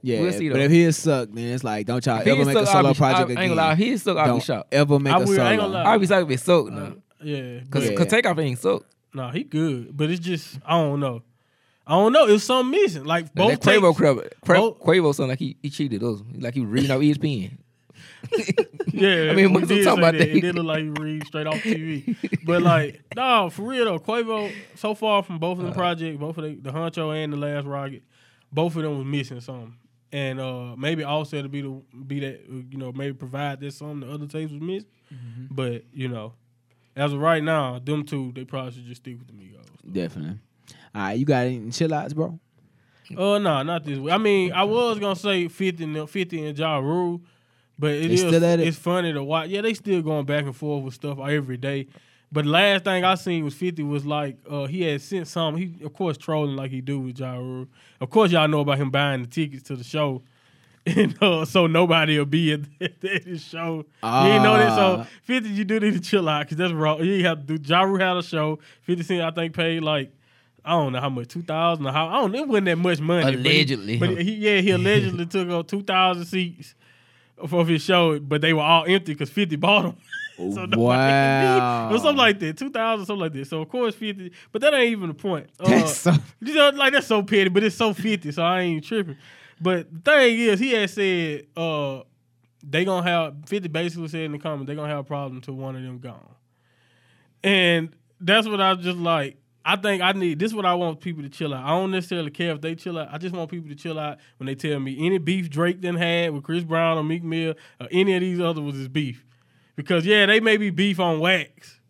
S3: Yeah,
S4: We'll see,
S3: but
S4: though.
S3: if he suck, then it's like, don't y'all
S4: If he
S3: ever make a
S4: suck,
S3: solo
S4: I'll be-
S3: project
S4: I
S3: again.
S4: ain't gonna lie. If he suck, I'll be
S3: don't
S4: shocked.
S3: ever make
S2: I
S3: a
S2: will- I ain't
S3: solo.
S2: gonna lie.
S4: I'll be shocked if it suck
S2: Uh,
S4: now.
S2: yeah,
S4: Cause,
S2: but-
S4: cause Takeoff ain't suck.
S2: no, he good, but it's just I don't know. I don't know. It's something missing. Like both
S4: that Quavo,
S2: tapes-
S4: Quavo, Quavo,
S2: both-
S4: Quavo sound like he, he cheated us. Like he was reading off E ESPN. <laughs>
S2: Yeah,
S4: I mean,
S2: we
S4: what's
S2: did
S4: talking about
S2: that. It did look like he read straight off TV. but like, <laughs> no, for real though, Quavo so far from both of
S4: Uh.
S2: them projects, both of the, the Honcho and the Last Rocket, both of them was missing something. And uh maybe Offset to be the be that you know maybe provide that something the other tapes was missing.
S4: Mm-hmm.
S2: But you know, as of right now, them two they probably should just stick with the Migos.
S3: Definitely. All right, you got any chill outs, bro?
S2: Uh no, not this way. I mean, I was gonna say fifty and fifty and Ja Rule, but it is
S3: still at it?
S2: it's funny to watch. Yeah, they still going back and forth with stuff every day. But the last thing I seen was 50 was like uh, he had sent some. He of course trolling like he do with Ja Rule. Of course y'all know about him buying the tickets to the show. <laughs> And uh, so nobody will be at, <laughs> at his show. you ain't know that. So
S3: Ah.
S2: 50, you do need to chill out because that's wrong. You have to do. Ja Rule had a show. 50 Cent, I think, paid like, I don't know how much, 2000 or how, I don't. It wasn't that much money. but he-
S4: Allegedly,
S2: But he, yeah, he <laughs> allegedly took up 2,000 seats for his show, but they were all empty because 50 bought them. <laughs> so
S3: Wow.
S2: or something like that, 2,000, something like that. So of course 50, but that ain't even the point. <laughs> Uh,
S3: That's so-
S2: you know, like that's so petty, but it's so 50, so I ain't tripping. But the thing is, he had said uh they gonna have 50 basically said in the comments they gonna have a problem until one of them gone. And that's what I was just like. I think I need this. Is what I want people to chill out. I don't necessarily care if they chill out. I just want people to chill out when they tell me any beef Drake then had with Chris Brown or Meek Mill or any of these other was his beef. Because yeah, they may be beef on wax,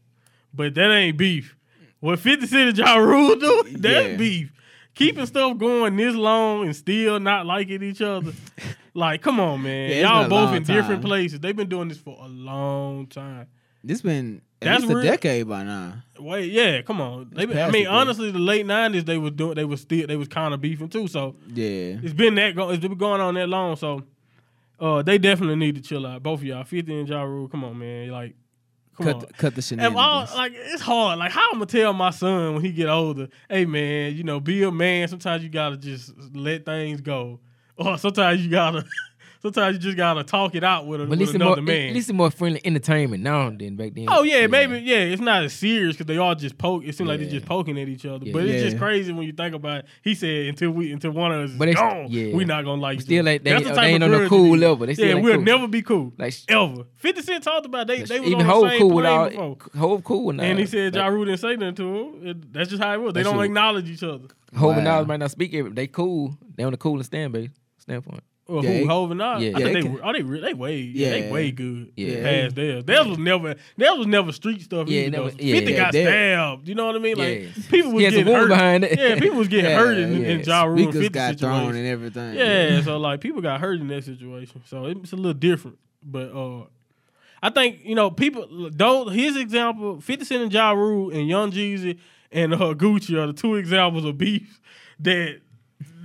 S2: but that ain't beef. What 50 Cent and Ja Rule do, <laughs> that's
S3: Yeah.
S2: beef. Keeping stuff going this long and still not liking each other. <laughs> like, come on, man.
S3: Yeah,
S2: Y'all both in different places. They've been doing this for a long time.
S3: This been at
S2: That's
S3: a decade by now.
S2: Wait, yeah, come on. They I mean, honestly, the late nineties they was doing, they was still, they was kind of beefing too. So
S3: Yeah.
S2: it's been that, go, it's been going on that long. So, uh, they definitely need to chill out. Both of y'all, Fifty and Ja Rule. Come on, man. Like, come on.
S3: Cut the, cut the
S2: If all,
S3: shenanigans.
S2: like it's hard. Like how I'm gonna tell my son when he get older, hey man, you know, be a man. Sometimes you gotta just let things go, or sometimes you gotta, <laughs> sometimes you just gotta talk it out with, a,
S4: But at
S2: with another
S4: more,
S2: man.
S4: at least it's more friendly entertainment now than back then.
S2: Oh yeah, maybe yeah. It's not as serious because they all just poke. It seems like they're just poking at each other.
S4: Yeah.
S2: But it's just crazy when you think about. it. He said until we until one of us is
S4: But it's-
S2: gone,
S4: yeah.
S2: we not gonna like.
S4: Still
S2: other.
S4: ain't- they-
S2: That's the
S4: they
S2: type
S4: ain't
S2: of
S4: on no cool level. They still
S2: yeah,
S4: ain't
S2: we'll
S4: cool.
S2: never be cool.
S4: Like
S2: ever. Fifty Cent talked about they they was
S4: even
S2: on the same
S4: cool with
S2: plane
S4: all
S2: before.
S4: Hov cool now.
S2: And he said Ja
S4: like,
S2: Rule didn't say nothing to him. It- that's just how it was. They don't acknowledge each other.
S4: Hov and
S3: Wow.
S4: Nas might not speak every. They cool. They on the cool and stand base standpoint.
S2: Or
S3: Yeah,
S2: who, Hov and Nas?
S4: yeah.
S2: I
S3: Yeah,
S2: think they, were- oh, they, re- they way, yeah, they way good.
S4: Yeah.
S2: Past theirs. Theirs was never, theirs was never street stuff.
S4: Yeah, never- yeah.
S2: 50
S3: Yeah,
S2: got stabbed. You know what I mean? Like,
S4: Yeah.
S2: people was
S4: He had some
S2: getting hurt.
S4: behind it.
S2: Yeah, people was getting <laughs> hurt in,
S3: yeah.
S2: in Ja Rule and 50
S3: got thrown and everything.
S2: Yeah, so like people got hurt in that situation. So it's a little different. But uh I think, you know, people don't his example, 50 Cent and Ja Rule and Young Jeezy and uh, Gucci are the two examples of beef that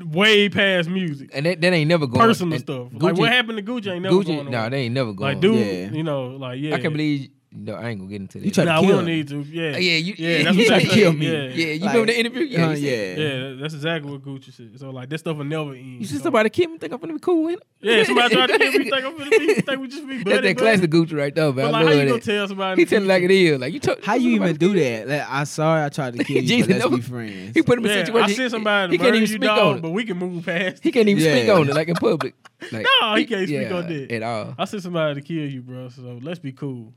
S2: way past music.
S4: And that, that ain't never going.
S2: Personal stuff. like what happened to Gucci ain't never
S4: Gucci,
S2: going
S4: no,
S2: on.
S4: they ain't never going.
S2: like dude,
S3: Yeah.
S2: you know, like yeah.
S4: I can't believe. No, I ain't gonna get into that.
S3: You try to
S2: Nah, we don't
S3: him.
S2: need to. Yeah.
S4: Uh, yeah, you,
S2: Yeah, that's what
S3: try
S2: they
S3: to kill me.
S2: Yeah.
S4: Yeah, you
S3: Like,
S4: remember the interview? Yeah,
S3: uh, yeah.
S2: Yeah, that's exactly what Gucci said. So like that stuff will never end.
S4: You see
S2: So-
S4: somebody kill me? Think I'm gonna be cool with it?
S2: Yeah, somebody tried to kill me. Think I'm gonna be. <laughs> Think we just be buddy.
S4: That's that classic Gucci right there, man.
S2: But
S4: I
S2: like, how you gonna tell somebody?
S4: He tell it like it is. Like you told.
S3: How you even do that? Like, I'm sorry I tried to kill you, <laughs>
S4: Jesus,
S3: but let's be friends.
S4: He put him in a situation.
S2: I sent somebody
S4: he can't even speak
S2: dog,
S4: on
S2: but we can move past.
S4: He can't even speak on it like in public. <laughs> Like,
S2: No, he can't speak
S4: yeah,
S2: on that.
S4: at all.
S2: I sent somebody to kill you, bro. So let's be cool.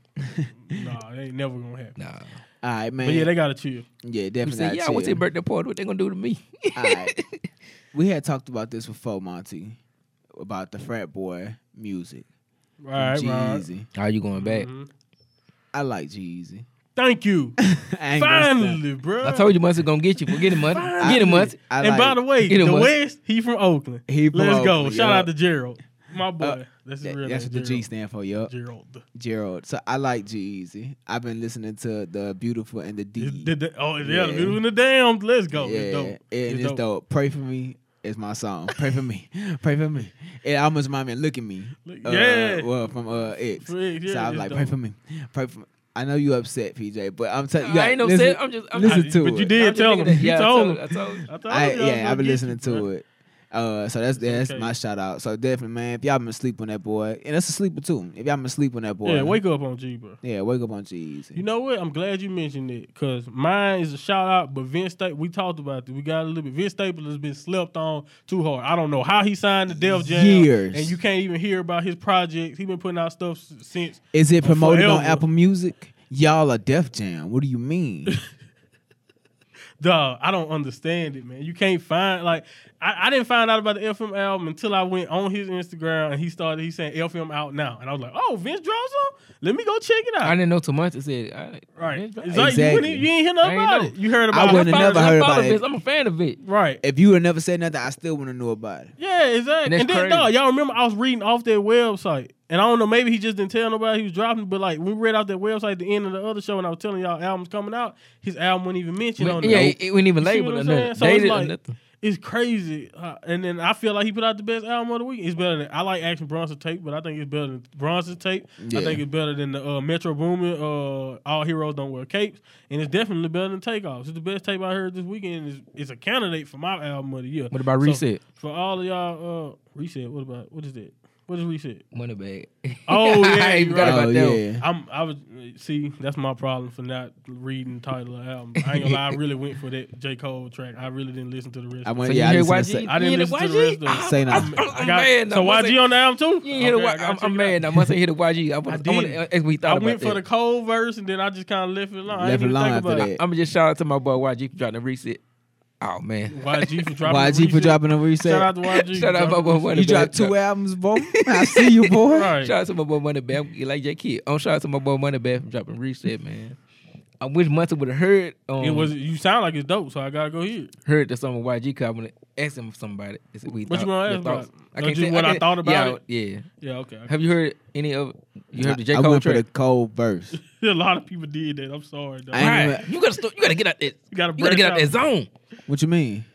S2: Nah, it ain't never gonna happen.
S4: Nah.
S3: All right, man.
S2: But yeah, they gotta chill.
S3: yeah,
S4: You
S3: definitely.
S4: say, yeah, I went to
S3: chill.
S4: your birthday party. What they gonna do to me?
S3: All right. <laughs> We had talked about this before, Monty, about the frat boy music.
S2: All right, right.
S3: Jeezy.
S4: How you going back?
S2: Mhm.
S3: I like Jeezy.
S2: Thank you. <laughs>
S3: I ain't gonna stop.
S2: Finally, bro.
S4: I told you Muncie gonna get you. Well, get him, Muncie. Get him, Muncie.
S2: And
S3: like-
S2: by the way,
S4: Get
S2: the
S4: one.
S2: West, he from Oakland.
S3: He from
S2: Let's go. Shout
S3: yeah.
S2: out to Gerald, my boy.
S3: Uh,
S2: that's
S3: That-
S2: real
S3: that's
S2: name.
S3: what the G stand for, yup.
S2: Gerald.
S3: Gerald. So I like Jeezy. I've been listening to the Beautiful and the D.
S2: It's- the- the- oh yeah,
S3: Yeah.
S2: the beautiful and the damned. Let's go.
S3: yeah,
S2: It's dope.
S3: and
S2: It's
S3: it's,
S2: dope.
S3: dope. Pray for me is my song. Pray for me. <laughs> Pray for me. It almost reminds me of Look at Me.
S2: Look-
S3: Uh,
S2: yeah.
S3: Well, from uh, X.
S2: For yeah,
S3: so I was like,
S2: dope.
S3: pray for me. Pray for me. I know you upset, PJ, but I'm telling you.
S4: I ain't no
S3: listen,
S4: set. I'm just. I'm
S3: listen
S4: just,
S3: to
S2: but
S3: it.
S2: But you did
S4: I'm
S2: tell him.
S4: that-
S2: You
S4: yeah, I
S2: told
S4: told-
S2: him.
S4: I told him.
S2: I told
S3: I,
S2: you I
S3: yeah, I've been listening to it. Uh, so that's that's
S2: okay.
S3: my shout out. So definitely, man, if y'all been asleep on that boy, and that's a sleeper too. If y'all been asleep on that boy,
S2: Yeah, wake up on G, bro.
S3: Yeah, wake up on Jeezy.
S2: You know what? I'm glad you mentioned it because mine is a shout out, but Vince Staples, we talked about this. We got a little bit. Vince Staples has been slept on too hard. I don't know how he signed the Def Jam.
S3: Years.
S2: And you can't even hear about his projects. He been putting out stuff since.
S3: Is it promoted on. Apple Music? Y'all are Def Jam. What do you mean? <laughs>
S2: Dog, I don't understand it, man. You can't find like I, I didn't find out about the FM album until I went on his Instagram and he started he saying FM out now, and I was like, oh, Vince dropped some. Let me go check it out.
S4: I didn't know too much. It said, all right,
S2: right,
S4: Vince dropped-
S2: it's like you,
S3: Exactly.
S2: wouldn't- you ain't hear nothing about
S4: know.
S2: it. You heard
S3: I
S2: about
S3: wouldn't
S2: it.
S3: have never
S4: I
S3: heard
S4: follow
S3: about it.
S4: Vince. I'm a fan of it.
S2: Right.
S3: if you would never said nothing, I still wouldn't know about it.
S2: Yeah, exactly.
S4: And
S2: And, then,
S4: crazy.
S2: dog, y'all remember I was reading off their website, And I don't know, maybe he just didn't tell nobody he was dropping. But like we read out that website at the end of the other show, and I was telling y'all albums coming out, his album wasn't even mentioned on
S4: it.
S2: yeah,
S4: it, it wasn't even
S2: You see
S4: labeled or nothing.
S2: saying? So it's like-
S4: nothing.
S2: It's crazy. Uh, and then I feel like he put out the best album of the week. It's better than I like Action Bronson tape, but I think it's better than Bronson's tape.
S3: Yeah.
S2: I think it's better than the uh, Metro Boomin. Uh, All Heroes Don't Wear Capes, and it's definitely better than Takeoffs. It's the best tape I heard this weekend. It's, it's a candidate for my album of the year.
S4: What about
S2: So,
S4: Reset?
S2: for all of y'all, uh, reset. What about what is that? What is reset?
S4: Money bag. <laughs>
S2: Oh, <laughs> yeah,
S4: you
S2: you
S4: forgot
S2: right.
S4: about
S3: Oh,
S4: that.
S3: yeah.
S2: I'm. I was see. That's my problem for not reading the title of the album. I ain't gonna lie. I <laughs> really went for that J Cole track. I really didn't listen to the rest.
S3: I went,
S4: So
S3: yeah, I
S4: you hear
S3: listened
S4: YG?
S3: say,
S2: I didn't
S4: You
S2: listen
S4: hear
S2: to the rest of
S4: YG?
S2: it.
S3: Say Na.
S4: I'm, I'm,
S2: I
S4: I'm
S2: got,
S4: mad.
S2: so
S4: now.
S2: YG on the album too?
S4: You ain't hear the
S2: Okay, I
S4: Y-
S2: gotta
S4: I'm,
S2: check
S4: I'm
S2: it
S4: mad.
S2: out.
S4: now. must have hit the YG. I,
S2: I
S4: was, I,
S2: did.
S4: wanna, as we thought.
S2: I went
S4: about
S2: for the. Cole verse and then I just kind of left it alone.
S3: Left it
S2: even
S3: alone after that.
S4: I'm gonna just shout out to my boy YG for dropping the reset. Oh man.
S2: YG for dropping.
S3: YG for dropping a reset.
S2: Shout out to YG.
S4: Shout out
S2: for
S4: my boy
S2: dropping
S4: Money
S3: you
S2: the
S3: dropped two albums, bro. <laughs> I see you, boy.
S2: reset. Right.
S4: Shout out to my boy Money Bag. You like J Kid. I'm shout out to my boy Money Bag for dropping reset, man. I wish Munson would have heard. Um,
S2: It was. You sound like it's dope, so I gotta go here.
S4: heard the song of YG. Cause I want to ask him somebody. It's- We
S2: What you
S4: thought-
S2: gonna
S4: your
S2: ask about?
S4: thoughts.
S2: Or just what I
S4: can't-
S2: thought about
S4: yeah,
S2: it?
S4: Yeah.
S2: Yeah. Okay.
S4: Have you heard any of? You heard the J
S3: I
S4: Cole
S3: went for the Cole verse. <laughs>
S2: a lot of people did that. I'm sorry. Dog.
S3: I ain't
S4: Right.
S3: even-
S4: You gotta st- you gotta get out that.
S2: You gotta
S4: You gotta get out that zone.
S3: What you mean?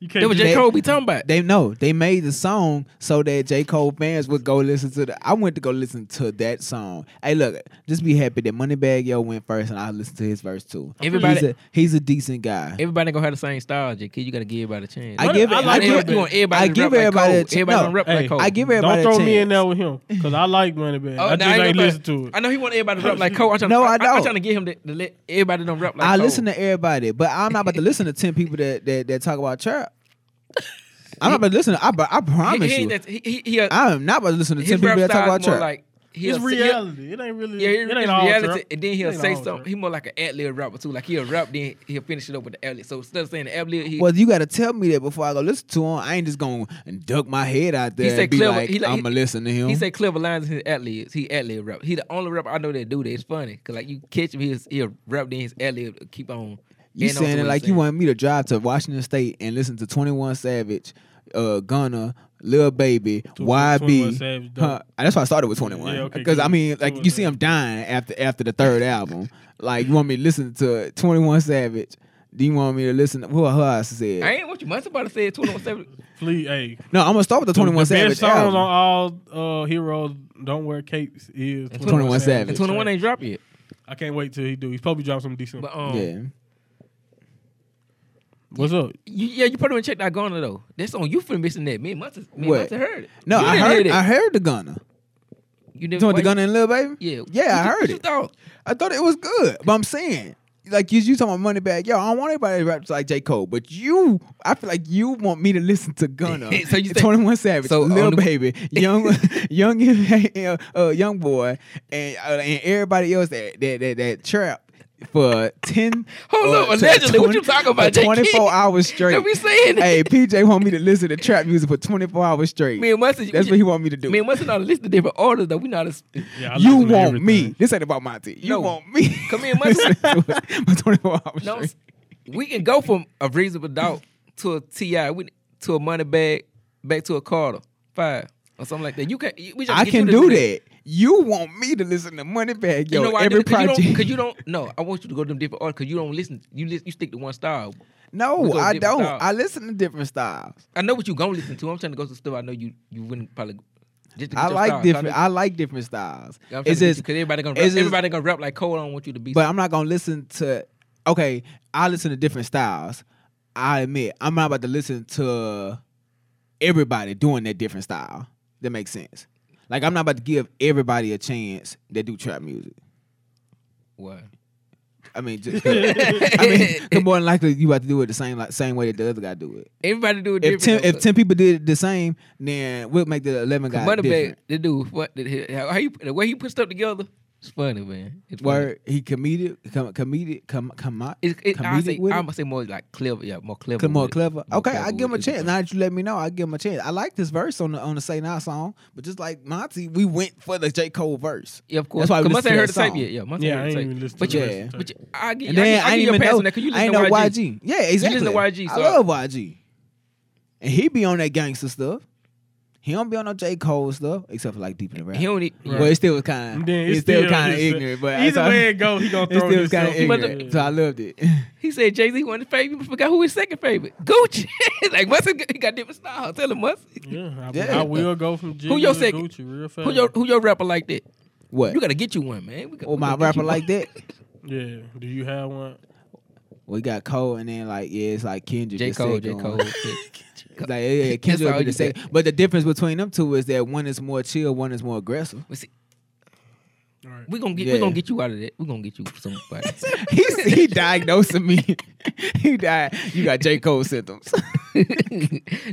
S2: You can't.
S4: That was
S2: do
S4: J
S3: They-
S4: Cole be talking about.
S3: They know they made the song so that J Cole fans would go listen to the. I went to go listen to that song. Hey, look, just be happy that Moneybag Yo went first, and I listened to his verse too.
S4: Everybody-
S3: he's a, he's a decent guy.
S4: Everybody gonna have the same style, J Kid. You gotta give everybody a chance.
S3: I give it.
S2: I
S3: I,
S2: like
S3: give
S2: Moneybag.
S4: you want everybody
S3: I give everybody
S4: like
S3: a
S4: Cole.
S3: ch-
S4: Everybody
S3: no.
S4: don't
S2: Hey,
S4: like Cole.
S3: I give everybody
S2: Don't throw me in there with him because I like Moneybag.
S4: Oh,
S2: I just
S4: I
S2: ain't
S4: ain't
S2: listen to it.
S4: I know he want everybody to rap like <laughs> Cole. I'm trying,
S3: No,
S4: I,
S3: I don't.
S4: am trying to get him to, to let everybody don't rap like
S3: I listen to everybody, but I'm not about to listen to ten people that that, that talk about trap. I'm not about to listen. To, I, I promise
S4: he, he,
S3: you,
S4: ain't that- he, he, he, a-
S3: I am not about to listen to
S4: his
S3: ten people that talk about
S4: is more
S3: trap.
S4: like he'll
S2: It's
S4: say- he'll-
S2: reality. It ain't really.
S4: Yeah,
S2: it
S4: it's
S2: ain't all
S4: reality,
S2: trap.
S4: and then he'll say something.
S2: trap.
S4: He more like an ad lib rapper too. Like he'll rap, then he'll finish it up with the ad lib. So instead of saying the ad lib, he
S3: Well, you got to tell me that before I go listen to him. I ain't just gonna duck my head out there He
S4: said
S3: and be
S4: clever-
S3: like,
S4: he like-
S3: I'm
S4: he-
S3: gonna listen to him.
S4: He said clever lines in his ad libs. He ad lib rap. He the only rapper I know that do that. It's funny because like you catch him, he'll, he'll rap then his ad lib keep on.
S3: You
S4: adding
S3: saying it like
S4: he's
S3: you want me to drive to Washington State and listen to Twenty One Savage, uh, Gunna, Lil Baby,
S2: Tw- 21
S3: YB.
S2: Savage, dope.
S3: Huh, that's why I started with Twenty One.
S2: Yeah, okay,
S3: Because I mean, like you see
S2: 21.
S3: him dying after after the third album. Like you want me to listen to Twenty One Savage? Do you want me to listen? To, who who else said?
S4: I ain't what you must about to say. Twenty one seven.
S2: Fleet, <laughs> hey.
S3: no, I'm gonna start with the Twenty One
S2: the
S3: Savage
S2: best songs
S3: album.
S2: on all uh, heroes don't wear capes is
S3: 21 Savage.
S4: Twenty one ain't dropped yet.
S2: I can't wait till he do. He's probably drop something decent.
S4: But um,
S3: yeah,
S2: What's up?
S4: you, yeah, you probably didn't check that Gunna though. That's on you for missing that. Me and Munson, me and
S3: What?
S4: Munson heard it.
S3: no,
S4: You
S3: I heard
S4: hear
S3: I heard the Gunna.
S4: You
S3: You
S4: didn't.
S3: talking the
S4: why
S3: Gunna and Lil Baby?
S4: you- Yeah,
S3: Yeah, I
S4: you-
S3: heard
S4: what you
S3: it.
S4: thought?
S3: I thought it was good, but I'm saying, like you, you talking about Moneybag, yo, I don't want anybody to rap like J Cole, but you, I feel like you want me to listen to Gunna, <laughs>
S4: So you say-
S3: Twenty One Savage,
S4: so
S3: Lil Baby, Young, <laughs> Young, <laughs> uh, Young Boy, and uh, and everybody else that that that, that trap for ten.
S4: Hold
S3: uh,
S4: up,
S3: to
S4: allegedly, what you talking about.
S3: Twenty four
S4: Kid?
S3: hours straight.
S4: Don't be saying
S3: hey, PJ want me to listen to trap music for twenty four hours straight.
S4: Me and Munson,
S3: That's what he want me to do.
S4: Me and Munson not listen to different orders though. We not a,
S2: Yeah,
S3: you
S2: listen to
S3: want me. This ain't about my team. You
S4: No.
S3: want me.
S4: Come here, Munson. <laughs>
S3: Listen for 24 hours
S4: No,
S3: straight.
S4: we can go from a reasonable doubt to a T.I, we, to a money bag, back to a Carter five or something like that. You can. We just
S3: I
S4: get
S3: can
S4: you to
S3: do that. You want me to listen to Moneybag, yo,
S4: you know why?
S3: every
S4: Cause you, don't,
S3: project.
S4: Cause you don't. No, I want you to go to them different artists Cause you don't listen. You listen. You stick to one style.
S3: No, I don't.
S4: styles.
S3: I listen to different styles.
S4: I know what you gonna listen to. I'm trying to go to stuff I know you you wouldn't probably.
S3: I like different.
S4: So
S3: I like different styles.
S4: I'm
S3: It's just,
S4: because everybody gonna rap,
S3: just-
S4: everybody gonna rap like Cole. I don't want you to be.
S3: but I'm not gonna listen to. Okay, I listen to different styles. I admit, I'm not about to listen to everybody doing that different style. That makes sense. Like I'm not about to give everybody a chance that do trap music.
S4: what?
S3: I mean, just, <laughs> I mean, more than likely you about to do it the same like same way that the other guy do it.
S4: Everybody do it
S3: If
S4: different.
S3: ten if ten people did it the same, then we'll make the eleven guy
S4: Money
S3: different.
S4: bag, the dude, what how you the way he put stuff together? It's funny, man. It's funny.
S3: He comedic, com, comedic, com, com,
S4: It's, it, I
S3: comedic
S4: say
S3: with
S4: I'm gonna say more like clever, yeah, more clever.
S3: more
S4: with
S3: clever.
S4: More
S3: Okay,
S4: clever
S3: I give him a chance. Now that you let me know, I give him a chance. I like this verse on the on the Say Na song, but just like Monty, we went for the J Cole verse.
S4: Yeah, of course.
S3: That's why we
S4: Cause Must
S3: listen
S4: ain't
S3: to
S4: heard the
S3: that
S4: tape
S3: song.
S4: yet. Yeah, Must
S2: Yeah, I
S4: heard
S2: ain't
S4: the tape.
S2: listened
S4: But
S2: to
S3: Yeah.
S2: rest of the
S4: but you, I get,
S3: And
S4: I,
S3: then
S4: get-
S3: I,
S4: I,
S3: ain't
S4: a
S3: even
S4: pass
S3: know.
S4: on that because you
S3: I
S4: listen
S3: ain't
S4: to
S3: know
S4: YG.
S3: YG. Yeah, exactly.
S4: listen to YG,
S3: I love YG, and he be on that gangster stuff. He don't be on no J Cole stuff except for like deep in the rap.
S4: He don't. e-
S2: Right.
S3: But it still was kind
S2: And
S3: of.
S2: then
S3: It's
S2: it's
S3: still
S2: still
S3: kind of ignorant. But
S2: Either
S3: I-
S2: way it go, he gonna <laughs>
S3: it
S2: throw
S3: still was kind of
S2: himself in
S3: ignorant.
S2: there.
S3: So I loved it. <laughs>
S4: He said Jay Z wanted favorite. But forgot who his second favorite. Gucci. <laughs> like Mustard he got different style. Tell him Mustard.
S2: Yeah, I,
S3: Yeah.
S2: I will go from Jigga
S4: Who your
S2: to
S4: second?
S2: Gucci real fast.
S4: Who your who your rapper like that?
S3: What?
S4: You gotta get you one, man. We got,
S3: Or
S4: we
S3: my rapper like that?
S2: Yeah, do you have one?
S3: We got Cole, and then like yeah, it's like Kendrick.
S4: J
S3: the
S4: Cole,
S3: second
S4: J
S3: one.
S4: Cole.
S3: It's Like yeah, yeah, Kendrick
S4: all
S3: will be the
S4: you
S3: second. But the difference between them two is that one is more chill, one is more aggressive.
S4: We see,
S2: All right.
S4: we gonna get
S3: Yeah.
S4: we gonna get you out of that. We're gonna get you somebody. <laughs>
S3: He's he diagnosing me. <laughs> he died. You got J Cole symptoms. <laughs>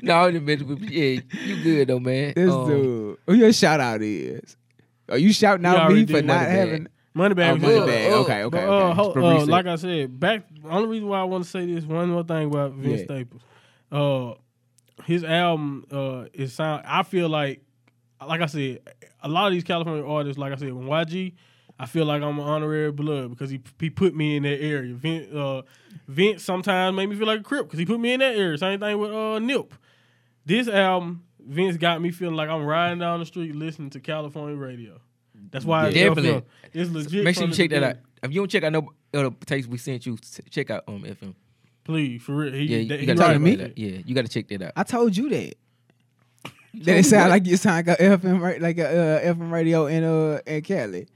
S4: no, I didn't mention, but yeah, you good though, man.
S3: This
S4: Um,
S3: dude. Who your shout out is? Are you shouting out me for not
S4: Moneybag.
S3: having?
S2: Moneybag.
S3: Oh, money
S2: good.
S3: bag.
S4: oh,
S3: Okay, okay,
S2: But, uh,
S3: okay.
S2: ho- uh, like I said, back. Only reason why I want to say this one more thing about Vince
S3: Yeah.
S2: Staples. Uh, his album uh is sound. I feel like, like I said, a lot of these California artists, like I said, when YG, I feel like I'm an honorary blood because he he put me in that area. Vince, uh, Vince sometimes made me feel like a crip because he put me in that area. Same thing with uh Nip. This album, Vince got me feeling like I'm riding down the street listening to California radio. That's why it's
S4: Definitely.
S2: It's legit.
S4: Make sure you check that out. If you don't check out no other tapes we sent you, check out um FM.
S2: Please, for real. He,
S4: Yeah,
S2: that-
S4: you gotta
S2: right
S4: check
S3: to me?
S4: that.
S2: that.
S4: Yeah, you gotta check that out.
S3: I told you that. That it sound like you sound like a FM ra- like a uh, FM radio in uh in Cali.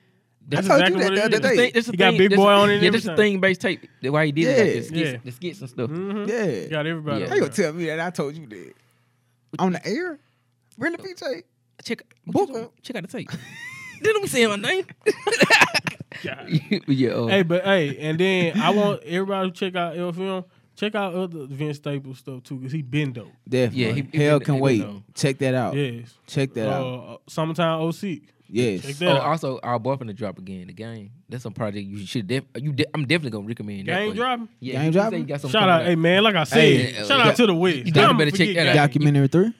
S2: That's
S3: I told
S2: exactly
S3: you that the other
S4: That's
S3: day.
S4: thing- that's the
S2: He got
S4: thing-
S2: Big Boy
S4: the-
S2: on it and
S4: Yeah, that's the
S2: everything.
S4: thing based tape. That's why he did it. Like,
S3: Yeah.
S4: the, skits,
S2: Yeah.
S4: the skits and stuff.
S2: Mhm.
S3: Yeah.
S2: Got everybody.
S4: Yeah.
S3: How you gonna tell me that I told you that on the air? Really, PJ?
S4: Check,
S3: Booker.
S4: check out the tape. <laughs> Didn't we say my name? <laughs>
S2: God. <laughs>
S4: yeah. Uh,
S2: Hey, but hey, and then I want everybody to check out L Film. Check out other Vince Staples stuff too, cause he been dope.
S3: Definitely.
S4: Yeah, he- he
S3: Hell
S4: been-
S3: can
S4: he
S3: wait. Check that out.
S2: Yes.
S3: Check that out.
S2: Uh, summertime 06.
S3: Yes.
S2: Check
S4: oh,
S2: that out.
S4: also our boyfriend to drop again. The game. That's some project you should. Def- you. De- I'm definitely gonna recommend. that
S2: Game
S4: one.
S2: dropping.
S4: Yeah,
S3: Game
S4: you say
S3: dropping?
S4: you got something
S2: Shout
S4: coming
S2: out, hey man, like I said,
S3: Hey,
S2: shout
S4: uh,
S2: out to the West.
S4: you definitely better check that out.
S3: Documentary three.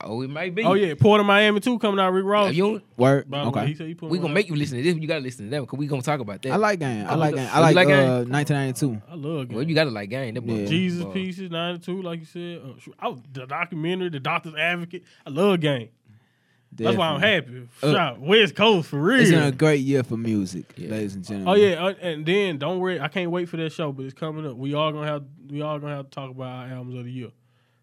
S4: Oh, it might be.
S2: Oh yeah, Port of Miami too coming out. Rick Ross.
S4: If you don't,
S3: Word.
S2: By the way,
S3: Okay.
S2: he said he
S4: we
S2: one
S4: gonna
S2: out.
S4: make you listen to this. You gotta listen to that because we gonna talk about that.
S3: I like game. I
S2: Oh,
S3: like
S2: the-
S3: game. I like,
S4: like
S3: uh, 1992.
S2: I love
S4: Gang.
S2: Well,
S4: you gotta like game. That boy-
S3: Yeah.
S2: Jesus
S4: boy.
S2: Pieces, 92, like you said. Uh, I was, the documentary, The Doctor's Advocate. I love game. That's why I'm
S3: Definitely.
S2: happy.
S3: Uh,
S2: Shout West Coast for real.
S3: It's been a great year for music,
S4: Yeah.
S3: ladies and gentlemen.
S2: Oh yeah, uh, and then don't worry. I can't wait for that show, but it's coming up. We all gonna have we all gonna have to talk about our albums of the year.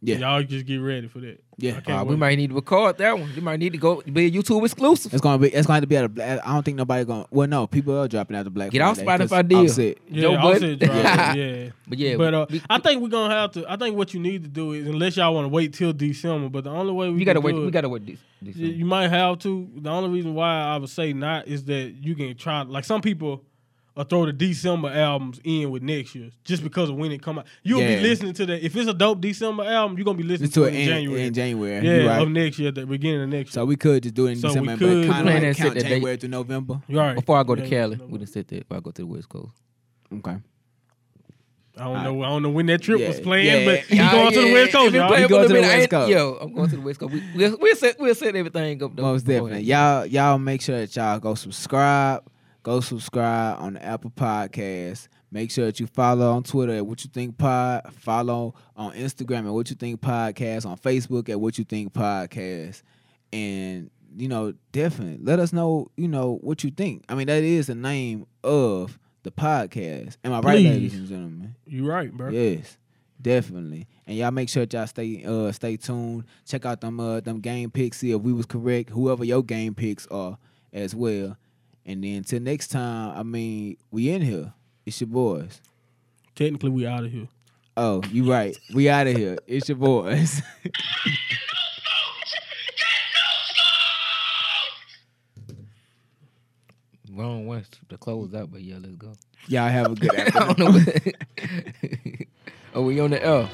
S3: Yeah.
S2: y'all just get ready for that.
S3: Yeah.
S4: Uh, we might need to record that one. You might need to go be a YouTube exclusive.
S3: It's gonna be. It's going to to be at a. Black, I don't think nobody going. to Well, no, people are dropping out the Black.
S4: Get off Spotify deal.
S3: Offset.
S2: Yeah,
S4: Joe
S2: Offset
S4: Budden.
S2: yeah.
S4: But yeah,
S2: but uh,
S4: we-
S2: I think we're gonna have to. I think what you need to do is, unless y'all want to wait till December, but the only way we
S4: you gotta
S2: can
S4: wait.
S2: do
S4: We gotta wait this. this
S2: You,
S4: one.
S2: you might have to. The only reason why I would say not is that you can try. Like some people, will throw the December albums in with next year just because of when it come out. You'll
S3: Yeah.
S2: be listening to that. If it's a dope December album, you're gonna be listening to,
S3: to
S2: it
S3: it
S2: in,
S3: in
S2: January.
S3: in January.
S2: yeah,
S3: right.
S2: of next year, the beginning of next year.
S3: So we could just do it in
S2: So we
S3: December,
S2: could-
S3: but kind
S4: Plan
S3: of
S4: that
S3: like
S4: set
S3: count
S4: that date.
S3: January through November.
S2: Right.
S4: Before I go to
S2: Yeah,
S4: Cali,
S2: no,
S4: we done said that. Before I go to the West Coast.
S3: Okay.
S2: I don't know. I don't know when that trip
S3: Yeah,
S2: was planned,
S3: yeah.
S2: but he
S3: Yeah,
S2: going to the West Coast, y'all.
S4: play
S3: You
S4: for
S3: go
S4: a
S3: to the West Coast.
S4: Yo, I'm going to the West Coast. We, we'll, we'll set we'll set everything up. though
S3: Most definitely. Y'all, y'all make sure that y'all go subscribe. Go subscribe on the Apple Podcast. Make sure that you follow on Twitter at What You Think Pod. Follow on Instagram at What You Think Podcast. On Facebook at What You Think Podcast. And you know, definitely let us know. You know what you think. I mean, that is the name of the podcast. Am I right,
S2: Please.
S3: ladies and gentlemen?
S2: You right, bro.
S3: Yes, definitely. And y'all make sure that y'all stay uh stay tuned. Check out them uh them game picks. See if we was correct. Whoever your game picks are as well. And then till next time, I mean, we in here. It's your boys.
S2: Technically, we out of here.
S3: Oh, you right. We out of here. It's your boys. <laughs>
S4: Wrong one to close out, but yeah, let's go.
S3: y'all have a good <laughs>
S4: I
S3: afternoon.
S4: don't know. What <laughs> oh, we on the L.